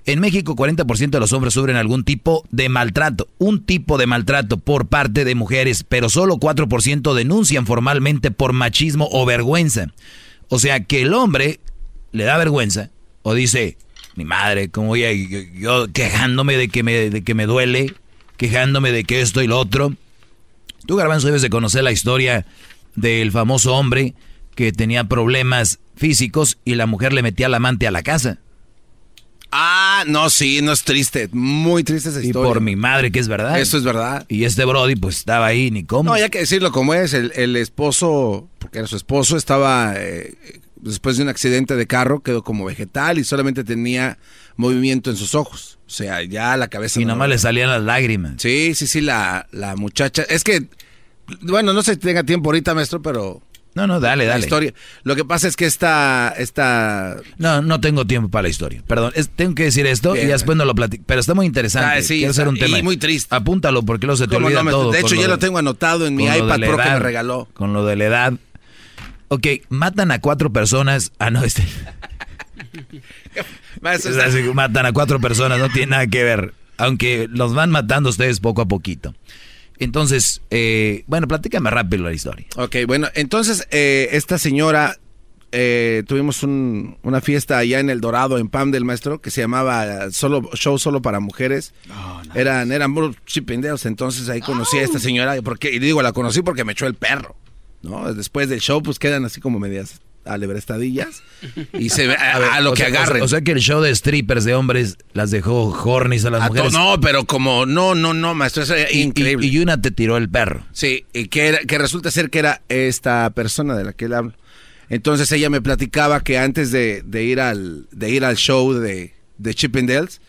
En México, 40% de los hombres sufren algún tipo de maltrato, un tipo de maltrato por parte de mujeres, pero solo 4% denuncian formalmente por machismo o vergüenza. O sea que el hombre le da vergüenza o dice, mi madre, ¿cómo voy a yo, yo quejándome de que, me, de que me duele, quejándome de que esto y lo otro? Tú, Garbanzo, debes de conocer la historia del famoso hombre que tenía problemas físicos y la mujer le metía al amante a la casa. Ah, no, sí, no es triste. Muy triste esa Y historia. por mi madre que es verdad. Eso es verdad. Y este Brody pues estaba ahí ni cómo. No, hay que decirlo como es. El, el esposo, porque era su esposo, estaba eh, después de un accidente de carro, quedó como vegetal y solamente tenía movimiento en sus ojos. O sea, ya la cabeza. y no- nomás le salían las lágrimas. Sí, sí, sí, la, la muchacha. Es que, bueno, no sé si tenga tiempo ahorita, maestro, pero. No, no, dale, la dale. historia. Lo que pasa es que esta. esta No, no tengo tiempo para la historia. Perdón, es- tengo que decir esto y después no lo platico. Pero está muy interesante. Ah, sí, Quiero hacer un tema. y muy triste. Apúntalo porque luego se te ¿Cómo olvida no, todo. De hecho, lo ya lo tengo anotado en mi iPad Pro que me regaló. Con lo de la edad. Ok, matan a cuatro personas. Ah, no, este. Matan a cuatro personas, no tiene nada que ver. Aunque los van matando ustedes poco a poquito. Entonces, eh, bueno, platícame rápido la historia. Ok, bueno, entonces eh, esta señora, eh, tuvimos un- una fiesta allá en El Dorado, en Pam del Maestro, que se llamaba solo Show Solo para Mujeres. Eran, eran puros chipindeos, entonces ahí conocí a esta señora, porque, y digo, la conocí porque me echó el perro, ¿no? Después del show, pues quedan así como medias alebrestadillas y se ve a, A ver, a lo que sea- o sea- agarren. O sea, que el show de strippers de hombres las dejó hornies a las A mujeres. no, pero como, no, no, no, maestro, eso era Y- y- una te tiró el perro. Sí, y que, era- que resulta ser que era esta persona de la que él habla. Entonces ella me platicaba que antes de, de ir, al, de ir al show de, de Chippendales,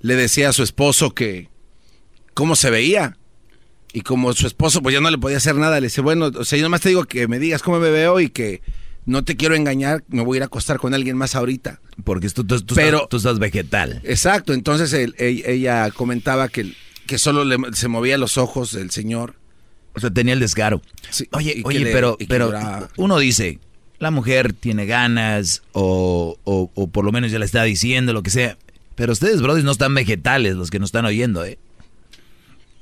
le decía a su esposo que cómo se veía. Y como su esposo pues ya no le podía hacer nada, le dice, bueno, o sea, yo nomás te digo que me digas cómo me veo y que no te quiero engañar, me voy a ir a acostar con alguien más ahorita. Porque tú, tú- tú Pero- estás, tú estás vegetal. Exacto, entonces él- ella, comentaba que, que solo le- se movía los ojos del señor. O sea, tenía el descaro. Sí, Oye, oye, le- pero, pero uno dice, la mujer tiene ganas o, o, o por lo menos ya le está diciendo lo que sea. Pero ustedes, brothers, no están vegetales los que nos están oyendo, ¿eh?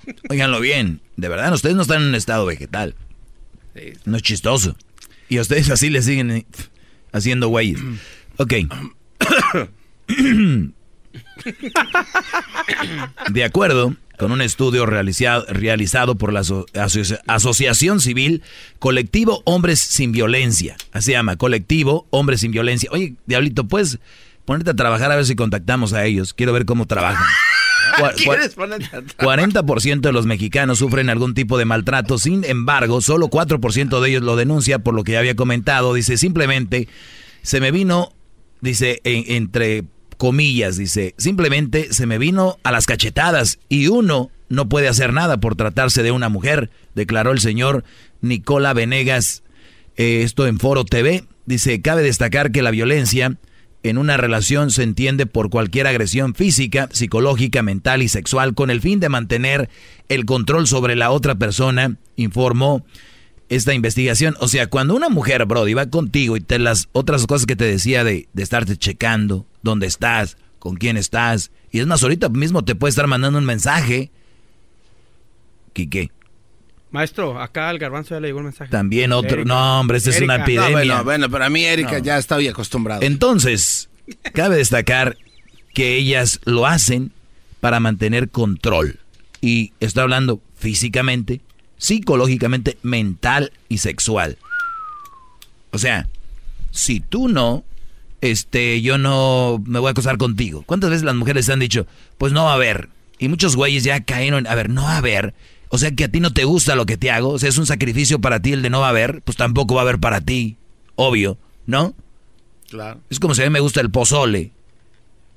Óiganlo bien, de verdad, ustedes no están en un estado vegetal. No es chistoso. Y ustedes así le siguen eh, haciendo güeyes. Ok. De acuerdo con un estudio realizado, realizado por la aso- aso- Asociación Civil Colectivo Hombres Sin Violencia. Así se llama, Colectivo Hombres Sin Violencia. Oye, Diablito, ¿puedes ponerte a trabajar a ver si contactamos a ellos? Quiero ver cómo trabajan. 40% de los mexicanos sufren algún tipo de maltrato, sin embargo, solo 4% de ellos lo denuncia, por lo que ya había comentado. Dice, simplemente se me vino, dice, en- entre comillas, dice, simplemente se me vino a las cachetadas y uno no puede hacer nada por tratarse de una mujer, declaró el señor Nicola Venegas, eh, esto en Foro TV. Dice, cabe destacar que la violencia en una relación se entiende por cualquier agresión física, psicológica, mental y sexual con el fin de mantener el control sobre la otra persona, informó esta investigación. O sea, cuando una mujer, Brody, va contigo y te las otras cosas que te decía de, de estarte checando, dónde estás, con quién estás, y es más, ahorita mismo te puede estar mandando un mensaje. Quique, Maestro, acá al garbanzo ya le llegó el mensaje. también otro. Erika. No, hombre, esta es una epidemia. No, bueno, bueno, pero a mí Erika No. ya está bien acostumbrado. Entonces, cabe destacar que ellas lo hacen para mantener control. Y estoy hablando físicamente, psicológicamente, mental y sexual. O sea, si tú no, este, yo no me voy a acosar contigo. ¿Cuántas veces las mujeres han dicho, pues no va a haber? Y muchos güeyes ya cayeron, a ver, no va a haber. O sea que a ti no te gusta lo que te hago, o sea, es un sacrificio para ti el de no va a haber, pues tampoco va a haber para ti, obvio, ¿no? Claro. Es como si a mí me gusta el pozole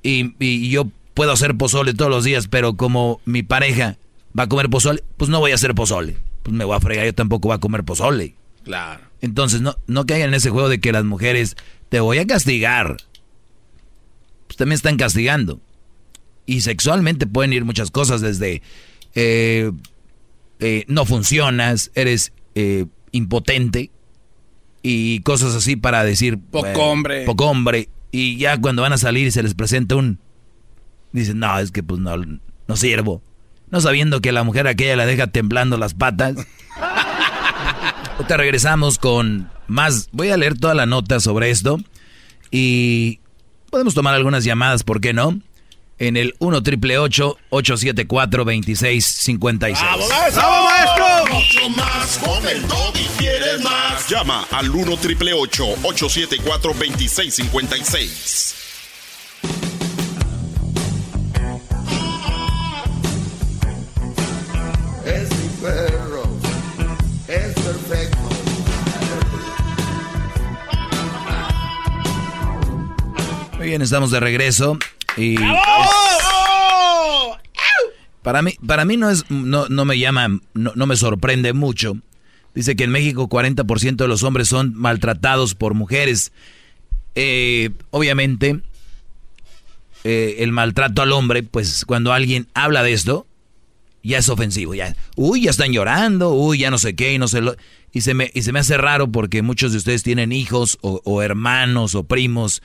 y, y yo puedo hacer pozole todos los días, pero como mi pareja va a comer pozole, pues no voy a hacer pozole. Pues me voy a fregar, yo tampoco voy a comer pozole. Claro. Entonces, no, no caigan en ese juego de que las mujeres te voy a castigar. Pues también están castigando. Y sexualmente pueden ir muchas cosas desde eh, eh, no funcionas, eres eh, impotente y cosas así para decir poco hombre. Poco hombre. Y ya cuando van a salir se les presenta un dicen, "No, es que pues no no sirvo." No sabiendo que la mujer aquella la deja temblando las patas. Ahorita regresamos con más. Voy a leer toda la nota sobre esto. Y podemos tomar algunas llamadas, ¿por qué no? En el 1 triple 874 2656 ¡Bravo, maestro! maestro! Mucho más con el y quieres más. Llama al 1 triple 874 2656 Es mi perro. Es perfecto. Muy bien, estamos de regreso. Y para mí, para mí no es, no, no me llama, no, no, me sorprende mucho. Dice que en México 40% de los hombres son maltratados por mujeres. Eh, obviamente, eh, el maltrato al hombre, pues cuando alguien habla de esto, ya es ofensivo. Ya, uy, ya están llorando, uy, ya no sé qué, y no sé lo, y se me, y se me hace raro porque muchos de ustedes tienen hijos o, o hermanos o primos.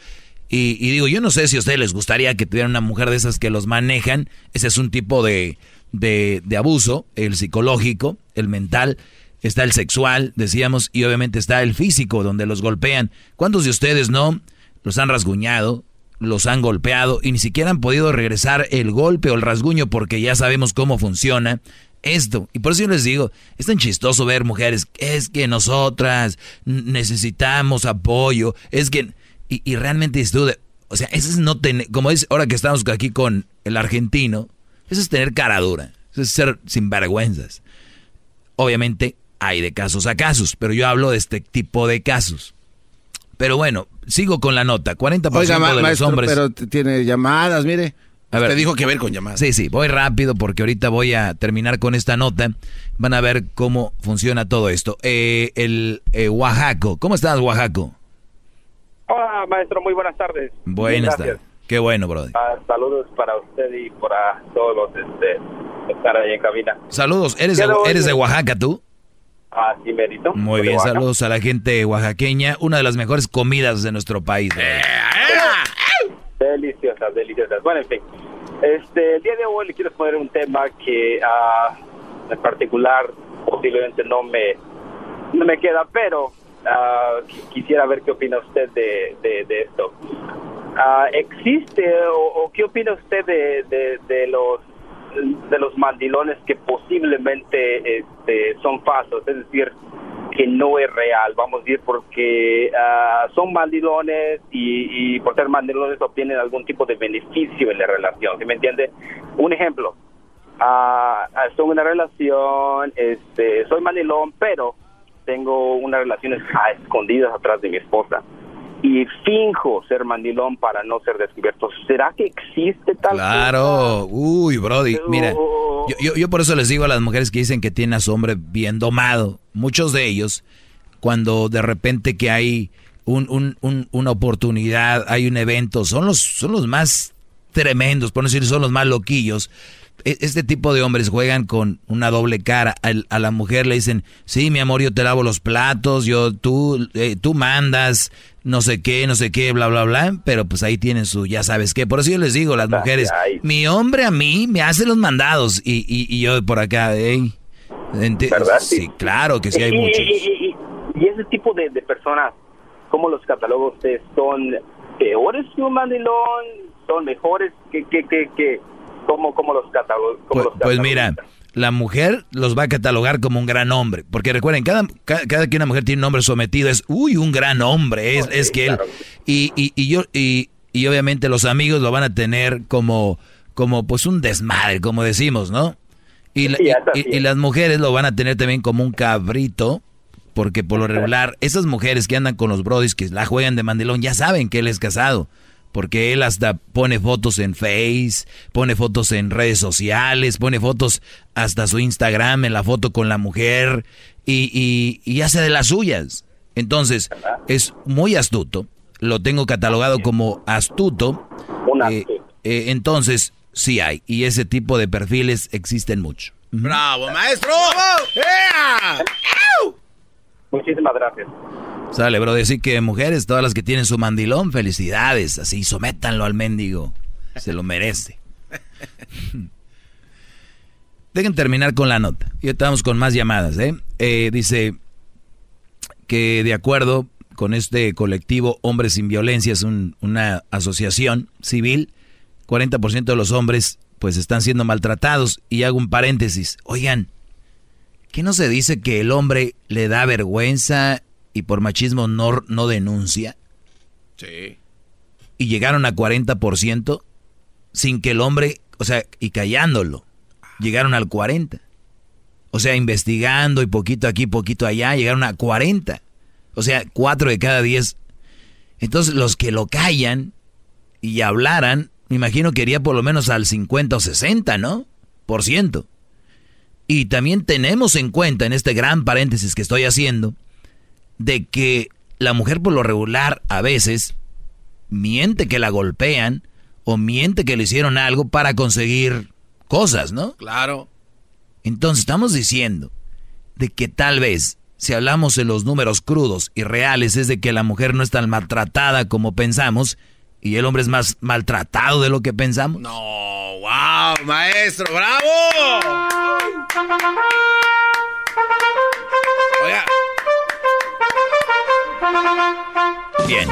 Y, y, digo, yo no sé si a ustedes les gustaría que tuvieran una mujer de esas que los manejan. Ese es un tipo de, de, de, abuso, el psicológico, el mental. Está el sexual, decíamos, y obviamente está el físico, donde los golpean. ¿Cuántos de ustedes no los han rasguñado, los han golpeado y ni siquiera han podido regresar el golpe o el rasguño porque ya sabemos cómo funciona? Esto, y por eso yo les digo, es tan chistoso ver mujeres, es que nosotras necesitamos apoyo, es que... Y, y realmente es duda. O sea, eso es no tener, como es ahora que estamos aquí con el argentino, eso es tener cara dura, eso es ser sinvergüenzas. Obviamente hay de casos a casos, pero yo hablo de este tipo de casos. Pero bueno, sigo con la nota. 40% Oiga, de los maestro, hombres. Pero tiene llamadas, mire. A ver, Te dijo que ver con llamadas. Sí, sí, voy rápido porque ahorita voy a terminar con esta nota. Van a ver cómo funciona todo esto. Eh, el eh, Oaxaco, ¿cómo estás, Oaxaco? Hola, maestro, muy buenas tardes. Buenas tardes. Qué bueno, brother. Ah, saludos para usted y para todos los este, que están ahí en cabina. Saludos, ¿eres de, eres de Oaxaca tú? Ah, sí, mérito. Muy bien, saludos a la gente oaxaqueña, una de las mejores comidas de nuestro país. brother. Deliciosas, deliciosas. Bueno, en fin. Este, el día de hoy le quiero poner un tema que ah, en particular posiblemente no me, no me queda, pero qui- quisiera ver qué opina usted de, de, esto. Ah, ¿Existe o, qué opina usted de, de, los de los mandilones que posiblemente este, son falsos? Es decir, que no es real, vamos a decir, porque ah, son mandilones y, y por ser mandilones obtienen algún tipo de beneficio en la relación, ¿sí me entiende? Un ejemplo, en una relación, este, soy mandilón, pero tengo unas relaciones a escondidas atrás de mi esposa y finjo ser mandilón para no ser descubierto. ¿Será que existe tal Claro, uy, Brody, mira, yo, yo, yo por eso les digo a las mujeres que dicen que tienen a su hombre bien domado, muchos de ellos, cuando de repente que hay un, un- un- una oportunidad, hay un evento, son los, son los más tremendos, por no decir son los más loquillos. E- Este tipo de hombres juegan con una doble cara. A, la mujer le dicen, sí, mi amor, yo te lavo los platos, yo, tú, eh, tú mandas, no sé qué, no sé qué, bla, bla, bla. Pero pues ahí tienen su, ya sabes qué. Por eso yo les digo, las mujeres, mi hombre a mí me hace los mandados. Y, y, y yo por acá, enti- ¿Verdad? Sí, claro que sí hay y, muchos. Y, y- y- y ese tipo de, de personas, ¿cómo los cataloga usted? ¿Son peores que un mandilón? ¿Son mejores que, que, que, que, ¿cómo, cómo los catalogan? Pues, pues mira, la mujer los va a catalogar como un gran hombre. Porque recuerden, cada, cada, que una mujer tiene un hombre sometido es, uy, un gran hombre. Es, es que él. Y, y, y yo, y, y, obviamente los amigos lo van a tener como, como pues un desmadre, como decimos, ¿no? Y, y, las mujeres lo van a tener también como un cabrito. Porque por lo regular, esas mujeres que andan con los brodis que la juegan de mandilón ya saben que él es casado porque él hasta pone fotos en Face, pone fotos en redes sociales, pone fotos hasta su Instagram en la foto con la mujer y, y, hace de las suyas. Entonces, es muy astuto, lo tengo catalogado como astuto. Eh, eh, entonces, sí hay, y ese tipo de perfiles existen mucho. ¡Bravo, maestro! Muchísimas gracias. Sale, bro, decir que mujeres, todas las que tienen su mandilón, felicidades, así, sométanlo al mendigo, se lo merece. Dejen terminar con la nota. Y estamos con más llamadas, ¿eh? ¿eh? Dice que de acuerdo con este colectivo Hombres sin Violencia, es una asociación civil, 40% de los hombres pues están siendo maltratados. Y hago un paréntesis. Oigan, ¿qué no se dice que el hombre le da vergüenza y por machismo no, no denuncia. Sí. Y llegaron a 40% sin que el hombre, o sea, y callándolo, llegaron al 40%. O sea, investigando y poquito aquí, poquito allá, llegaron a 40. O sea, 4 de cada 10. Entonces, los que lo callan y hablaran, me imagino que iría por lo menos al 50 o 60, ¿no? Por ciento. Y también tenemos en cuenta, en este gran paréntesis que estoy haciendo, de que la mujer por lo regular a veces miente que la golpean o miente que le hicieron algo para conseguir cosas, ¿no? Claro. Entonces estamos diciendo de que tal vez si hablamos en los números crudos y reales es de que la mujer no es tan maltratada como pensamos y el hombre es más maltratado de lo que pensamos. No, wow, maestro, bravo. Oiga, Bien.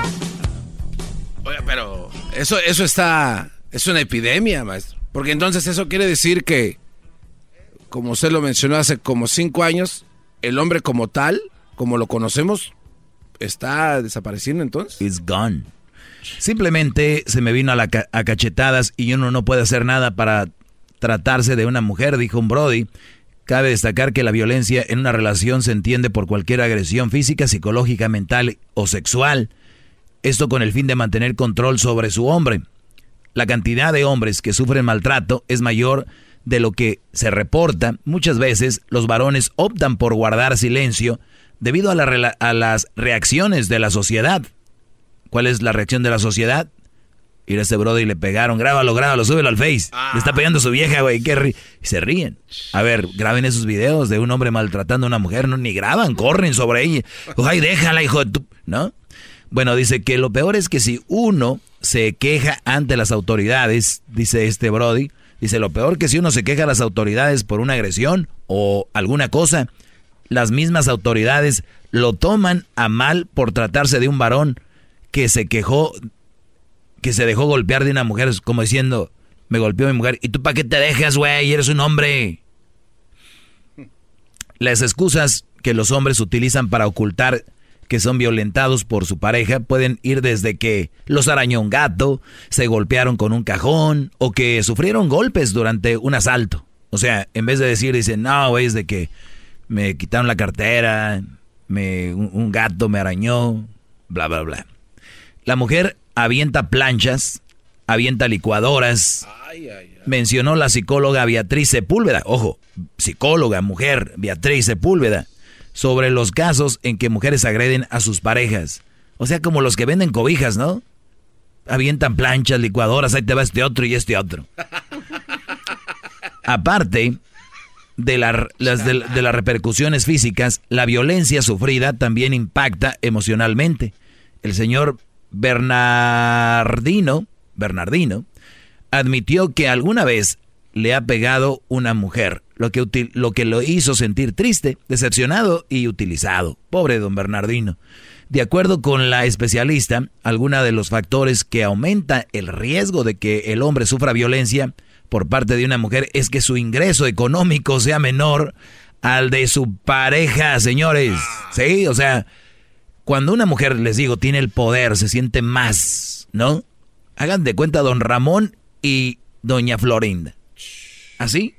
Oye, pero eso, eso está. Es una epidemia, maestro. Porque entonces eso quiere decir que, como usted lo mencionó hace como cinco años, el hombre como tal, como lo conocemos, está desapareciendo entonces. It's gone. Simplemente se me vino a, la a cachetadas y uno no puede hacer nada para tratarse de una mujer, dijo un Brody. Cabe destacar que la violencia en una relación se entiende por cualquier agresión física, psicológica, mental o sexual. Esto con el fin de mantener control sobre su hombre. La cantidad de hombres que sufren maltrato es mayor de lo que se reporta. Muchas veces los varones optan por guardar silencio debido a, las reacciones de la sociedad. ¿Cuál es la reacción de la sociedad? Ir a ese brother y le pegaron, grábalo, grábalo, súbelo al Face. Le está pegando a su vieja, güey, qué y se ríen. A ver, graben esos videos de un hombre maltratando a una mujer, no, ni graban, corren sobre ella. Ay, déjala, hijo de tu... ¿No? Bueno, dice que lo peor es que si uno se queja ante las autoridades, dice este Brody, dice lo peor que si uno se queja a las autoridades por una agresión o alguna cosa, las mismas autoridades lo toman a mal por tratarse de un varón que se quejó que se dejó golpear de una mujer, como diciendo, me golpeó mi mujer, ¿y tú para qué te dejas, güey? Eres un hombre. Las excusas que los hombres utilizan para ocultar que son violentados por su pareja pueden ir desde que los arañó un gato, se golpearon con un cajón o que sufrieron golpes durante un asalto. O sea, en vez de decir, dicen, no, güey, es de que me quitaron la cartera, me, un gato me arañó, bla, bla, bla. La mujer avienta planchas, avienta licuadoras. Mencionó la psicóloga Beatriz Sepúlveda, ojo, psicóloga, mujer, Beatriz Sepúlveda, sobre los casos en que mujeres agreden a sus parejas. O sea, como los que venden cobijas, ¿no? Avientan planchas, licuadoras, ahí te va este otro y este otro. Aparte de, las, de las repercusiones físicas, la violencia sufrida también impacta emocionalmente. El señor Bernardino, Bernardino, admitió que alguna vez le ha pegado una mujer, lo que, lo hizo sentir triste, decepcionado y utilizado. Pobre don Bernardino. De acuerdo con la especialista, algunos de los factores que aumenta el riesgo de que el hombre sufra violencia por parte de una mujer es que su ingreso económico sea menor al de su pareja, señores. Sí, o sea, cuando una mujer, les digo, tiene el poder, se siente más, ¿no? Hagan de cuenta don Ramón y doña Florinda. ¿Así?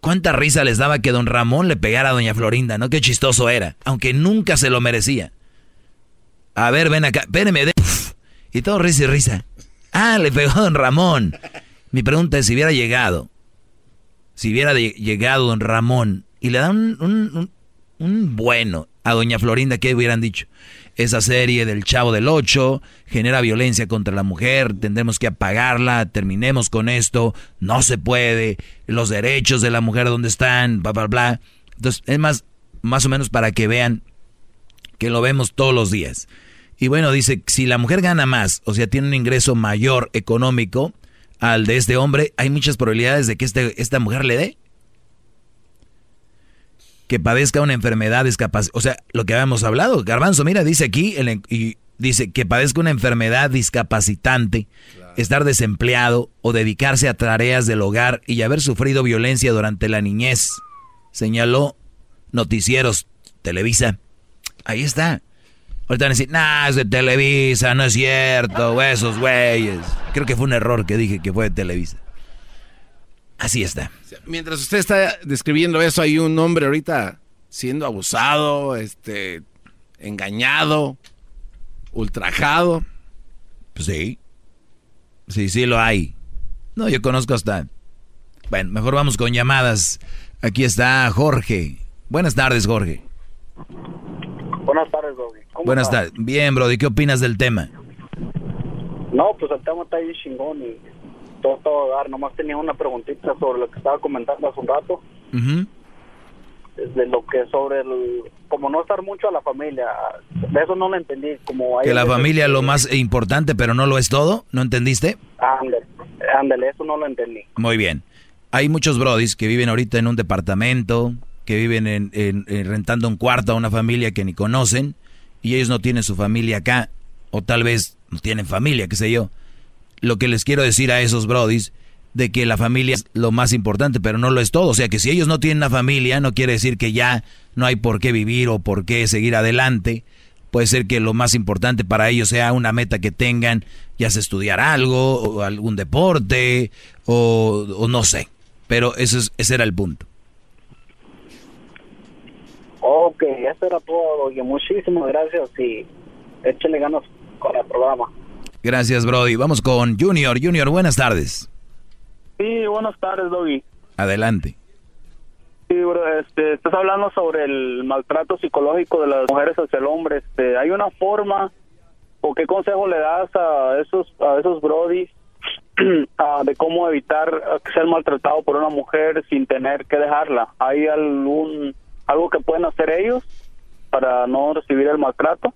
¿Cuánta risa les daba que don Ramón le pegara a doña Florinda, no? Qué chistoso era, aunque nunca se lo merecía. A ver, ven acá, espérenme, de... y todo risa y risa. Ah, le pegó a don Ramón. Mi pregunta es si hubiera llegado, si hubiera llegado don Ramón y le da un, un bueno a doña Florinda, ¿qué hubieran dicho? Esa serie del Chavo del Ocho genera violencia contra la mujer, tendremos que apagarla, terminemos con esto, no se puede, los derechos de la mujer dónde están, bla, bla, bla. Entonces, es más, más o menos para que vean que lo vemos todos los días. Y bueno, dice, si la mujer gana más, o sea, tiene un ingreso mayor económico al de este hombre, hay muchas probabilidades de que este, esta mujer le dé que padezca una enfermedad discapacitante. O sea, lo que habíamos hablado. Garbanzo, mira, dice aquí, y dice que padezca una enfermedad discapacitante, estar desempleado o dedicarse a tareas del hogar y haber sufrido violencia durante la niñez. Señaló Noticieros Televisa. Ahí está. Ahorita van a decir, nah, es de Televisa, no es cierto, esos güeyes. Creo que fue un error que dije que fue de Televisa. Así está. Mientras usted está describiendo eso, hay un hombre ahorita siendo abusado, este, engañado, ultrajado. Pues sí. Sí, sí lo hay. No, yo conozco hasta. Bueno, mejor vamos con llamadas. Aquí está Jorge. Buenas tardes, Jorge. Buenas tardes, Brody. Buenas tardes. Bien, Brody, ¿qué opinas del tema? No, pues el tema está ahí chingón y todo, todo dar. Nomás tenía una preguntita sobre lo que estaba comentando hace un rato. De lo que sobre el. Como no estar mucho a la familia. De eso no lo entendí. Como que la familia es lo más importante, pero no lo es todo. ¿No entendiste? Ándale, eso no lo entendí. Muy bien. Hay muchos brodis que viven ahorita en un departamento, que viven en, rentando un cuarto a una familia que ni conocen, y ellos no tienen su familia acá, o tal vez no tienen familia, qué sé yo lo que les quiero decir a esos brodis de que la familia es lo más importante, pero no lo es todo. O sea que si ellos no tienen una familia, no quiere decir que ya no hay por qué vivir o por qué seguir adelante. Puede ser que lo más importante para ellos sea una meta que tengan, ya sea estudiar algo, o algún deporte, o, no sé. Pero eso es, ese era el punto. Ok, eso era todo. Muchísimas gracias y échale ganas con el programa. Gracias, Brody. Vamos con Junior. Junior, buenas tardes. Sí, buenas tardes, Doggy. Adelante. Sí, bro, este, estás hablando sobre el maltrato psicológico de las mujeres hacia el hombre. Este, ¿Hay una forma o qué consejo le das a esos a esos Brody de cómo evitar ser maltratado por una mujer sin tener que dejarla? ¿Hay algún algo que pueden hacer ellos para no recibir el maltrato?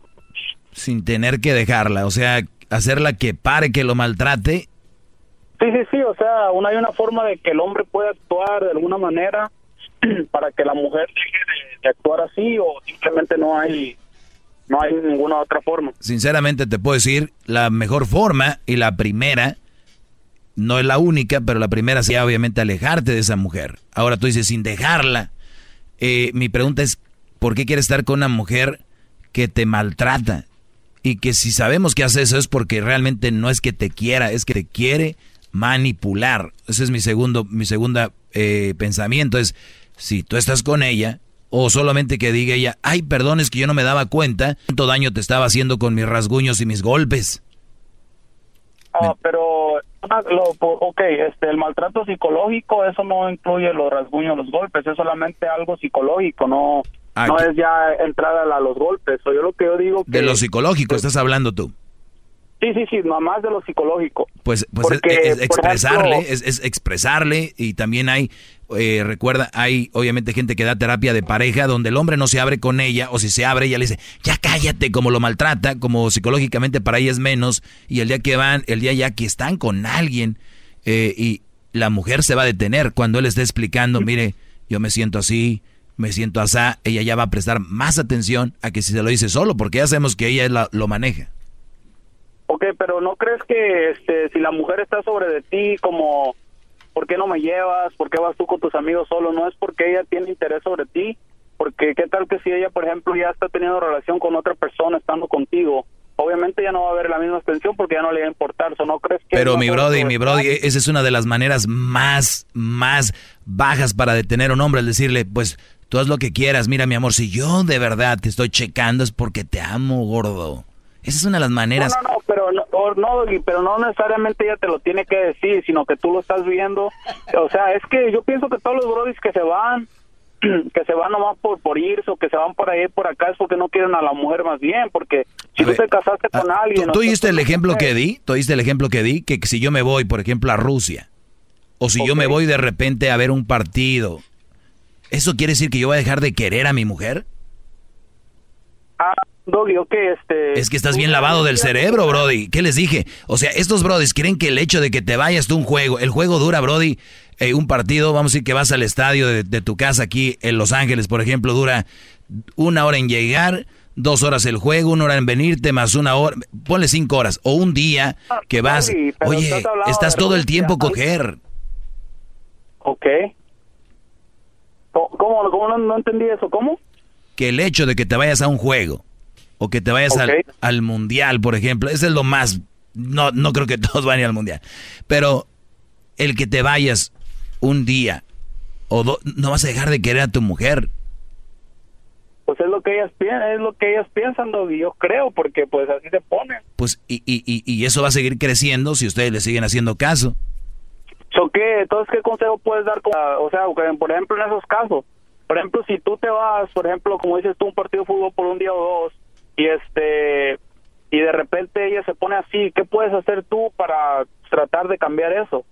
Sin tener que dejarla, o sea, hacerla que pare, que lo maltrate. Sí, sí, sí, o sea, una, hay una forma de que el hombre pueda actuar de alguna manera para que la mujer deje de, actuar así o simplemente no hay no hay ninguna otra forma. Sinceramente te puedo decir, la mejor forma y la primera, no es la única, pero la primera sería obviamente alejarte de esa mujer. Ahora tú dices, sin dejarla. Eh, mi pregunta es, ¿por qué quieres estar con una mujer que te maltrata? Y que si sabemos que hace eso es porque realmente no es que te quiera, es que te quiere manipular. Ese es mi segundo, mi segunda eh, pensamiento es si tú estás con ella o solamente que diga ella, ay, perdón, es que yo no me daba cuenta cuánto daño te estaba haciendo con mis rasguños y mis golpes. Ah, pero, ah, lo, ok, este, el maltrato psicológico, eso no incluye los rasguños, los golpes, es solamente algo psicológico, no, Ah, no es ya entrar a los golpes. O yo lo que yo digo De lo psicológico estás hablando tú. Sí, sí, sí, más de lo psicológico. Pues, pues es, expresarle, es, expresarle y también hay, eh, recuerda, hay obviamente gente que da terapia de pareja donde el hombre no se abre con ella o si se abre ella le dice, ya cállate, como lo maltrata, como psicológicamente para ella es menos y el día que van, el día ya que están con alguien eh, y la mujer se va a detener cuando él esté explicando, mire, yo me siento así, me siento así, ella ya va a prestar más atención a que si se lo dice solo, porque ya sabemos que ella lo maneja. Ok, pero ¿no crees que este, si la mujer está sobre de ti como ¿por qué no me llevas? ¿Por qué vas tú con tus amigos solo? No es porque ella tiene interés sobre ti, porque qué tal que si ella, por ejemplo, ya está teniendo relación con otra persona estando contigo, obviamente ya no va a haber la misma extensión porque ya no le va a importar, ¿o no crees que Pero mi brody, mi brody, esa es una de las maneras más, más bajas para detener a un hombre, el decirle, pues, tú haz lo que quieras, mira mi amor, si yo de verdad te estoy checando es porque te amo, gordo. Esa es una de las maneras. No, no, no, pero no, o- no, Doggy, pero no necesariamente ella te lo tiene que decir, sino que tú lo estás viendo. O sea, es que yo pienso que todos los brodis que se van, que se van nomás por, por irse o que se van por ahí, por acá, es porque no quieren a la mujer más bien, porque si tú te casaste con alguien... ¿Tú, tú oíste el ejemplo que di? ¿Tú oíste el ejemplo que di? Que si yo me voy, por ejemplo, a Rusia, o si yo me voy de repente a ver un partido, ¿eso quiere decir que yo voy a dejar de querer a mi mujer? Ah, Doggy, ok, este... Es que estás bien lavado del cerebro, Brody. ¿Qué les dije? O sea, estos Brodis creen que el hecho de que te vayas de un juego, el juego dura, Brody, eh, un partido, vamos a decir que vas al estadio de, de tu casa aquí en Los Ángeles, por ejemplo, dura una hora en llegar, dos horas el juego, una hora en venirte, más una hora, ponle cinco horas, o un día que vas, oye, estás todo el tiempo coger. Ok. ¿Cómo, cómo, no, no entendí eso? ¿Cómo? que el hecho de que te vayas a un juego o que te vayas al, mundial, por ejemplo, ese es lo más, no, no creo que todos vayan al mundial, pero el que te vayas un día o do- no vas a dejar de querer a tu mujer. Pues es lo que ellas piensan, es lo que ellas piensan, Doggy, yo creo, porque pues así se ponen. Pues, y, y, y, y eso va a seguir creciendo si ustedes le siguen haciendo caso. So, ¿qué? Entonces, ¿qué consejo puedes dar? con- o sea, por ejemplo, en esos casos, por ejemplo, si tú te vas, por ejemplo, como dices tú, un partido de fútbol por un día o dos, y este, y de repente ella se pone así, ¿qué puedes hacer tú para tratar de cambiar eso?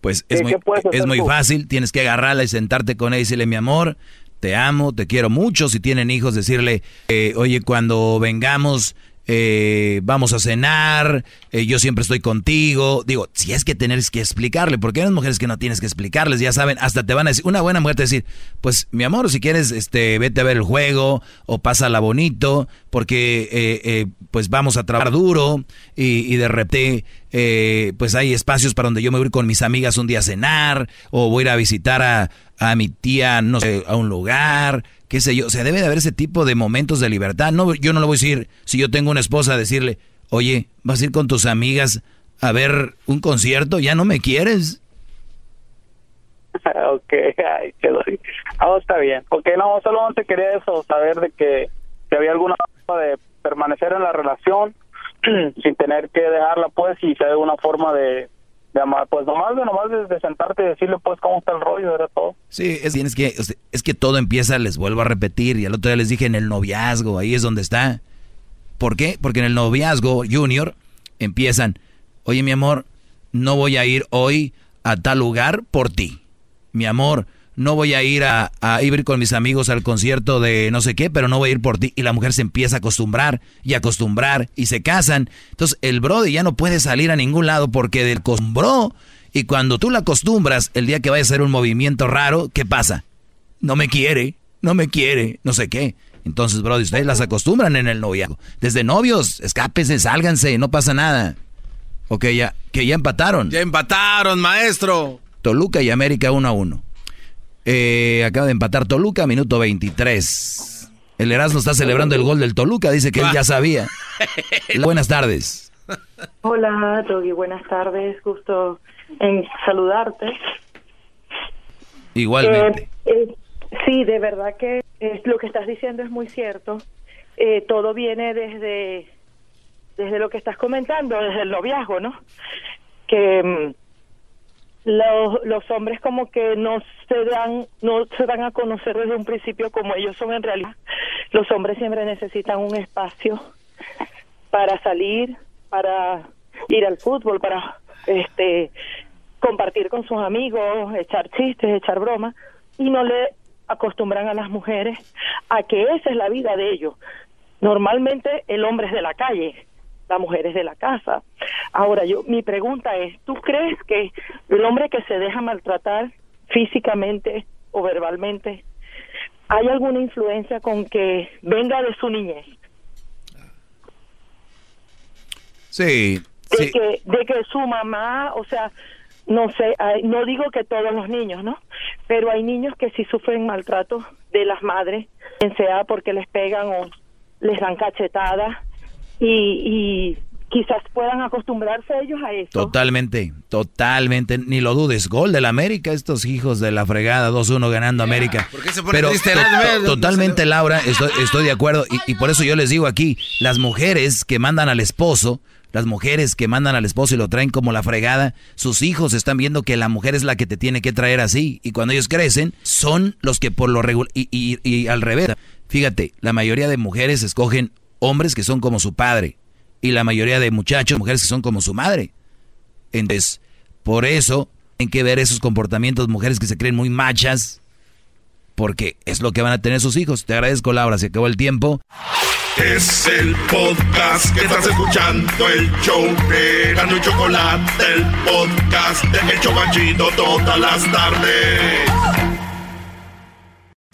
Pues es ¿Qué- muy, es tú? fácil, tienes que agarrarla y sentarte con ella y decirle, mi amor, te amo, te quiero mucho. Si tienen hijos, decirle, eh, oye, cuando vengamos, eh, vamos a cenar, eh, yo siempre estoy contigo. Digo, si es que tienes que explicarle, porque hay unas mujeres que no tienes que explicarles, ya saben, hasta te van a decir, una buena mujer te decir, pues mi amor, si quieres, este, vete a ver el juego o pásala bonito, porque eh, eh, pues vamos a trabajar duro y, y de repente pues hay espacios para donde yo me voy con mis amigas un día a cenar o voy a ir a visitar a, a mi tía, no sé, a un lugar, qué sé yo. O sea, debe de haber ese tipo de momentos de libertad. No, yo no le voy a decir, si yo tengo una esposa, decirle, oye, vas a ir con tus amigas a ver un concierto, ya no me quieres. ok, ay, doy. Ah, está bien. Ok, no, solamente quería eso, saber de que si había alguna forma de permanecer en la relación sin tener que dejarla, pues, y si hay alguna forma de, de pues nomás, de, nomás de, sentarte y decirle, pues, cómo está el rollo, era todo. Sí, es, tienes que, es que todo empieza, les vuelvo a repetir, y el otro día les dije en el noviazgo, ahí es donde está. ¿Por qué? Porque en el noviazgo junior empiezan, oye mi amor, no voy a ir hoy a tal lugar por ti. Mi amor, no voy a ir a, a ir con mis amigos al concierto de no sé qué, pero no voy a ir por ti. Y la mujer se empieza a acostumbrar y acostumbrar y se casan. Entonces el brody ya no puede salir a ningún lado porque del acostumbró. Y cuando tú la acostumbras, el día que vaya a hacer un movimiento raro, ¿qué pasa? No me quiere, no me quiere, no sé qué. Entonces, brody, ustedes las acostumbran en el noviazgo. Desde novios, escápense, sálganse, no pasa nada. Ok, ya, que ya empataron. Ya empataron, maestro. Toluca y América 1 a 1. Eh, acaba de empatar Toluca, minuto 23. El Erasmo está celebrando el gol del Toluca, dice que él ya sabía. Buenas tardes. Hola, Doggy, buenas tardes. Gusto en saludarte. Igualmente. Eh, eh, sí, de verdad que eh, lo que estás diciendo es muy cierto. Eh, todo viene desde, desde lo que estás comentando, desde el noviazgo, ¿no? Que mm, los, los hombres como que no se dan no se dan a conocer desde un principio como ellos son en realidad. Los hombres siempre necesitan un espacio para salir, para ir al fútbol, para este compartir con sus amigos, echar chistes, echar bromas, y no le acostumbran a las mujeres a que esa es la vida de ellos. Normalmente el hombre es de la calle, la mujer es de la casa. Ahora yo mi pregunta es, ¿tú crees que el hombre que se deja maltratar físicamente o verbalmente hay alguna influencia con que venga de su niñez? Sí, de que de que su mamá, o sea, no sé, hay- no digo que todos los niños, ¿no? Pero hay niños que sí sufren maltrato de las madres, sea porque les pegan o les dan cachetadas y, y quizás puedan acostumbrarse ellos a esto. Totalmente, totalmente. Ni lo dudes. Gol del América, estos hijos de la fregada, 2-1 ganando América. ¿Por qué se pone Pero triste? to- Erasmo? to- totalmente, Laura, estoy, estoy de acuerdo. Y, y por eso yo les digo aquí, las mujeres que mandan al esposo, las mujeres que mandan al esposo y lo traen como la fregada, sus hijos están viendo que la mujer es la que te tiene que traer así. Y cuando ellos crecen, son los que por lo regular... Y, y- y al revés, fíjate, la mayoría de mujeres escogen hombres que son como su padre. Y la mayoría de muchachos, mujeres que son como su madre. Entonces, por eso, hay que ver esos comportamientos, mujeres que se creen muy machas, porque es lo que van a tener sus hijos. Te agradezco, Laura, se acabó el tiempo. Es el podcast que estás escuchando, el show de Gano y Chocolate, el podcast de El Chobachito todas las tardes.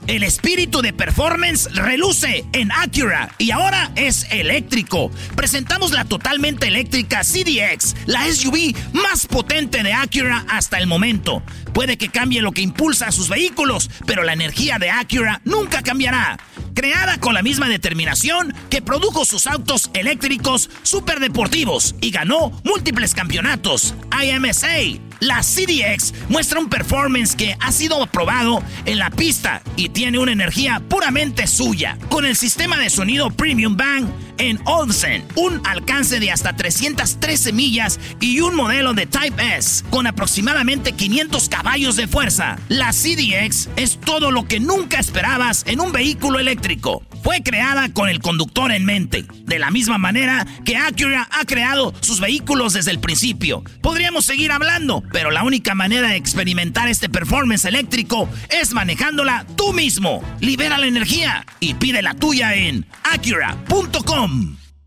El espíritu de performance reluce en Acura y ahora es eléctrico. Presentamos la totalmente eléctrica CDX, la SUV más potente de Acura hasta el momento. Puede que cambie lo que impulsa a sus vehículos, pero la energía de Acura nunca cambiará. Creada con la misma determinación que produjo sus autos eléctricos superdeportivos y ganó múltiples campeonatos. IMSA, la CDX muestra un performance que ha sido aprobado en la pista y tiene una energía puramente suya. Con el sistema de sonido Premium Bang en Olsen, un alcance de hasta 313 millas y un modelo de Type S con aproximadamente 500 caballos de fuerza. La CDX es todo lo que nunca esperabas en un vehículo eléctrico. Fue creada con el conductor en mente, de la misma manera que Acura ha creado sus vehículos desde el principio. Podríamos seguir hablando, pero la única manera de experimentar este performance eléctrico es manejándola tú mismo. Libera la energía y pide la tuya en acura.com. come.